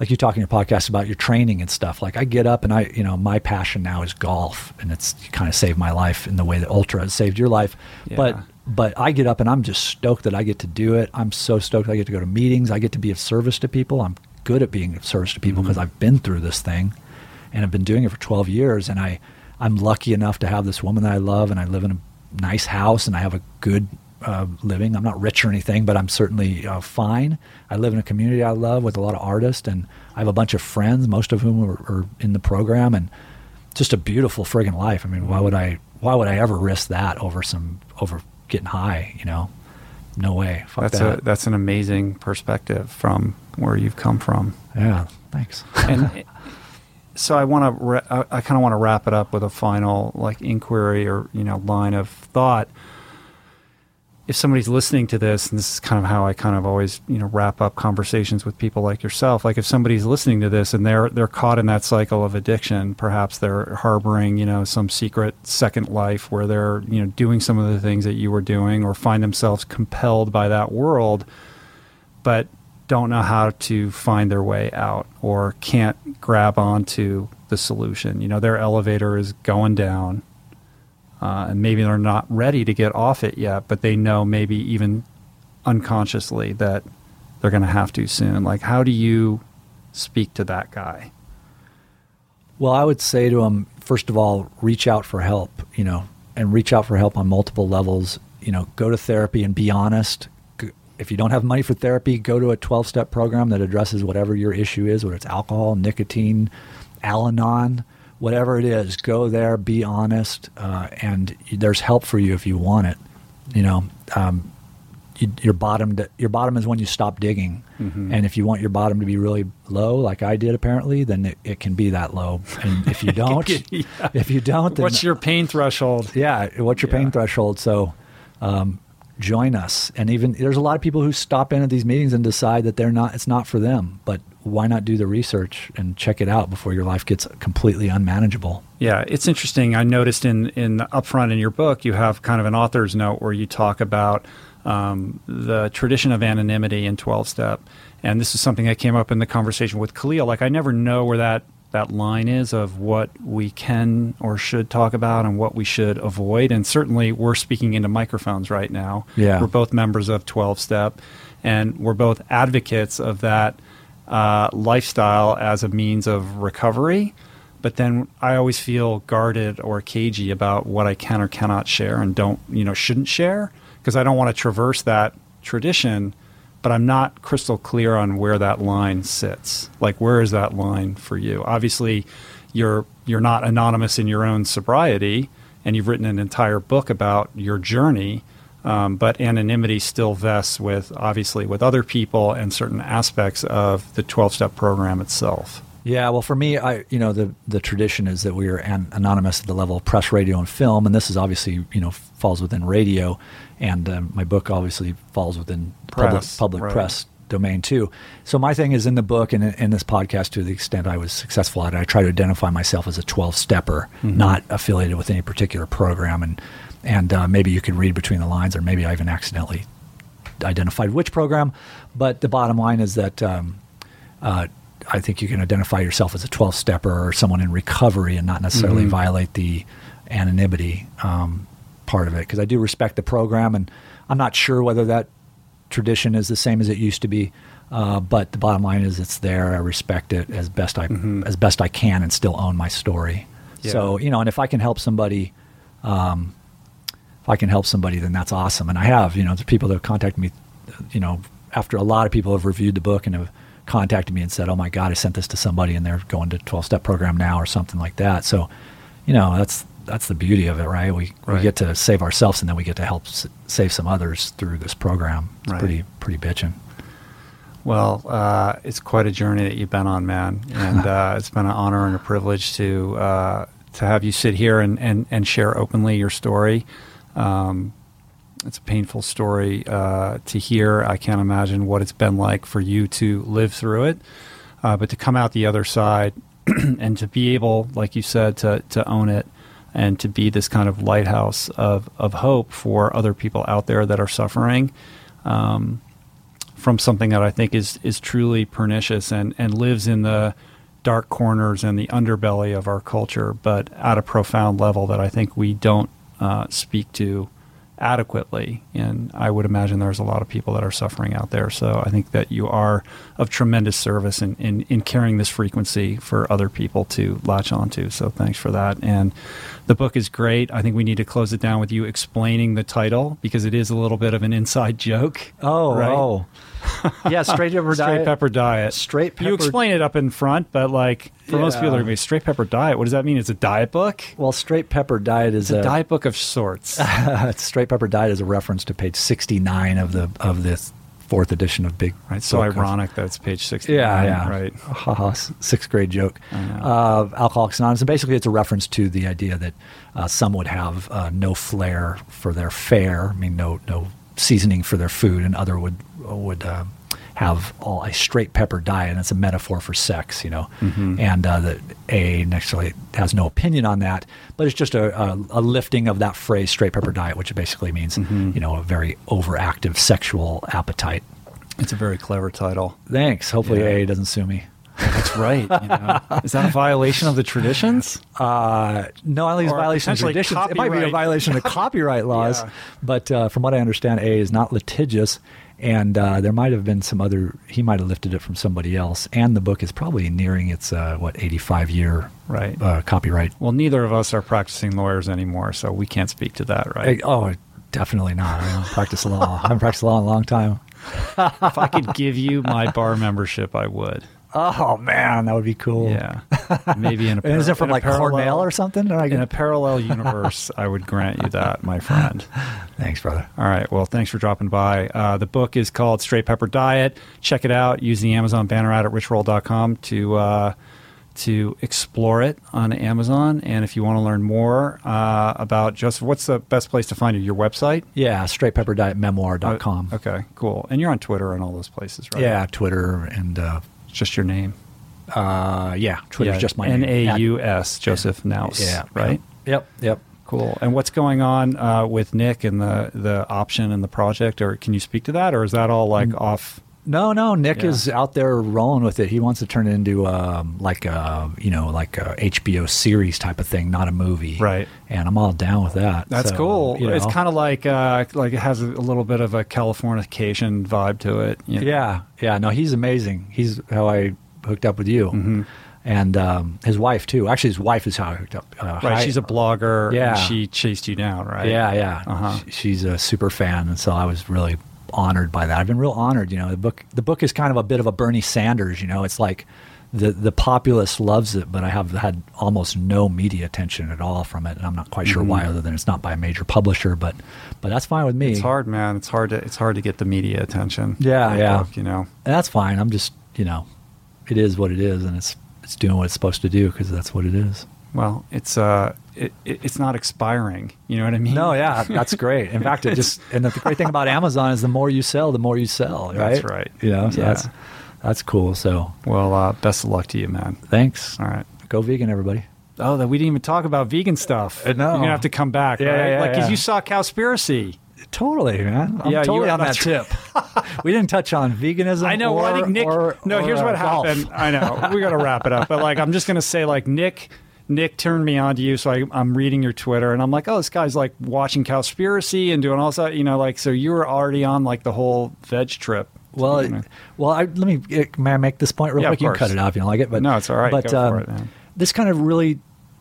S1: like you talking your podcast about your training and stuff. Like I get up and I you know my passion now is golf, and it's kind of saved my life in the way that ultra has saved your life. Yeah. But but I get up and I'm just stoked that I get to do it. I'm so stoked I get to go to meetings. I get to be of service to people. I'm good at being of service to people because mm-hmm. I've been through this thing and I've been doing it for 12 years. And I, I'm lucky enough to have this woman that I love and I live in a nice house and I have a good uh, living. I'm not rich or anything, but I'm certainly uh, fine. I live in a community I love with a lot of artists and I have a bunch of friends, most of whom are, are in the program and just a beautiful friggin' life. I mean, why would I, why would I ever risk that over some, over getting high, you know? No way. Fuck
S2: that's
S1: that.
S2: a that's an amazing perspective from where you've come from.
S1: Yeah, thanks.
S2: and [laughs] so I want to, I, I kind of want to wrap it up with a final like inquiry or you know line of thought if somebody's listening to this, and this is kind of how I kind of always, you know, wrap up conversations with people like yourself. Like if somebody's listening to this and they're they're caught in that cycle of addiction, perhaps they're harboring, you know, some secret second life where they're, you know, doing some of the things that you were doing or find themselves compelled by that world, but don't know how to find their way out or can't grab onto the solution. You know, their elevator is going down uh, and maybe they're not ready to get off it yet, but they know maybe even unconsciously that they're going to have to soon. Like, how do you speak to that guy?
S1: Well, I would say to him, first of all, reach out for help, you know, and reach out for help on multiple levels. You know, go to therapy and be honest. If you don't have money for therapy, go to a 12 step program that addresses whatever your issue is, whether it's alcohol, nicotine, Al Anon, whatever it is, go there, be honest, uh, and there's help for you if you want it. You know, um, you, your bottom your bottom is when you stop digging, mm-hmm. and if you want your bottom to be really low, like I did apparently, then it, it can be that low. And if you [laughs] don't, [laughs] yeah. if you don't,
S2: what's your pain threshold?
S1: Yeah, what's your yeah. pain threshold? So. Um, join us and even there's a lot of people who stop in at these meetings and decide that they're not it's not for them but why not do the research and check it out before your life gets completely unmanageable?
S2: Yeah, it's interesting. I noticed in in the upfront in your book, you have kind of an author's note where you talk about um, the tradition of anonymity in 12 step. And this is something that came up in the conversation with Khalil. Like, I never know where that, that line is of what we can or should talk about and what we should avoid. And certainly, we're speaking into microphones right now.
S1: Yeah.
S2: We're both members of 12 step, and we're both advocates of that uh, lifestyle as a means of recovery. But then I always feel guarded or cagey about what I can or cannot share and don't, you know, shouldn't share because I don't want to traverse that tradition. But I'm not crystal clear on where that line sits. Like, where is that line for you? Obviously, you're you're not anonymous in your own sobriety, and you've written an entire book about your journey um, but anonymity still vests with obviously with other people and certain aspects of the 12-step program itself.
S1: Yeah, well, for me, I you know the the tradition is that we are an, anonymous at the level of press, radio, and film, and this is obviously you know falls within radio, and um, my book obviously falls within press, public public right. press domain too. So my thing is in the book and in this podcast, to the extent I was successful at it, I try to identify myself as a 12 stepper, mm-hmm. not affiliated with any particular program, and and uh, maybe you can read between the lines, or maybe I even accidentally identified which program. But the bottom line is that um, uh, I think you can identify yourself as a 12 stepper or someone in recovery and not necessarily mm-hmm. violate the anonymity um, part of it. Because I do respect the program, and I'm not sure whether that tradition is the same as it used to be. Uh, but the bottom line is it's there. I respect it as best I mm-hmm. as best I can, and still own my story. Yeah. So you know, and if I can help somebody um, if I can help somebody, then that's awesome. And I have, you know, the people that have contacted me, you know, after a lot of people have reviewed the book and have contacted me and said, "Oh my God, I sent this to somebody and they're going to 12 step program now or something like that." So, you know, that's that's the beauty of it, right? We right. we get to save ourselves and then we get to help s- save some others through this program. It's right. pretty pretty bitching.
S2: Well, uh, it's quite a journey that you've been on, man, [laughs] and uh, it's been an honor and a privilege to uh, to have you sit here and, and, and share openly your story. Um, it's a painful story uh, to hear. I can't imagine what it's been like for you to live through it, uh, but to come out the other side [clears throat] and to be able, like you said, to to own it and to be this kind of lighthouse of of hope for other people out there that are suffering. Um, from something that I think is is truly pernicious and, and lives in the dark corners and the underbelly of our culture, but at a profound level that I think we don't uh, speak to adequately. And I would imagine there's a lot of people that are suffering out there. So I think that you are of tremendous service in, in, in carrying this frequency for other people to latch onto. So thanks for that. And the book is great. I think we need to close it down with you explaining the title because it is a little bit of an inside [laughs] joke.
S1: Oh, right? oh. [laughs] yeah, straight pepper
S2: diet. Straight pepper diet.
S1: Straight pepper.
S2: You explain it up in front, but like for yeah. most people, they're going to be straight pepper diet. What does that mean? It's a diet book.
S1: Well, straight pepper diet is
S2: a, a, diet book of sorts. [laughs]
S1: straight pepper diet is a reference to page sixty nine of the of this fourth edition of Big.
S2: Right. So ironic that it's page sixty.
S1: Yeah, yeah.
S2: Right.
S1: Haha. sixth grade joke. Uh, Alcoholics Anonymous, and basically it's a reference to the idea that uh, some would have uh, no flair for their fare. I mean, no no seasoning for their food, and other would would uh, have all a straight pepper diet, and it's a metaphor for sex, you know. Mm-hmm. And uh, the AA necessarily has no opinion on that, but it's just a, a, a lifting of that phrase, straight pepper diet, which basically means mm-hmm. you know a very overactive sexual appetite.
S2: It's a very clever title.
S1: Thanks. Hopefully, yeah. AA doesn't sue me.
S2: That's right. You know. Is that a violation of the traditions?
S1: Uh, no, I think it's a violation of traditions. Copyright. It might be a violation of [laughs] copyright laws, yeah. but uh, from what I understand, AA is not litigious, and uh, there might have been some other. He might have lifted it from somebody else, and the book is probably nearing its uh, what eighty-five year
S2: right
S1: uh, copyright.
S2: Well, neither of us are practicing lawyers anymore, so we can't speak to that, right?
S1: I, oh, definitely not. I don't practice law. I haven't practiced law in a long time.
S2: if I could give you my bar membership, I would.
S1: Oh man, that would be cool.
S2: Yeah, maybe in a [laughs]
S1: and is it from like
S2: parallel,
S1: Cornell or something? Or
S2: in a parallel universe, I would grant you that, my [laughs] friend.
S1: thanks, brother.
S2: All right. Well, thanks for dropping by. Uh, the book is called Straight Pepper Diet. Check it out. Use the Amazon banner ad at richroll.com to. Uh, to explore it on Amazon. And if you want to learn more uh, about Joseph, what's the best place to find you? Your website?
S1: Yeah, straightpepperdietmemoir.com.
S2: Uh, okay, cool. And you're on Twitter and all those places, right?
S1: Yeah, Twitter and. Uh,
S2: just your name?
S1: Uh, yeah, Twitter's
S2: yeah,
S1: just my
S2: N
S1: name.
S2: N A U S, Joseph Naus.
S1: Yeah.
S2: Right?
S1: Yep, yep.
S2: Cool. And what's going on uh, with Nick and the, the option and the project? Or can you speak to that? Or is that all like mm. off?
S1: No, no. Nick yeah. is out there rolling with it. He wants to turn it into um, like a you know like a HBO series type of thing, not a movie.
S2: Right.
S1: And I'm all down with that.
S2: That's
S1: so,
S2: cool.
S1: You know.
S2: It's kind of like uh, like it has a little bit of a Californication vibe to it.
S1: You know? Yeah, yeah. No, he's amazing. He's how I hooked up with you.
S2: Mm-hmm.
S1: And um, his wife too. Actually, his wife is how I hooked up.
S2: Uh, right, she's a blogger.
S1: Yeah,
S2: she chased you down, right?
S1: Yeah, yeah.
S2: Uh-huh.
S1: She's a super fan, and so I was really honored by that. I've been real honored. You know, the book the book is kind of a bit of a Bernie Sanders. You know, it's like the the populace loves it, but I have had almost no media attention at all from it, and I'm not quite sure mm-hmm. why, other than it's not by a major publisher. But but that's fine with me.
S2: It's hard, man. It's hard to it's hard to get the media attention.
S1: Yeah, yeah.
S2: Book, you know,
S1: and that's fine. I'm just you know, it is what it is, and it's it's doing what it's supposed to do because that's what it is.
S2: Well, it's uh, it, it's not expiring. You know what I mean?
S1: No, yeah, that's great. In fact, it just and the great thing about Amazon is the more you sell, the more you sell. Right?
S2: That's right.
S1: You know, so yeah. that's that's cool. So,
S2: well, uh, best of luck to you, man.
S1: Thanks.
S2: All right,
S1: go vegan, everybody.
S2: Oh, that we didn't even talk about vegan stuff.
S1: No,
S2: you're gonna have to come back.
S1: Yeah,
S2: right?
S1: yeah,
S2: like
S1: yeah.
S2: you saw Cowspiracy.
S1: Totally, man. I'm
S2: yeah,
S1: totally on that tip. [laughs] we didn't touch on veganism.
S2: I know.
S1: Or,
S2: well, I think Nick.
S1: Or,
S2: no,
S1: or,
S2: here's
S1: uh,
S2: what
S1: golf.
S2: happened. I know. We got to wrap it up. But like, I'm just gonna say, like, Nick. Nick turned me on to you, so I, I'm reading your Twitter, and I'm like, oh, this guy's like watching Cowspiracy and doing all that, you know, like, so you were already on like the whole veg trip.
S1: Well,
S2: you know.
S1: well, I, let me may I make this point real
S2: Yeah,
S1: quick? You can cut it off, if you don't like it, but
S2: no, it's all right.
S1: But um,
S2: it,
S1: this kind of really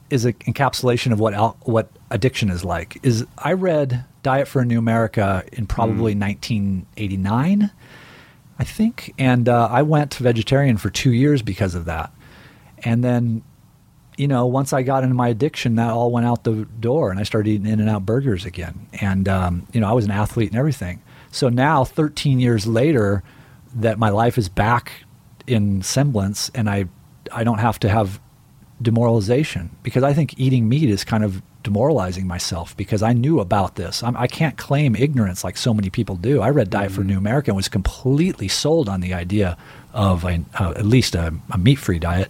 S1: is an encapsulation of what al- what addiction is like. Is I read Diet for a New America in probably 1989, I think, and uh, I went vegetarian for two years because of that. And then, you know, once I got into my addiction, that all went out the door, and I started eating In and Out burgers again. And um, you know, I was an athlete and everything. So now, 13 years later, that my life is back in semblance, and I I don't have to have demoralization because I think eating meat is kind of demoralizing myself because I knew about this. I'm, I can't claim ignorance like so many people do. I read Diet for a New America and was completely sold on the idea of a, uh, at least a, a meat-free diet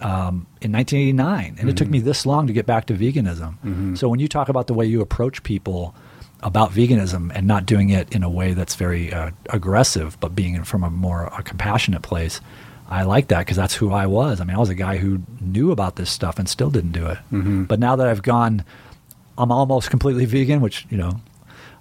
S1: um, in 1989, and it took me this long to get back to veganism. So when you talk about the way you approach people about veganism and not doing it in a way that's very uh, aggressive, but being from a more a compassionate place. I like that because that's who I was. I mean, I was a guy who knew about this stuff and still didn't do it.
S2: Mm-hmm.
S1: But now that I've gone, I'm almost completely vegan, which you know,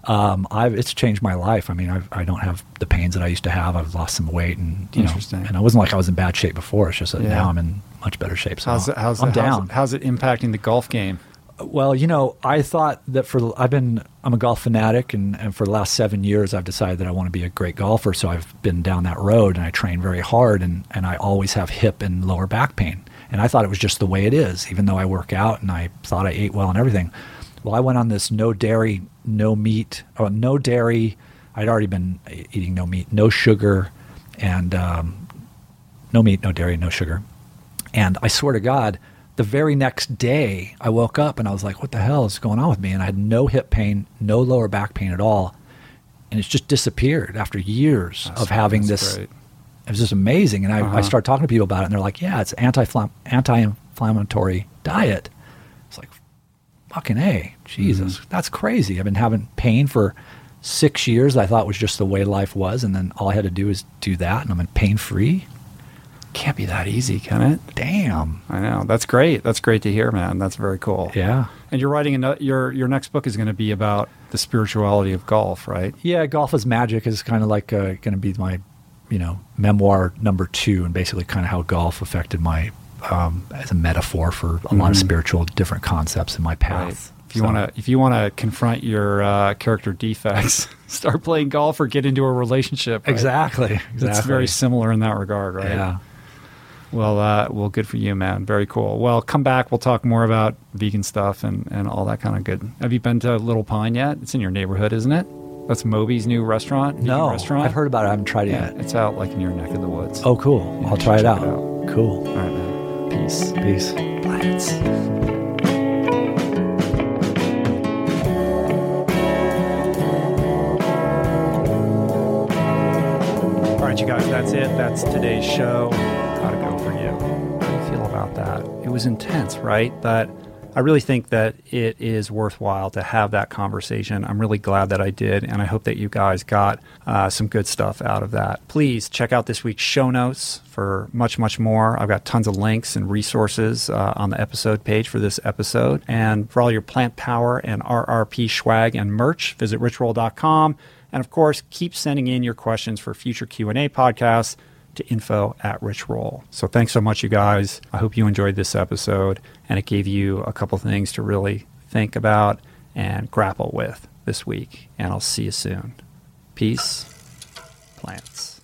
S1: um, I've it's changed my life. I mean, I've, I don't have the pains that I used to have. I've lost some weight, and you know, and I wasn't like I was in bad shape before. It's just that
S2: Yeah.
S1: now I'm in much better shape. So
S2: How's it, how's
S1: I'm
S2: it, how's it- How's it impacting the golf game?
S1: Well, you know, I thought that for I've been I'm a golf fanatic, and, and for the last seven years, I've decided that I want to be a great golfer. So I've been down that road, and I train very hard, and and I always have hip and lower back pain. And I thought it was just the way it is, even though I work out and I thought I ate well and everything. Well, I went on this no dairy, no meat, or no dairy. I'd already been eating no meat, no sugar, and um, no meat, no dairy, no sugar. And I swear to God, the very next day, I woke up and I was like, what the hell is going on with me? And I had no hip pain, no lower back pain at all. And it's just disappeared after years
S2: That's-
S1: of having this.
S2: great.
S1: It was just amazing. And I,
S2: Uh-huh.
S1: I started talking to people about it, and they're like, yeah, it's anti anti-inflammatory diet. Fucking A, Jesus,
S2: Mm-hmm.
S1: that's crazy. I've been having pain for six years. I thought was just the way life was. And then all I had to do is do that, and I'm in pain free.
S2: Can't be that easy, can it?
S1: Damn.
S2: I know. That's great. That's great to hear, man. That's very cool.
S1: Yeah.
S2: And you're writing another, your your next book is going to be about the spirituality of golf, right?
S1: Yeah, golf is magic is kind of like uh, going to be my, you know, memoir number two, and basically kind of how golf affected my um, as a metaphor for a lot of
S2: Mhm.
S1: spiritual different concepts in my path.
S2: If you
S1: So-
S2: want to, if you want to confront your uh, character defects, [laughs] [laughs] start playing golf or get into a relationship. right?
S1: exactly, exactly,
S2: It's very similar in that regard, right?
S1: yeah.
S2: Well, uh, well, good for you, man. Very cool. Well, come back. We'll talk more about vegan stuff and, and all that kind of good. Have you been to Little Pine yet? It's in your neighborhood, isn't it? That's Moby's new restaurant.
S1: No,
S2: restaurant.
S1: I've heard about it. I haven't tried it
S2: Yeah,
S1: yet.
S2: it's out like in your neck of the woods.
S1: Oh, cool.
S2: You
S1: I'll try it out.
S2: it out.
S1: Cool.
S2: all right, man. Peace.
S1: Peace.
S2: Right, you guys, that's it. That's today's show. Gotta go for you. How do you feel about that? It was intense, right? But I really think that it is worthwhile to have that conversation. I'm really glad that I did, and I hope that you guys got uh, some good stuff out of that. Please check out this week's show notes for much, much more. I've got tons of links and resources uh, on the episode page for this episode. And for all your plant power and RRP swag and merch, visit richroll.com. And of course, keep sending in your questions for future Q&A podcasts to info at richroll. So thanks so much, you guys. I hope you enjoyed this episode and it gave you a couple things to really think about and grapple with this week. And I'll see you soon. Peace. Plants.